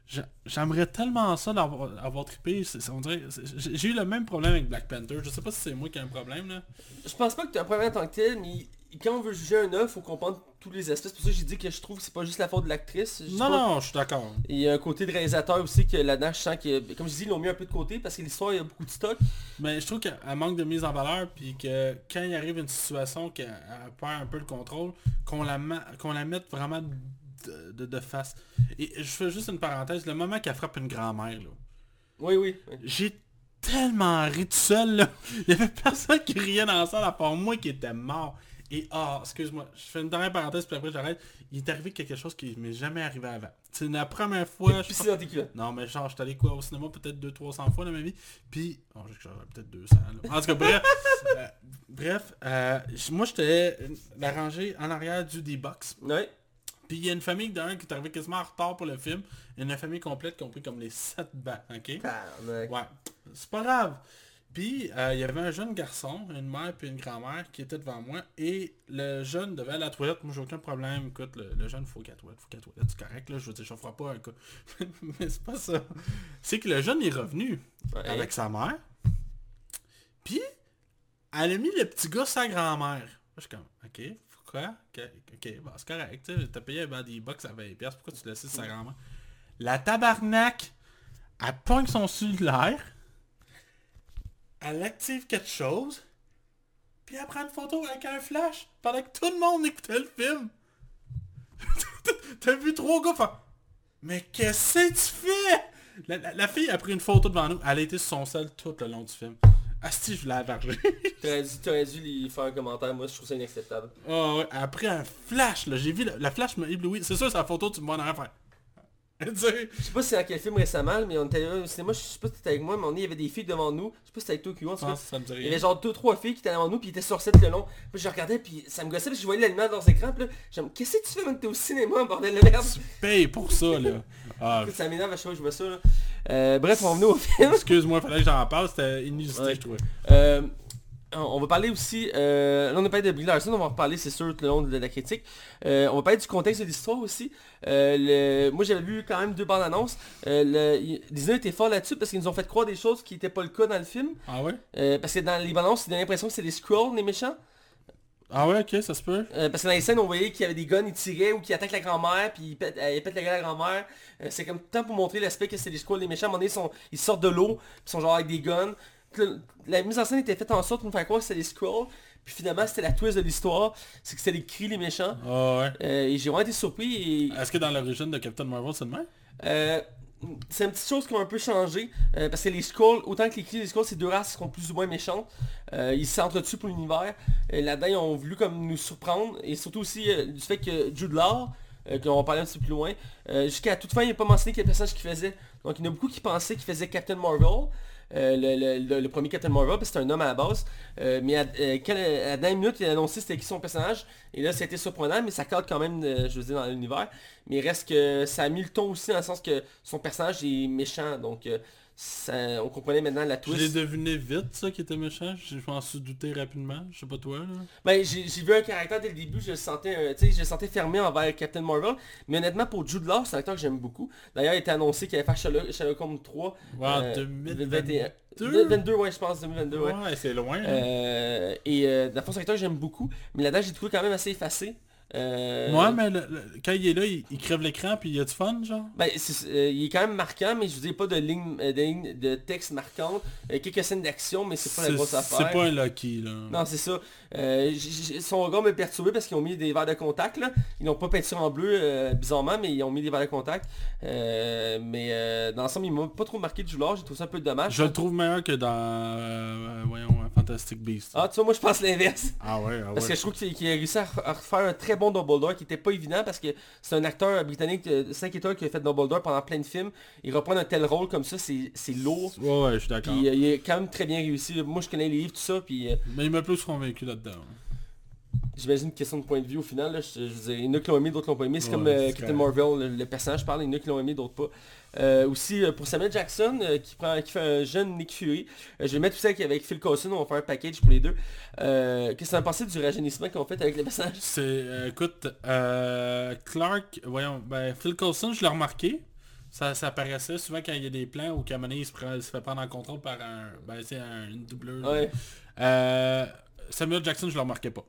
j'a- j'aimerais tellement ça d'avoir avoir trippé. j'ai eu le même problème avec Black Panther. Je sais pas si c'est moi qui ai un problème là. Je pense pas que tu as un problème en tant que tel, mais quand on veut juger un œuvre, faut comprendre tous les aspects. C'est pour ça que j'ai dit que je trouve que c'est pas juste la faute de l'actrice. Non, pas- non, je suis d'accord. Il y a un côté de réalisateur aussi que là-dedans, je sens que, comme je dis, ils l'ont mis un peu de côté parce que l'histoire, il y a beaucoup de stock. Mais je trouve qu'elle manque de mise en valeur. Puis que quand il arrive une situation qu'elle elle perd un peu le contrôle, qu'on la, ma- qu'on la mette vraiment de, de- de face. Et je fais juste une parenthèse. Le moment qu'elle frappe une grand-mère là. Oui, oui. oui. J'ai tellement ri tout seul là. Il y avait personne qui riait dans la salle à part moi qui était mort. Et ah, excuse-moi, je fais une dernière parenthèse puis après j'arrête. Il est arrivé quelque chose qui m'est jamais arrivé avant. C'est la première fois. je dans tes culottes. non, mais genre, je suis allé quoi au cinéma peut-être 200-300 fois dans ma vie. Puis, oh, peut-être 200. là. En tout cas, bref. euh, bref, euh, moi, j'étais la rangée en arrière du D-Box. Ouais. Puis, il y a une famille d'un qui est arrivé quasiment en retard pour le film. Il y a une famille complète qui ont pris comme les 7 bancs, ok? Ouais, c'est pas grave. Puis, euh, il y avait un jeune garçon, une mère puis une grand-mère qui étaient devant moi. Et le jeune devait aller à la toilette. Moi, j'ai aucun problème. Écoute, le, le jeune, faut qu'il aille à la toilette. Faut qu'il aille à la toilette. C'est correct, là. Je veux dire, je ferai pas un cas. Mais c'est pas ça. C'est que le jeune est revenu Ouais. avec sa mère. Puis, elle a mis le petit gars sa grand-mère. Je suis comme, ok, pourquoi? Ok, ok, bon, c'est correct. T'as payé un des box à 20$. Pourquoi tu laisses sa grand-mère? La tabarnak, elle pogne son cellulaire. Elle active quelque chose. Puis elle prend une photo avec un flash pendant que tout le monde écoutait le film. T'as vu trois gars faire Mais qu'est-ce que tu fais? La, la- la fille a pris une photo devant nous. Elle a été sur son sel tout le long du film. Asti, je l'ai avargé. T'aurais dû, t'aurais dû lui faire un commentaire. Moi, je trouve ça inacceptable. oh, ouais, elle a pris un flash, là. J'ai vu, la, la flash m'a ébloui. C'est sûr, sa photo, tu me vois en arrière Je sais pas si c'est dans quel film récemment, mais on était là au cinéma, je sais pas si t'étais avec moi, mais on il y avait des filles devant nous. Je sais pas si c'était avec toi, Q, en tout Ah, cas. Il y avait genre deux trois filles qui étaient devant nous puis ils étaient sur set le long. Puis je regardais puis ça me gossait parce que je voyais la lumière dans leurs écrans puis là, j'aime qu'est-ce que tu fais quand t'es au cinéma bordel de merde Tu payes pour ça, là. Ah, Ça m'énerve à chaque fois que je vois ça là. Euh, bref, on venait au film. excuse-moi, fallait que j'en parle. C'était inusité, Ouais. je trouvais. Euh, on va parler aussi, euh, là on a parlé de Brie Larson, on va en reparler c'est sûr tout le long de la critique. Euh, on va parler du contexte de l'histoire aussi. Euh, le- moi j'avais lu quand même deux bandes annonces. Euh, le- Disney était fort là-dessus parce qu'ils nous ont fait croire des choses qui n'étaient pas le cas dans le film. Ah ouais? Euh, parce que dans les bandes annonces, il donne l'impression que c'est les Skrulls, les méchants. Ah ouais, ok, ça se peut. Euh, parce que dans les scènes, on voyait qu'il y avait des guns, ils tiraient ou qu'ils attaquent la grand-mère, puis ils pètent, euh, ils pètent la gueule à la grand-mère. Euh, c'est comme tout le temps pour montrer l'aspect que c'est des squads, les méchants. À un moment donné, ils, sont- ils sortent de l'eau, ils sont genre avec des guns. La mise en scène était faite en sorte pour nous faire croire que c'était des scrolls. Puis finalement, c'était la twist de l'histoire. C'est que c'était les cris, les méchants. Ah ouais. Euh, et j'ai vraiment été surpris. Et, Est-ce que dans l'origine de Captain Marvel, c'est le même euh, c'est une petite chose qui a un peu changé. euh, parce que les Skrulls, autant que les cris les Skrulls, c'est deux races qui sont plus ou moins méchantes. Euh, ils s'entretuent pour l'univers. Là-dedans, ils ont voulu comme nous surprendre. Et surtout aussi du fait que Jude Law, qu'on va parler un petit peu plus loin, jusqu'à toute fin, il n'a pas mentionné quel personnage qu'il faisait. Donc il y en a beaucoup qui pensaient qu'il faisait Captain Marvel. Euh, le, premier Captain Marvel, c'est un homme à la base. Euh, mais à, euh, à la minute, il a annoncé c'était qui son personnage. Et là, c'était surprenant, mais ça cadre quand même, je veux dire, dans l'univers. Mais il reste que ça a mis le ton aussi dans le sens que son personnage est méchant. Donc ça- on comprenait maintenant la Je l'ai twist. deviné vite, ça, qui était méchant. Je m'en suis douté rapidement. Je sais pas toi, là. Ben, j'ai vu un caractère dès le début, je le sentais, euh, tu sais, je le sentais fermé envers Captain Marvel. Mais honnêtement, pour Jude Law, c'est un acteur que j'aime beaucoup. D'ailleurs, il était annoncé qu'il allait faire Sherlock, Sherlock Holmes 3. Ouais, euh, 2021. 2022, ouais, je pense, 2022, ouais. Ouais, c'est loin. hein. Euh, et euh, dans le fond, c'est un acteur que j'aime beaucoup. Mais là-dedans, j'ai trouvé quand même assez effacé. Euh, Moi, mais le- le- quand il est là, il, il crève l'écran puis il y a du fun, genre. Ben, euh, il est quand même marquant, mais je vous dis pas de ligne, euh, de, ligne de texte marquante. Euh, quelques scènes d'action, mais c'est pas la grosse affaire. C'est pas un Lucky, là. Non, c'est ça. Euh, son regard m'a perturbé parce qu'ils ont mis des verres de contact. Là. Ils n'ont pas peinture en bleu, euh, bizarrement, mais ils ont mis des verres de contact. Euh, mais euh, dans l'ensemble, ils m'ont pas trop marqué du jour. J'ai trouvé ça un peu dommage. Je le trouve meilleur que dans, euh, voyons, euh, Fantastic Beast. Ah, tu vois, moi je pense l'inverse. Ah ouais, ah Parce ouais. que je trouve qu'il a réussi à à refaire un très bon Dumbledore qui était pas évident parce que c'est un acteur britannique de 5 étoiles qui a fait Dumbledore pendant plein de films. Il reprend un tel rôle comme ça, c'est c'est lourd. Ouais, ouais, je suis d'accord. Puis euh, il est quand même très bien réussi. Moi je connais les livres, tout ça, puis euh, Mais il m'a plus convaincu là-dedans. J'imagine une question de point de vue au final. Là, je, je veux dire, il y en a qui l'ont aimé, d'autres l'ont pas aimé. C'est Ouais, comme euh, Captain. Marvel, le, le personnage, parle, il y en a qui l'ont aimé, d'autres pas. Euh, aussi euh, pour Samuel Jackson qui prend qui fait un jeune Nick Fury. Je vais mettre tout ça avec Phil Coulson, on va faire un package pour les deux. Qu'est-ce que t'en pensé du rajeunissement qu'on fait avec les personnages C'est, écoute, Clark, voyons, ben, Phil Coulson, je l'ai remarqué. Ça, ça apparaissait souvent quand il y a des plans où Kamane il se, prend- il se fait prendre en contrôle par un, ben, c'est un, une doubleur. Ouais. Euh, Samuel Jackson, je le remarquais pas.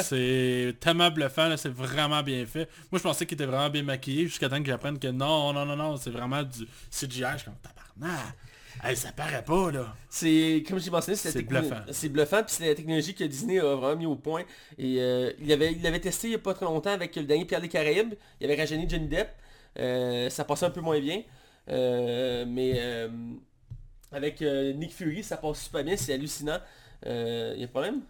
C'est tellement bluffant, c'est vraiment bien fait. Moi, je pensais qu'il était vraiment bien maquillé jusqu'à temps que j'apprenne que non, non, non, non, c'est vraiment du CGI. Je suis comme, tabarnak, hey, ça paraît pas, là. C'est, comme j'ai mentionné, c'est bluffant. C'est bluffant, puis c'est la technologie que Disney a vraiment mis au point. Et euh, il avait il l'avait testé il y a pas très longtemps avec le dernier Pierre des Caraïbes. Il avait rajeuni Johnny Depp. Euh, ça passait un peu moins bien. Euh, mais avec Nick Fury, ça passe super bien, c'est hallucinant. Euh, y a un problème?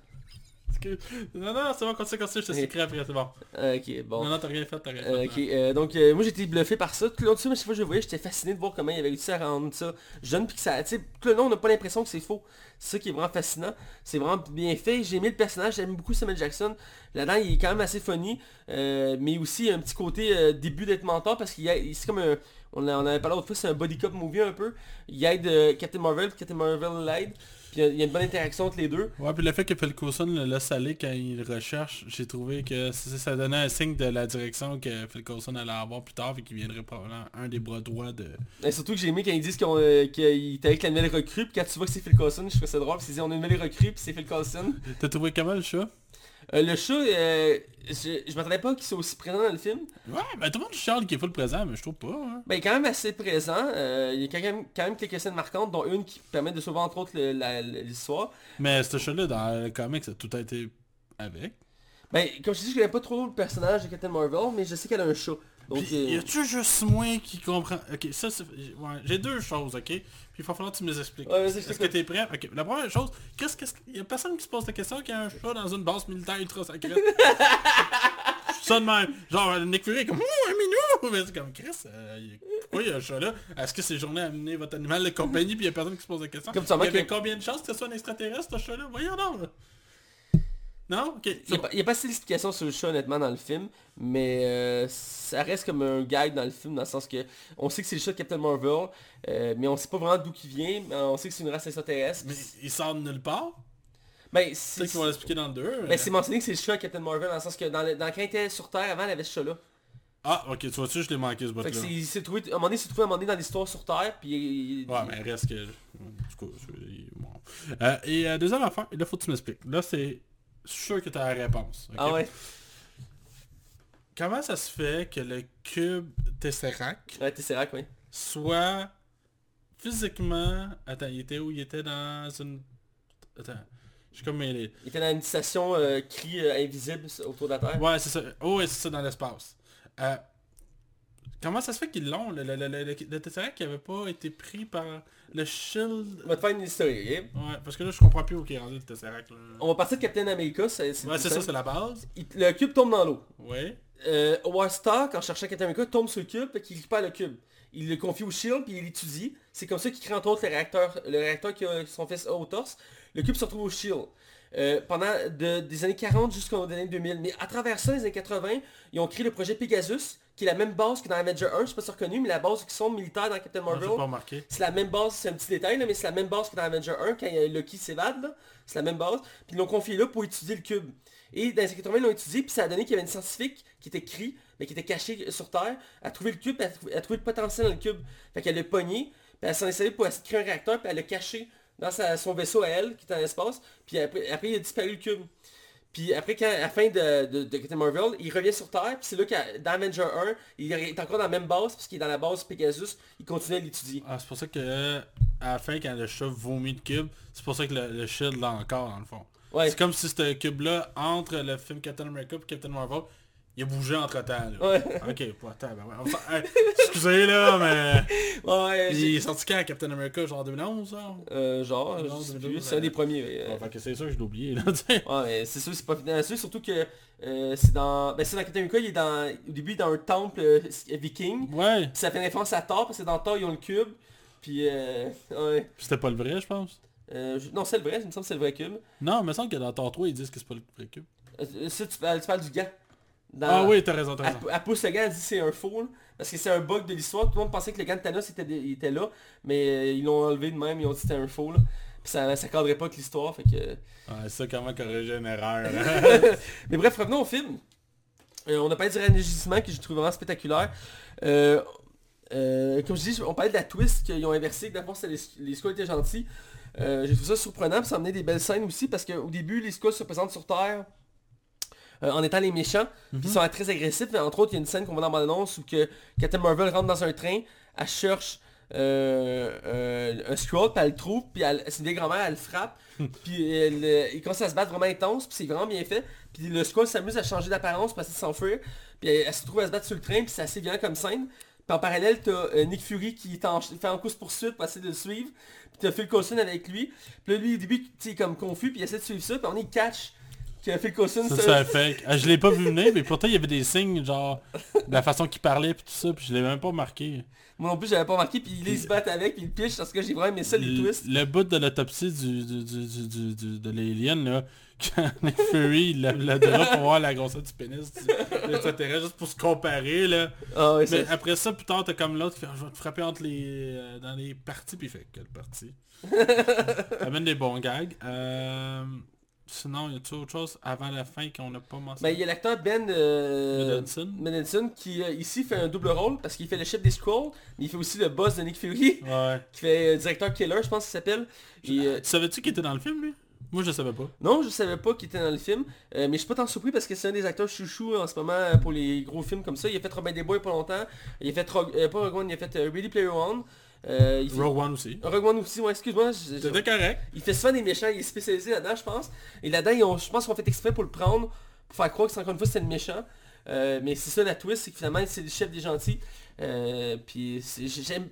Non, non, c'est bon, continue, continue, je te secret après, c'est bon. Ok, bon. Non, non, t'as rien fait, t'as rien fait. Euh, ok, euh, donc euh, moi j'étais bluffé par ça. Tout le long de ça, mais chaque fois que je voyais, j'étais fasciné de voir comment il avait réussi à rendre ça jeune puis que ça. Tu sais, tout le long on n'a pas l'impression que c'est faux. C'est ça qui est vraiment fascinant. C'est vraiment bien fait. J'ai aimé le personnage, j'aime beaucoup Samuel Jackson. Là-dedans, il est quand même assez funny. euh, mais aussi un petit côté début d'être mentor parce qu'il y a- il- c'est comme un. On, avait parlé l'autre fois, c'est un body cop movie un peu. Il aide euh, Captain Marvel, Captain Marvel l'aide. Puis il y a- il y a une bonne interaction entre les deux. Ouais, puis le fait que Phil Coulson le laisse aller quand il recherche, j'ai trouvé que ça, donnait un signe de la direction que Phil Coulson allait avoir plus tard et qu'il viendrait probablement un des bras droits de... Et surtout que j'ai aimé quand ils disent euh, qu'il était avec la nouvelle recrue, puis quand tu vois que c'est Phil Coulson, je trouve ça drôle, parce qu'ils disent on a une nouvelle recrue, puis c'est Phil Coulson. T'as trouvé comment le chat? Euh, le chat, euh, je, je m'attendais pas qu'il soit aussi présent dans le film. Ouais, ben tout le monde charle qui est full présent, mais je trouve pas. Hein. Ben, il est quand même assez présent. Euh, il y a quand même, quand même quelques scènes marquantes, dont une qui permet de sauver entre autres l'histoire. Mais ce chat-là, dans le comics, ça a tout a été avec. Ben, comme je te dis, je connais pas trop le personnage de Captain Marvel, mais je sais qu'elle a un chat. Donc, Puis, euh, y a-tu juste moi qui comprend Ok, ça c'est... Ouais, j'ai deux choses, ok? Puis il va falloir que tu me les expliques. Ouais, Est-ce que t'es prêt? Ok, la première chose, qu'est-ce que... Y a personne qui se pose la question qu'il y a un chat dans une base militaire ultra secrète? Ça de même. Genre, Nick Fury est comme, ouh, un minou! Mais c'est comme, Chris, euh, pourquoi il y a un chat là? Est-ce que c'est journée à amener votre animal de compagnie puis y a personne qui se pose la question? Comme tu il y avait combien de chances que ce soit un extraterrestre, ce chat-là? Voyons donc! Non? Ok. Il n'y a, pas- y a pas assez d'explications sur le chat honnêtement dans le film, mais euh, ça reste comme un guide dans le film dans le sens que on sait que c'est le chat de Captain Marvel, euh, mais on sait pas vraiment d'où il vient, mais on sait que c'est une race extraterrestre. Mais il sort de nulle part? Ben, c'est qu'ils vont l'expliquer dans le 2. ben, c'est mentionné que c'est le chat de Captain Marvel dans le sens que dans, le, dans quand il était sur Terre avant, il avait ce chat-là. Ah, ok, tu vois-tu, je l'ai manqué ce c'est- il s'est trouvé, à un moment donné, il s'est trouvé à un moment donné dans l'histoire sur Terre, puis il- Ouais, mais reste que... Du coup, bon. Euh, et euh, deuxième affaire, là, faut que tu m'expliques. Là, c'est sûr que tu as la réponse. Ah ouais, Comment ça se fait que le cube Tesseract ouais, Tesseract, oui. soit physiquement... Attends, il était où? Il était dans une... Attends, je suis comme mêlé. Il était dans une station euh, cri euh, invisible autour de la Terre. Ouais, c'est ça. Oh, ouais, c'est ça dans l'espace. Euh, comment ça se fait qu'ils l'ont, le, le, le, le, le Tesseract qui avait pas été pris par le Shield... On va te faire une historique, ok? Ouais, parce que là, je comprends plus où il est rendu le Tesseract. Là. On va partir de Captain America, c'est Ouais, c'est ça, c'est la base. Il- Le cube tombe dans l'eau. Ouais. Euh, Howard Stark, en cherchant Captain America, tombe sur le cube et qu'il récupère le cube. Il le confie au Shield puis il l'étudie. C'est comme ça qu'il crée entre autres le réacteur, le réacteur qui a son fils au torse. Le cube se retrouve au Shield. Euh, pendant de- des années 40 jusqu'aux années 2000. Mais à travers ça, les années 80, ils ont créé le projet Pegasus, qui est la même base que dans Avenger 1, je sais pas si c'est reconnu, mais la base qui sont militaires dans Captain j'ai Marvel. C'est la même base, c'est un petit détail, là, mais c'est la même base que dans Avenger 1, quand Loki s'évade, c'est la même base. Puis ils l'ont confié là pour étudier le cube. Et dans les années 80, ils l'ont étudié, puis ça a donné qu'il y avait une scientifique qui était cri, mais qui était cachée sur Terre, a trouvé le cube, elle a trouvé, elle a trouvé le potentiel dans le cube. Fait qu'elle l'a pogné, puis elle s'en est servi pour créer un réacteur, puis elle l'a caché dans sa- son vaisseau à elle, qui était dans l'espace, puis après, après il a disparu le cube. Puis après, quand, à la fin de, de, de Captain Marvel, il revient sur Terre, puis c'est là que dans Avenger 1, il est encore dans la même base, parce qu'il est dans la base Pegasus, il continue à l'étudier. Ah, c'est pour ça que à la fin, quand le chat vomit le cube, c'est pour ça que le, le shield l'a encore, dans le fond. Ouais. C'est comme si ce cube-là, entre le film Captain America et Captain Marvel, il a bougé entre temps. Là. Ouais. Ok, ouais, attends, ben ouais. Enfin, hey, excusez là, mais... Ouais, Il est sorti quand Captain America, genre 2011, ça euh, genre, Non, je sais 2012, plus, c'est un des premiers. mais, euh, c'est sûr que je l'ai oublié, là. Ouais, mais c'est sûr, c'est pas surtout que euh, c'est dans... Ben c'est dans Captain America, il est dans... Au début, il est dans un temple euh, viking, Ouais, puis ça fait référence à Thor, parce que dans Thor, ils ont le cube, puis euh... Ouais. c'était pas le vrai, je pense. Je- Non, c'est le vrai, il me semble que c'est le vrai cube. Non, il me semble que dans Thor 3, ils disent que c'est pas le vrai cube. Ça, tu parles, tu parles du gant. Dans- Ah oui, t'as raison, t'as Elle, raison. elle pousse le gant, elle dit c'est un faux, là, parce que c'est un bug de l'histoire. Tout le monde pensait que le gant de Thanos était, il était là, mais euh, ils l'ont enlevé de même, ils ont dit c'était un faux. Là. Puis ça, ça cadrait pas avec l'histoire, fait que... Ouais, c'est ça, comment corriger une erreur. hein. Mais bref, revenons au film. Euh, on a parlé du réagissement que j'ai trouvé vraiment spectaculaire. Euh, euh, comme je dis, on parlait de la twist qu'ils ont inversé, que d'abord les, les Skrulls étaient gentils. Euh, j'ai trouvé ça surprenant, puis ça a amené des belles scènes aussi, parce qu'au début, les Skrulls se présentent sur Terre euh, en étant les méchants, puis ils sont très agressifs, mais entre autres, il y a une scène qu'on voit dans l'annonce où que Captain Marvel rentre dans un train, elle cherche euh, euh, un Skrull, puis elle le trouve, puis elle- c'est une vieille grand-mère, elle le frappe, puis elle, il commence à se battre vraiment intense, puis c'est vraiment bien fait, puis le Skrull s'amuse à changer d'apparence essayer de s'enfuir, puis elle, elle se trouve à se battre sur le train, puis c'est assez violent comme scène. Puis en parallèle, t'as euh, Nick Fury qui est en, fait en course-poursuite pour essayer de le suivre, puis t'as Phil Coulson avec lui, puis là, lui, au début, tu sais, il est comme confus, puis il essaie de suivre ça, puis on est catch que Phil Coulson... Ça, se- c'est un fake. Ah, je l'ai pas vu venir, mais pourtant il y avait des signes, genre, de la façon qu'il parlait puis tout ça, puis je l'ai même pas remarqué. Moi non plus, j'avais pas remarqué, puis il se bat avec, puis il piche, parce que j'ai vraiment aimé ça, les Le, twists. le bout de l'autopsie du, du, du, du, de l'alien, là, quand Nick Fury il lève le drap pour voir la grosseur du pénis l'extraterrestre, juste pour se comparer, là. Ah Mais après ça, plus tard, t'as comme l'autre qui fait, je vais te frapper entre les, euh, dans les parties, puis il fait, quelle partie? Amène des bons gags. Euh, sinon, y a-tu autre chose avant la fin qu'on n'a pas Ben, il mentionné y a l'acteur Ben euh, qui euh, ici fait un double rôle parce qu'il fait le chef des Skrulls, mais il fait aussi le boss de Nick Fury, Ouais. qui fait euh, directeur killer, je pense qu'il s'appelle. Et, euh, Tu savais-tu qu'il était dans le film, lui? Moi, je savais pas. non, je savais pas qu'il était dans le film, euh, mais je suis pas tant surpris parce que c'est un des acteurs chouchou en ce moment pour les gros films comme ça. Il a fait Robin des Bois pas longtemps. Il a fait euh, pas Rogue One, il a fait Ready Player One. Euh, il fait... Rogue One aussi. Rogue One aussi, ouais, excuse-moi. C'était correct. Il fait souvent des méchants, il est spécialisé là-dedans, je pense. Et là-dedans, ont- je pense qu'on fait exprès pour le prendre, pour faire croire que c'est encore une fois c'est le méchant. Euh, mais c'est ça la twist, c'est que finalement c'est le chef des gentils. Euh,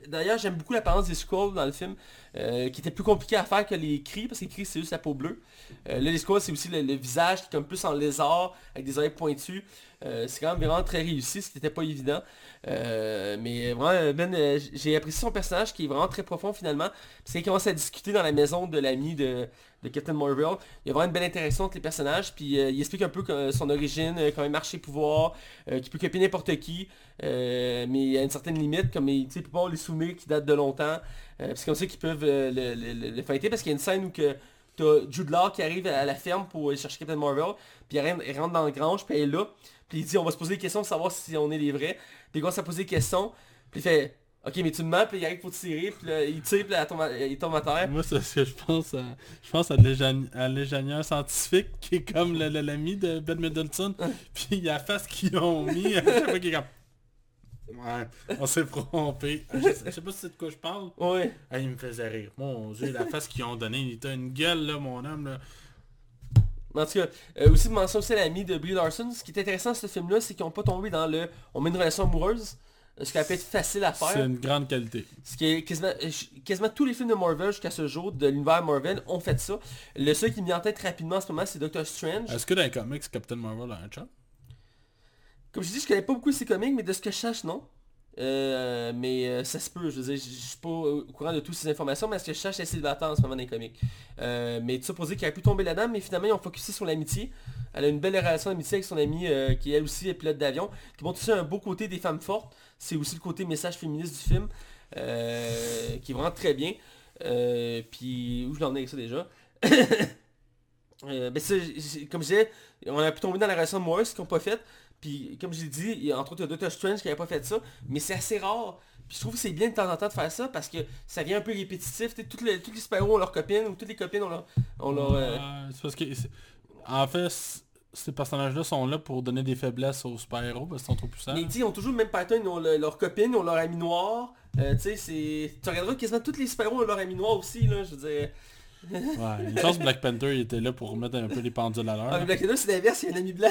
d'ailleurs j'aime beaucoup l'apparence des Skrulls dans le film euh, qui était plus compliqué à faire que les cris parce que les cris c'est juste la peau bleue. Euh, là les Skrulls c'est aussi le, visage qui est comme plus en lézard avec des oreilles pointues. C'est quand même vraiment très réussi ce qui n'était pas évident. Mais vraiment Ben j'ai apprécié son personnage qui est vraiment très profond finalement. Parce qu'il commence à discuter dans la maison de l'ami de, de Captain Marvel. Il y a vraiment une belle interaction entre les personnages puis euh, il explique un peu que- son origine euh, comment marche ses pouvoirs euh, qu'il peut copier n'importe qui euh, mais à une certaine limite comme il il peut pas les souvenirs qui datent de longtemps Euh, c'est comme ça qu'ils peuvent euh, le, le, le- fighter parce qu'il y a une scène où que t'as Jude Law qui arrive à la ferme pour aller chercher Captain Marvel puis il rentre, dans le grange puis elle est là puis il dit on va se poser des questions pour savoir si on est les vrais. Puis commence à poser des questions puis il fait ok mais tu me mens puis il arrive pour tirer puis là, il tire puis là, elle tombe à- il tombe à terre Moi, c'est ce que je pense à... Je pense à l'ingé- à l'ingénieur scientifique qui est comme le- le- l'ami de Ben Middleton. Puis il y a la face qu'ils ont mis à chaque fois qu'il est comme... Ouais, on s'est trompé. Je sais, je sais pas si c'est de quoi je parle. ouais Ah, il me faisait rire. Mon dieu, la face qu'ils ont donnée, il était une gueule là, mon homme là. En tout cas, euh, aussi de mention aussi à l'ami de Brie Larson. Ce qui est intéressant dans ce film-là, c'est qu'ils n'ont pas tombé dans le on met une relation amoureuse. Ce qui a peut être facile à C'est faire. une grande qualité. Ce qui est quasiment, quasiment tous les films de Marvel jusqu'à ce jour, de l'univers Marvel, ont fait ça. Le seul qui me vient en tête rapidement en ce moment, c'est Doctor Strange. Est-ce que dans les comics, Captain Marvel a un chat? Comme je dis, je connais pas beaucoup ces comics, mais de ce que je sache, non. Euh, mais euh, ça se peut, je veux dire, je suis pas au courant de toutes ces informations, mais ce que je cherche, c'est célibataire en ce moment dans les comics. Euh, mais tout ça pour dire qu'il aurait pu tomber là-dedans, mais finalement ils ont focusé sur l'amitié. Elle a une belle relation d'amitié avec son amie qui elle aussi est pilote d'avion, qui montre aussi un beau côté des femmes fortes. C'est aussi le côté message féministe du film, euh, qui est vraiment très bien. Euh, puis où je l'en ai avec ça déjà? Euh, ben comme je disais, on a pu tomber dans la relation de Morris qu'ils n'ont pas fait. Puis comme je l'ai dit, entre autres il y a Doctor Strange qui n'avait pas fait ça, mais c'est assez rare. Puis je trouve que c'est bien de temps en temps de faire ça parce que ça vient un peu répétitif. Toutes les, tous les super-héros ont leurs copines ou toutes les copines ont leur... Ont leur c'est parce que... En fait, ces personnages-là sont là pour donner des faiblesses aux super-héros parce qu'ils sont trop puissants. Sais, ils ont toujours le même pattern, ils ont le- leur copine, ils ont leur ami noir. Euh, tu sais, c'est... Tu regarderas quasiment tous les super-héros ont leur ami noir aussi, là, je veux dire. Ouais, une chance Black Panther il était là pour remettre un peu les pendules à l'heure. Ah, Black Widow, c'est l'inverse, il y a un ami blanc.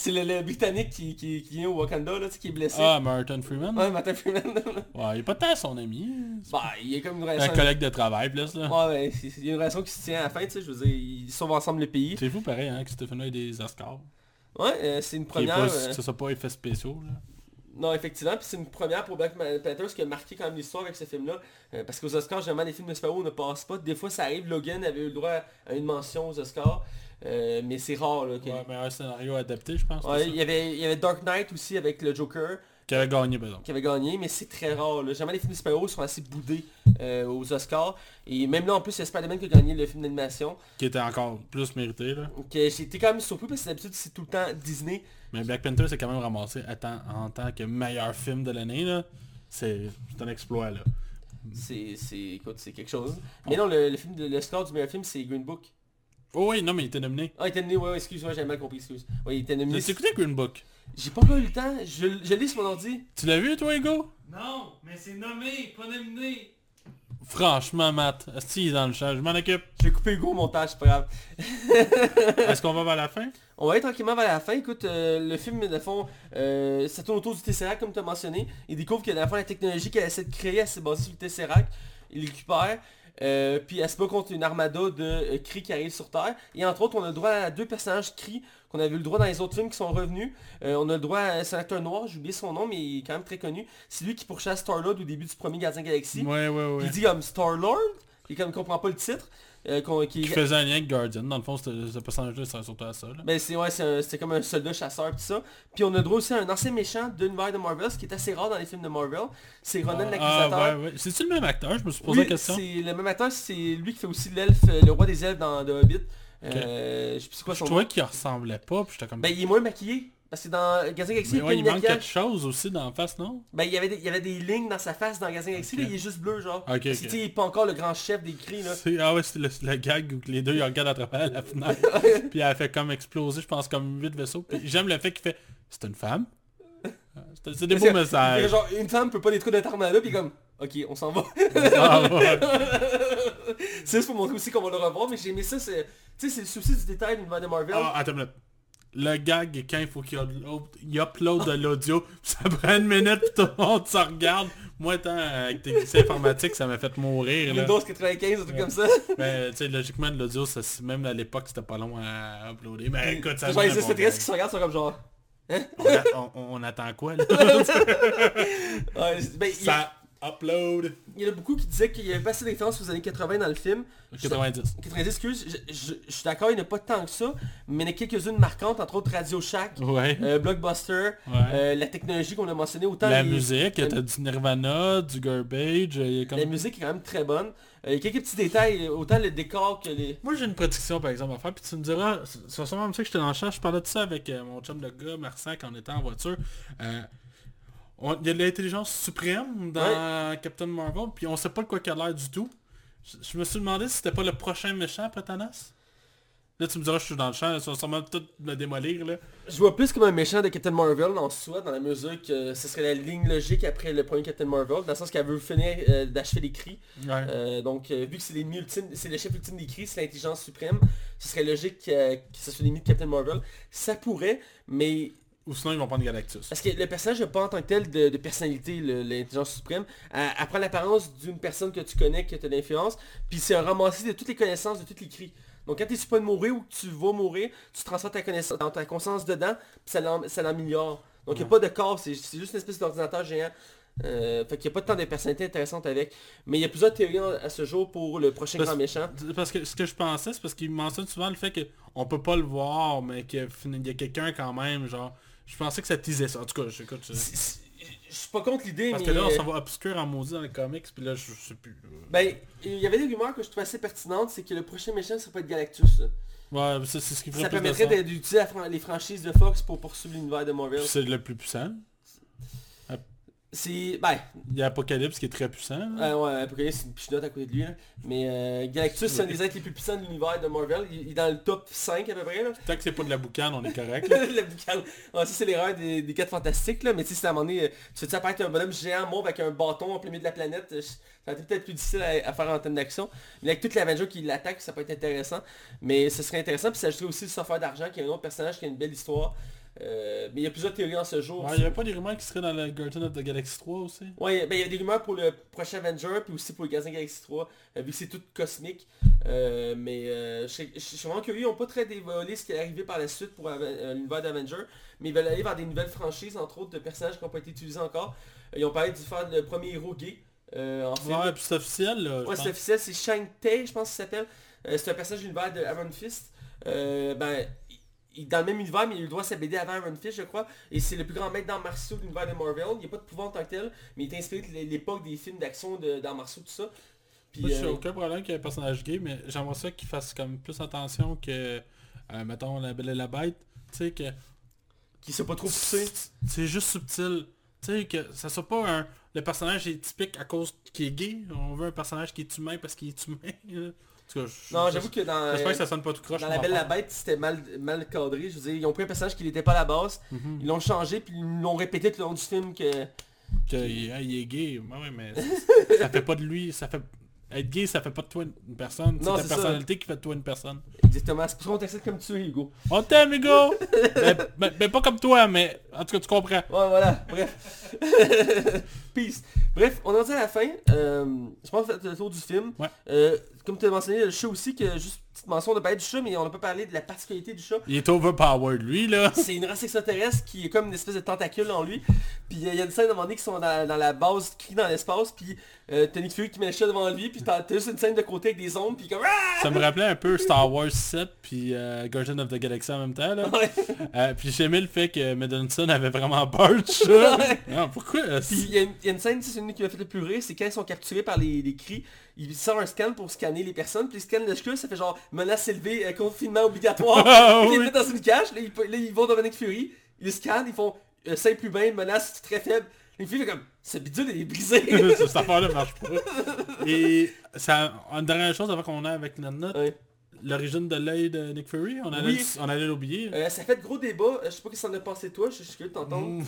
C'est le, le Britannique qui, qui, qui vient au Wakanda, là, qui est blessé. Ah, Martin Freeman Ouais, Martin Freeman. Ouais, il est pas tant son ami. C'est bah, il a comme une un relation... collègue de travail, plus là. Ouais, ouais, c'est- il y a une relation qui se tient à la fin, tu sais, je veux dire, ils sauvent ensemble le pays. C'est fou pareil, hein, que film-là ait des Oscars. Ouais, euh, c'est une est première... pas, euh, que ce soit pas effets spéciaux, là. Non, effectivement, puis c'est une première pour Black Panther, ce qui a marqué quand même l'histoire avec ce film-là. Euh, parce qu'aux Oscars, généralement, les films de super-héros ne passent pas. Des fois, ça arrive, Logan avait eu le droit à une mention aux Oscars. Euh, mais c'est rare, là. que- Ouais, meilleur scénario adapté, je pense. Ouais, c'est il y avait, il y avait Dark Knight aussi avec le Joker Qui avait gagné, par exemple. qui avait gagné, mais c'est très rare. Là. Jamais les films de super-héros sont assez boudés euh, aux Oscars. Et même là, en plus, il y a Spider-Man qui a gagné le film d'animation. Qui était encore plus mérité, là. Été quand même surpris parce que d'habitude, c'est tout le temps Disney. Mais Black Panther, c'est quand même ramassé en tant que meilleur film de l'année, là. C'est c'est un exploit, là. C'est, c'est, c'est quelque chose. Mais non, le, le film de, le score du meilleur film, c'est Green Book. Oh oui, non, mais il était nominé. Ah, il était nominé, ouais, ouais, excuse-moi, j'avais mal compris, excuse. Ouais, il était nominé. T'as écouté Green Book J'ai pas encore eu le temps, je, je lis sur mon ordi. Tu l'as vu, toi, Hugo? Non, mais c'est nommé, pas nominé. Franchement, Matt, si il est dans le chat, je m'en occupe. Je vais couper Hugo au montage, c'est pas grave. Est-ce qu'on va vers la fin? On va aller tranquillement vers la fin. Écoute, euh, le film, de fond, euh, ça tourne autour du Tesseract, comme tu as mentionné. Il découvre que le fond, la technologie qu'elle essaie de créer, elle s'est basée sur le Tesseract. Il récupère. Euh, puis elle se bat contre une armada de euh, cris qui arrivent sur Terre. Et entre autres, on a le droit à deux personnages cris qu'on avait eu le droit dans les autres films qui sont revenus. Euh, on a le droit à c'est un acteur noir, j'ai oublié son nom, mais il est quand même très connu. C'est lui qui pourchasse Star-Lord au début du premier Gardien Galaxy. Ouais, ouais, ouais. Il dit comme Star-Lord, il comme comprend pas le titre. Euh, qu'on- qui- Qui faisait un lien avec Guardian. Dans le fond, c'était- ce personnage-là, ça surtout à ça, là. Ben c'est ouais, c'était comme un soldat chasseur pis ça. Puis on a droit aussi à un ancien méchant l'univers de Marvel, ce qui est assez rare dans les films de Marvel. C'est Ronan Ah, l'Accusateur. ouais, ouais. C'est-tu le même acteur? Je me suis posé Oui, la question. c'est le même acteur, c'est lui qui fait aussi l'elfe, euh, le roi des elfes dans The Hobbit. Euh, je sais plus quoi Je son trouvais nom. qu'il ressemblait pas, puis j'étais comme... Ben il est moins maquillé. Parce que dans Gazing Galaxy, il, ouais, manque quelque chose aussi dans la face, non? Ben il y avait des, il y avait des lignes dans sa face dans Gazing Galaxy, là il est juste bleu genre. Ok, Parce que il est pas encore le grand chef des cris là. Ah ouais, c'est le, le gag où les deux ils regardent à travers la fenêtre. puis elle fait comme exploser, je pense, comme 8 vaisseaux. Puis j'aime le fait qu'il fait C'est une femme? C'est des beaux messages. Genre une femme peut pas détruire notre armada puis comme Ok, on s'en va. Ah, ouais. c'est juste pour montrer aussi qu'on va le revoir, mais j'ai aimé ça, c'est. Tu sais, c'est le souci du détail de Marvel. Ah, attends une minute. Le gag, quand il faut qu'il upload, il upload de l'audio, ça prend une minute puis tout le monde se regarde. Moi, étant avec technicien informatique, ça m'a fait mourir. Là. Windows 95, un truc comme ça. Mais tu sais, logiquement, de l'audio, même à l'époque, c'était pas long à uploader. Mais écoute, ça Genre, les bon extraterrestres qui se regardent sont comme genre. on, a- on- on attend quoi, là? Ouais, ben, Ça upload. il y en a beaucoup qui disaient qu'il y avait pas assez de références aux années 80 dans le film. 90. 90, excuse, je, je- je suis d'accord, il n'y en a pas tant que ça, mais il y en a quelques-unes marquantes, entre autres Radio Shack, Ouais. euh, Blockbuster, Ouais. euh, la technologie qu'on a mentionné, autant la les- musique, la- t'as du Nirvana, du Garbage, il y a comme... la musique est quand même très bonne. Euh, il y a quelques petits détails, autant le décor que les... Moi j'ai une prédiction par exemple à faire, puis tu me diras, c'est c'est sûrement comme ça que j'étais dans le chat, je parlais de ça avec euh, mon chum de gars, Marsac, en étant en voiture. On- Il y a de l'intelligence suprême dans Captain Marvel, puis on sait pas de quoi qu'il a l'air du tout. Je, je me suis demandé si c'était pas le prochain méchant après Thanos. Là tu me diras je suis dans le champ, ça va sûrement tout me démolir là. Je vois plus comme un méchant de Captain Marvel en soi, dans la mesure que ce serait la ligne logique après le premier Captain Marvel, dans le sens qu'elle veut finir euh, d'achever les cris. Ouais. Euh, donc, euh, vu que c'est l'ennemi ultime, c'est le chef ultime des cris, c'est l'intelligence suprême, ce serait logique que ce soit l'ennemi de Captain Marvel. Ça pourrait, mais Ou sinon ils vont prendre Galactus. parce que le personnage n'a pas en tant que tel de, de personnalité, l'intelligence suprême. Elle, elle prend l'apparence d'une personne que tu connais, que tu as d'influence, puis c'est un ramassis de toutes les connaissances, de toutes les cris. Donc quand tu es de mourir ou que tu vas mourir, tu transfères ta connaissance, dans ta conscience dedans, puis ça l'am- ça l'améliore. Donc il n'y a pas de corps, c'est juste une espèce d'ordinateur géant. Euh, fait qu'il n'y a pas tant de personnalités intéressantes avec. Mais il y a plusieurs théories à ce jour pour le prochain Parce- grand méchant. Parce que ce que je pensais, c'est parce qu'il mentionne souvent le fait qu'on peut pas le voir, mais qu'il y a quelqu'un quand même, genre... Je pensais que ça teasait ça. En tout cas, je- C'est- c'est- Je suis pas contre l'idée, Parce mais... que là, on s'en va obscur en maudit dans les comics, puis là, je, je sais plus. Ben, il y avait des rumeurs que je trouvais assez pertinentes, c'est que le prochain méchant, ça peut être Galactus. Ouais, ça, c'est ce qui ferait Ça plus permettrait d'utiliser les franchises de Fox pour poursuivre l'univers de Marvel. C'est le plus puissant. C'est... Ben, Il y a Apocalypse qui est très puissant. euh, ouais, Apocalypse, c'est une pichenote à côté de lui. là. Mais euh, Galactus, c'est un des êtres les plus puissants de l'univers de Marvel. Il, il est dans le top 5 à peu près. Là. Tant que c'est pas de la boucane, on est correct. là. le boucan. Ouais, ça c'est l'erreur des, des 4 fantastiques là, mais tu sais, c'est à un moment donné, euh, tu fais-tu apparaître un bonhomme géant mauve avec un bâton en plein milieu de la planète, euh, ça été peut-être plus difficile à, à faire en termes d'action. Mais avec toutes les Avengers qui l'attaquent, ça peut être intéressant. Mais ce serait intéressant, puis ça ajouterait aussi le surfeur d'argent, qui est un autre personnage qui a une belle histoire. Euh, mais il y a plusieurs théories en ce jour. Ouais, il y avait pas des rumeurs qui seraient dans le Guardian of the Galaxy 3 aussi? Ouais, ben il y a des rumeurs pour le prochain Avenger, puis aussi pour le Gazin Galaxy 3, euh, vu que c'est tout cosmique. Euh, mais je suis vraiment curieux, ils n'ont pas très dévoilé ce qui est arrivé par la suite pour l'univers d'Avenger, mais ils veulent aller vers des nouvelles franchises, entre autres de personnages qui n'ont pas été utilisés encore. Ils ont parlé de faire le premier héros gay en film. Ouais, puis c'est officiel là. Ouais, c'est officiel, c'est Shang Tae, je pense qu'il s'appelle. C'est un personnage de l'univers de Iron Fist. Ben, il- dans le même univers, mais il doit sa BD avant Iron Fist, je crois. Et c'est le plus grand maître d'arts martiaux de l'univers de Marvel. Il n'y a pas de pouvoir en tant que tel, mais il est inspiré de l'époque des films d'action de- d'arts martiaux, tout ça. Puis, Moi, j'ai euh, aucun problème qu'il y ait un personnage gay, mais j'aimerais ça qu'il fasse comme plus attention que, euh, mettons, la belle et la bête. Tu sais que qui s'est pas trop poussé. c'est juste subtil. Tu sais que ça soit pas un... Le personnage est typique à cause qu'il est gay. On veut un personnage qui est humain parce qu'il est humain. En cas, je- Non, j'avoue que dans, J'espère que ça sonne pas tout croche. dans mon La Belle la. Bête, c'était mal, mal cadré. Je veux dire, ils ont pris un personnage qui n'était pas à la base. Mhm. Ils l'ont changé, puis ils l'ont répété tout le long du film que... Que, il, ah, il est gay. Ouais, mais ça fait pas de lui. Ça fait... Être gay, ça fait pas de toi une personne. Non, C'est c'est ta ça. personnalité qui fait de toi une personne. Exactement, c'est pour ça qu'on t'accepte comme tu es, Hugo. On t'aime, Hugo! mais, mais- mais pas comme toi, mais en tout cas, tu comprends. Ouais, voilà, bref. Peace. Bref, on est rendu à la fin. Euh, je pense a fait le tour du film. Ouais. Euh, comme tu as mentionné, le chat aussi, que juste petite mention, on n'a pas du chat, mais on n'a pas parlé de la particularité du chat. Il est overpowered, lui, là. C'est une race extraterrestre qui est comme une espèce de tentacule en lui. Puis euh, il y a une scène à un moment donné qui sont dans, dans la base, qui dans l'espace, puis euh, t'as Nick Fury qui met le chat devant lui, puis t'as juste une scène de côté avec des ombres, puis comme... Ça me rappelait un peu Star Wars 7 puis euh, Guardian of the Galaxy en même temps, là. Ouais. Euh, puis j'aimais le fait que Medanson avait vraiment peur du chat. Ouais. Non, pourquoi? Puis il y, a une- il y a une scène, c'est une qui m'a fait le plus rire, c'est quand ils sont capturés par les, les cris, ils sortent un scan pour scanner les personnes, puis ils scannent le chat, ça fait genre menace élevée, euh, confinement obligatoire, Ah, ils les oui. mettent dans une cage, là ils, là, ils vont devant Nick Fury, ils le scannent, ils font euh, simple humain, menace très faible, Fury fait comme, ce bidule est brisé. Cette affaire-là marche pas. Et ça, une dernière chose avant qu'on ait avec notre note, l'origine de l'œil de Nick Fury, on allait, Oui. on allait l'oublier. Euh, ça fait de gros débats, euh, je sais pas ce que ça en a pensé toi, je je suis curieux de t'entendre. Mm.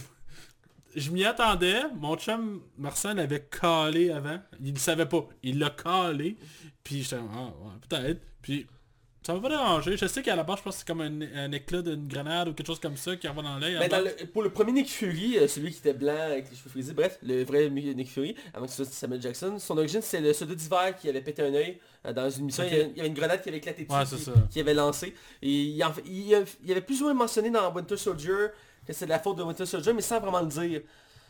Je m'y attendais, mon chum Marcel avait calé avant, il ne savait pas, il l'a calé, puis j'étais ah, ouais, peut-être, puis ça m'a pas dérangé, je sais qu'à la base je pense que c'est comme un, un éclat d'une grenade ou quelque chose comme ça qui envoie dans l'œil. Ben, pour le premier Nick Fury, euh, celui qui était blanc avec les cheveux frisés, bref, le vrai Nick Fury, avant que ce soit Samuel Jackson, son origine c'est le soldat d'hiver qui avait pété un œil euh, dans une mission, il, y avait, il y avait une grenade qui avait éclaté dessus, Ouais, qui, qui avait lancé. Et il, en fait- il, il avait plus ou moins mentionné dans Winter Soldier c'est de la faute de Winter Soldier, mais sans vraiment le dire.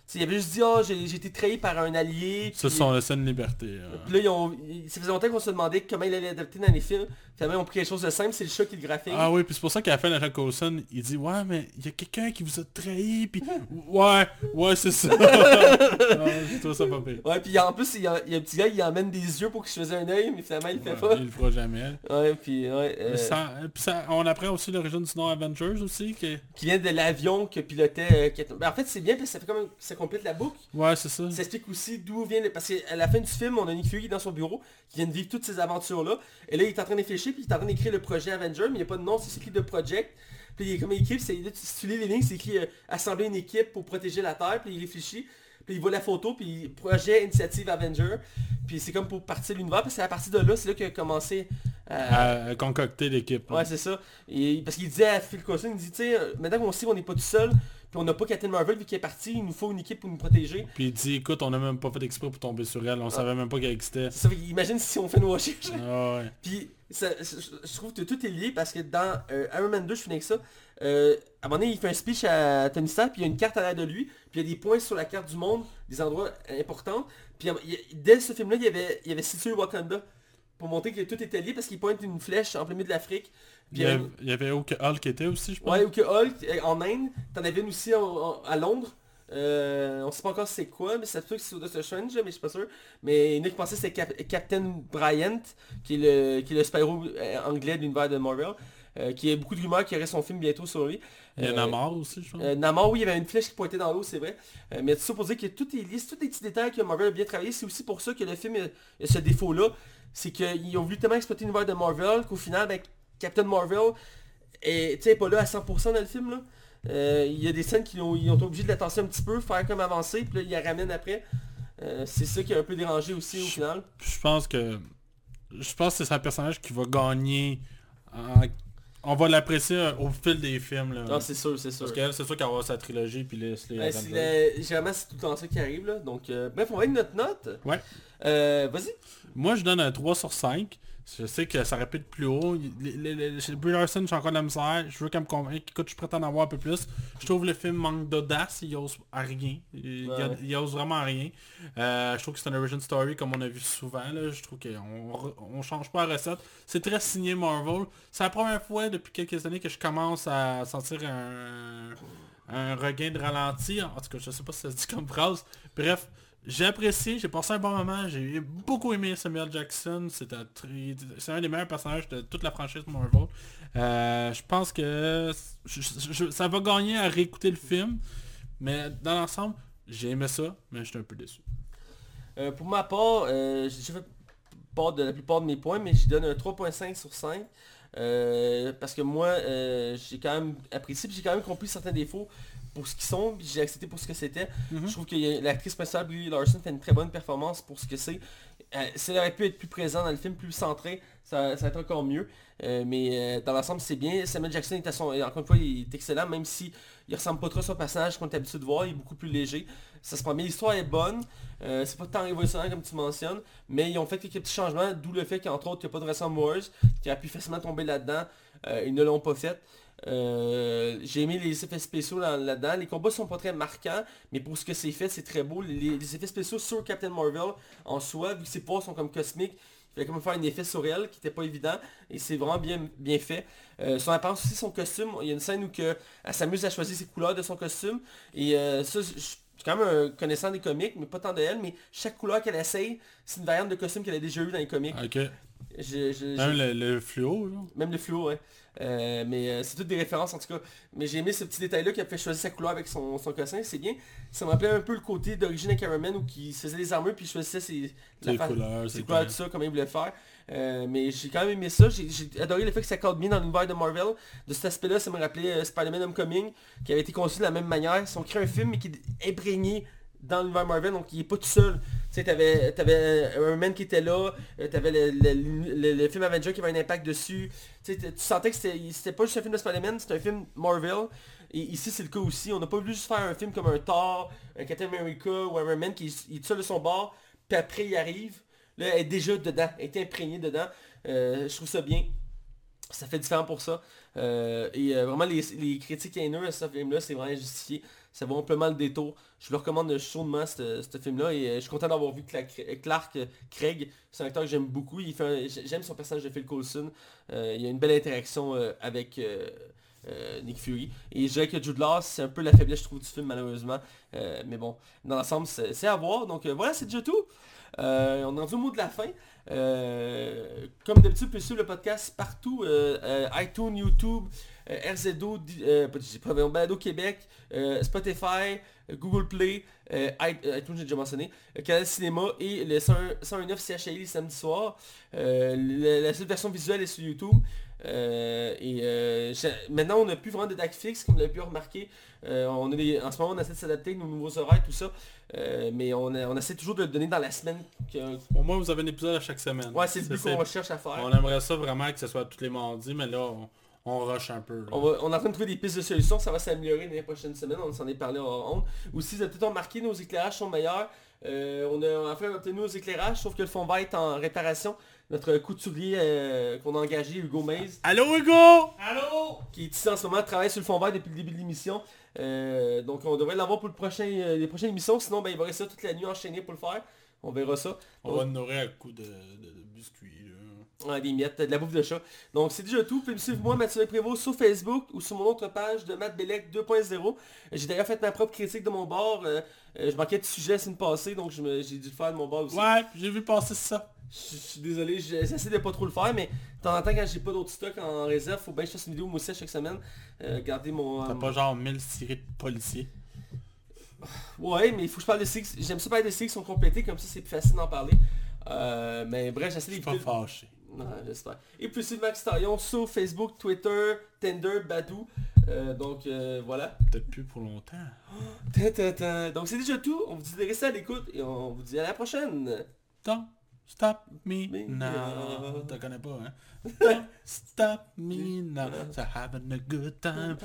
T'sais, il avait juste dit, ah, j'ai j'ai été trahi par un allié. C'est son de liberté. euh. puis là, ils ont, ça faisait longtemps qu'on se demandait comment il allait adapter dans les films. Finalement, ils ont pris quelque chose de simple, c'est le chat qui le graphique. Ah oui, puis c'est pour ça qu'à la fin, Jack Coulson, il dit Ouais, mais il y a quelqu'un qui vous a trahi, puis ouais, ouais, c'est ça. Ah, J'ai trouvé ça pas pire. Ouais, puis en plus, il y, a, il y a un petit gars, il emmène des yeux pour qu'il se fasse un œil, mais finalement, il le fait Ouais, pas. il le fera jamais. Ouais, puis ouais, euh, Ça- puis ça- on apprend aussi l'origine du nom Avengers aussi. Que... qui vient de l'avion que pilotait... euh, ben, en fait, c'est bien parce que ça fait comme ça complète la boucle. Ouais, c'est ça. Ça explique aussi d'où vient... Le... Parce qu'à la fin du film, on a Nick Fury dans son bureau qui vient de vivre toutes ces aventures-là. Et là, il est en train de réfléchir, puis il est en train d'écrire le projet Avenger, mais il n'y a pas de nom, c'est écrit de Project. Puis il est comme écrit, c'est, là, tu- si tu lis les lignes, c'est écrit euh, assembler une équipe pour protéger la Terre, puis il réfléchit. Puis il voit la photo, puis projet, initiative Avenger. Puis c'est comme pour partir de l'univers, parce que c'est à partir de là, c'est là qu'il a commencé à... À, concocter l'équipe. là. Ouais, c'est ça. Et, parce qu'il disait à Phil Coulson, il dit, tu sais, euh, maintenant qu'on sait qu'on n'est pas tout seul, puis on n'a pas Captain Marvel vu qu'il est parti, il nous faut une équipe pour nous protéger. Puis il dit écoute, on a même pas fait exprès pour tomber sur elle, on savait même pas qu'elle existait. Ça, imagine si on fait nos recherches. Ah ouais. Puis ça- je trouve que tout est lié parce que dans euh, Iron Man 2, je finis avec ça, euh, à un moment donné, il fait un speech à Tony Stark, puis il y a une carte à l'air de lui, puis il y a des points sur la carte du monde, des endroits importants. Puis il dès ce film-là, il y avait, il y avait situé Wakanda pour montrer que tout était lié parce qu'il pointe une flèche en plein milieu de l'Afrique. Il y, avait, il y avait où que Hulk était aussi, je pense. Ouais, ou que Hulk, en Inde, t'en avais une aussi en- en- à Londres. Euh, on sait pas encore c'est quoi, mais ça se peut que c'est Doctor Strange, mais je suis pas sûr. Mais il y en a qui pensaient que c'était Cap- Captain Bryant, qui est le, qui est le Spyro euh, anglais de l'univers de Marvel. euh, qui a beaucoup de rumeurs qu'il y aurait son film bientôt sur lui. Il y en Euh, a mort aussi, je pense. euh, Namor, oui, il y avait une flèche qui pointait dans l'eau, c'est vrai. Mais tout ça pour dire que tout est c'est tous les petits détails que Marvel a bien travaillé. C'est aussi pour ça que le film a, a ce défaut-là. C'est qu'ils ont voulu tellement exploiter l'univers de Marvel qu'au final, ben, Captain Marvel est pas là à 100% dans le film. Là. Euh, Il y a des scènes qui ont, ils ont été obligés de la tasser un petit peu, faire comme avancer, puis là, ils la ramènent après. Euh, c'est ça qui a un peu dérangé aussi au final. Je pense que je pense que c'est un personnage qui va gagner. en- On va l'apprécier euh, au fil des films. Là. Non, c'est sûr, c'est sûr. Parce qu'elle, c'est sûr qu'elle va avoir sa trilogie, puis Leslie Ouais, Adams. c'est le- Généralement, c'est tout le temps ça qui arrive. Là. Donc, euh, bref, on va avec notre note. Ouais. Euh, Vas-y. Moi, je donne un 3 sur 5. Je sais que ça répète plus haut. Chez Brie Larson, j'ai encore de la misère. Je veux qu'elle me convainque. Écoute, je à en avoir un peu plus. Je trouve le film manque d'audace. Il ose à rien. Il, Ouais. il- ose vraiment à rien. Euh, je trouve que c'est un origin story comme on a vu souvent. Là. Je trouve qu'on on change pas la recette. C'est très signé Marvel. C'est la première fois depuis quelques années que je commence à sentir un, un regain de ralenti. En tout cas, je sais pas si ça se dit comme phrase. Bref, j'ai apprécié, j'ai passé un bon moment, j'ai beaucoup aimé Samuel Jackson, c'est un, des meilleurs personnages de toute la franchise Marvel. Euh, je pense que ça va gagner à réécouter le film, mais dans l'ensemble, j'ai aimé ça, mais je suis un peu déçu. Euh, pour ma part, euh, j'ai fait part de la plupart de mes points, mais je donne un 3.5 sur 5. euh, parce que moi, euh, j'ai quand même apprécié, j'ai quand même compris certains défauts pour ce qu'ils sont, j'ai accepté pour ce que c'était. Mhm. Je trouve que l'actrice principale, Brie Larson, fait une très bonne performance pour ce que c'est. Euh, si elle aurait pu être plus présent dans le film, plus centré, ça, ça va être encore mieux. Euh, mais euh, dans l'ensemble, c'est bien. Samuel Jackson est à son, encore une fois, il est excellent, même si il ressemble pas trop à son personnage qu'on est habitué de voir, il est beaucoup plus léger. Ça se prend bien, l'histoire est bonne. Euh, c'est pas tant révolutionnaire comme tu mentionnes, mais ils ont fait quelques petits changements, d'où le fait qu'entre autres, il n'y a pas de Russell Moores, qui a pu facilement tomber là-dedans. Ils ne l'ont pas fait. Euh, j'ai aimé les effets spéciaux là- là-dedans. Les combats sont pas très marquants, mais pour ce que c'est fait, c'est très beau. Les, effets spéciaux sur Captain Marvel en soi, vu que ses pouvoirs sont comme cosmiques, il fallait même faire un effet sur elle qui n'était pas évident et c'est vraiment bien, bien fait. Euh, son apparence aussi, son costume, il y a une scène où elle s'amuse à choisir ses couleurs de son costume et euh, ça, je suis quand même un connaissant des comics, mais pas tant de elle, mais chaque couleur qu'elle essaye, c'est une variante de costume qu'elle a déjà eu dans les comics. Ok. Je- je- Même le, le fluo, même le fluo, ouais. Euh, mais euh, c'est toutes des références en tout cas. Mais j'ai aimé ce petit détail-là qu'elle fait choisir sa couleur avec son, son cossin, c'est bien. Ça me rappelait un peu le côté d'origine avec Iron Man où il se faisait les armures puis il choisissait ses, fa- couleurs, ses couleurs, tout ça, comme il voulait faire. Euh, mais j'ai quand même aimé ça. J'ai adoré le fait que ça cadre bien dans l'univers de Marvel. De cet aspect-là, ça me rappelait Spider-Man Homecoming, qui avait été conçu de la même manière. Ils ont créé un film mais qui est imprégné dans l'univers Marvel, donc il est pas tout seul. Tu sais, t'avais, t'avais un man qui était là, euh, t'avais le, le- le- le film Avenger qui avait un impact dessus. Tu sentais que c'était, pas juste un film de Spider-Man, c'était un film Marvel. Et ici c'est le cas aussi. On n'a pas voulu juste faire un film comme un Thor, un Captain America ou un Man qui il seul de son bord, puis après il arrive. Là, elle est déjà dedans, elle est imprégnée dedans. Euh, je trouve ça bien. Ça fait différent pour ça. Euh, et vraiment, les, les critiques haineuses à ce film-là, c'est vraiment justifié. Ça vaut amplement le détour. Je le recommande chaudement, ce film-là. Et euh, je suis content d'avoir vu Clark, euh, Craig. C'est un acteur que j'aime beaucoup. J'aime son personnage de Phil Coulson. Euh, il y a une belle interaction avec Nick Fury. Et je dirais que Jude Law, c'est un peu la faiblesse, je trouve, du film, malheureusement. Mais bon, dans l'ensemble, c'est à voir. Donc voilà, c'est déjà tout. On est rendu au mot de la fin. Comme d'habitude, vous pouvez suivre le podcast partout. iTunes, YouTube, euh, RZO, euh, Balado Québec, euh, Spotify, euh, Google Play, euh, iTunes j'ai déjà mentionné, Canal Cinéma et le 101 101.9 CHI le samedi soir. Le- la seule version visuelle est sur YouTube. Euh, et euh, maintenant on n'a plus vraiment de date fixe comme vous l'avez pu remarquer. Euh, on a des- en ce moment on essaie de s'adapter nos nouveaux horaires, tout ça. Mais on, a- on essaie toujours de le donner dans la semaine. que- Au moins, vous avez un épisode à chaque semaine. Ouais, c'est le but qu'on recherche à faire. On aimerait ça vraiment que ce soit tous les mardis, mais là, on, on rush un peu. On, va- on est en train de trouver des pistes de solutions, ça va s'améliorer dans les prochaines semaines, on s'en est parlé en honte. Aussi, vous avez peut-être remarqué, nos éclairages sont meilleurs. Euh, on a enfin obtenu nos éclairages, sauf que le fond vert est en réparation. Notre couturier euh, qu'on a engagé, Hugo Maze, Allô Hugo? Allô? qui est ici en ce moment, travaille sur le fond vert depuis le début de l'émission. Euh, donc on devrait l'avoir pour le prochain, euh, les prochaines émissions, sinon ben, il va rester toute la nuit enchaîné pour le faire. On verra ça. On va te nourrir à coups de, de, Ouais, des miettes, de la bouffe de chat. Donc c'est déjà tout. Vous pouvez me suivre moi, Mathieu Prévost, sur Facebook ou sur mon autre page de Matt Bellec 2.0. J'ai d'ailleurs fait ma propre critique de mon bar. euh, euh, je manquais de sujet la semaine passée, donc j'ai dû le faire de mon bar aussi. Ouais, j'ai vu passer ça. Je suis désolé, j'essaie de pas trop le faire, mais de temps en temps quand j'ai pas d'autres stocks en réserve, faut bien que je fasse une vidéo moi aussi à chaque semaine. Euh, garder mon... T'as euh, pas genre 1000 séries de policiers. Ouais, mais il faut que je parle de séries. J'aime ça parler de séries qui sont complétées, comme ça c'est plus facile d'en parler. Euh, mais bref, j'essaie Je suis pas d'éviter... fâché. Non, j'espère. Et puis c'est Max Taillon sur Facebook, Twitter, Tinder, Badou. Euh, donc euh, voilà. Peut-être plus pour longtemps. Donc c'est déjà tout. On vous dit de rester à l'écoute et on vous dit à la prochaine. Don't stop me, now. T'en connais pas, hein? Don't stop me now. Having a good time.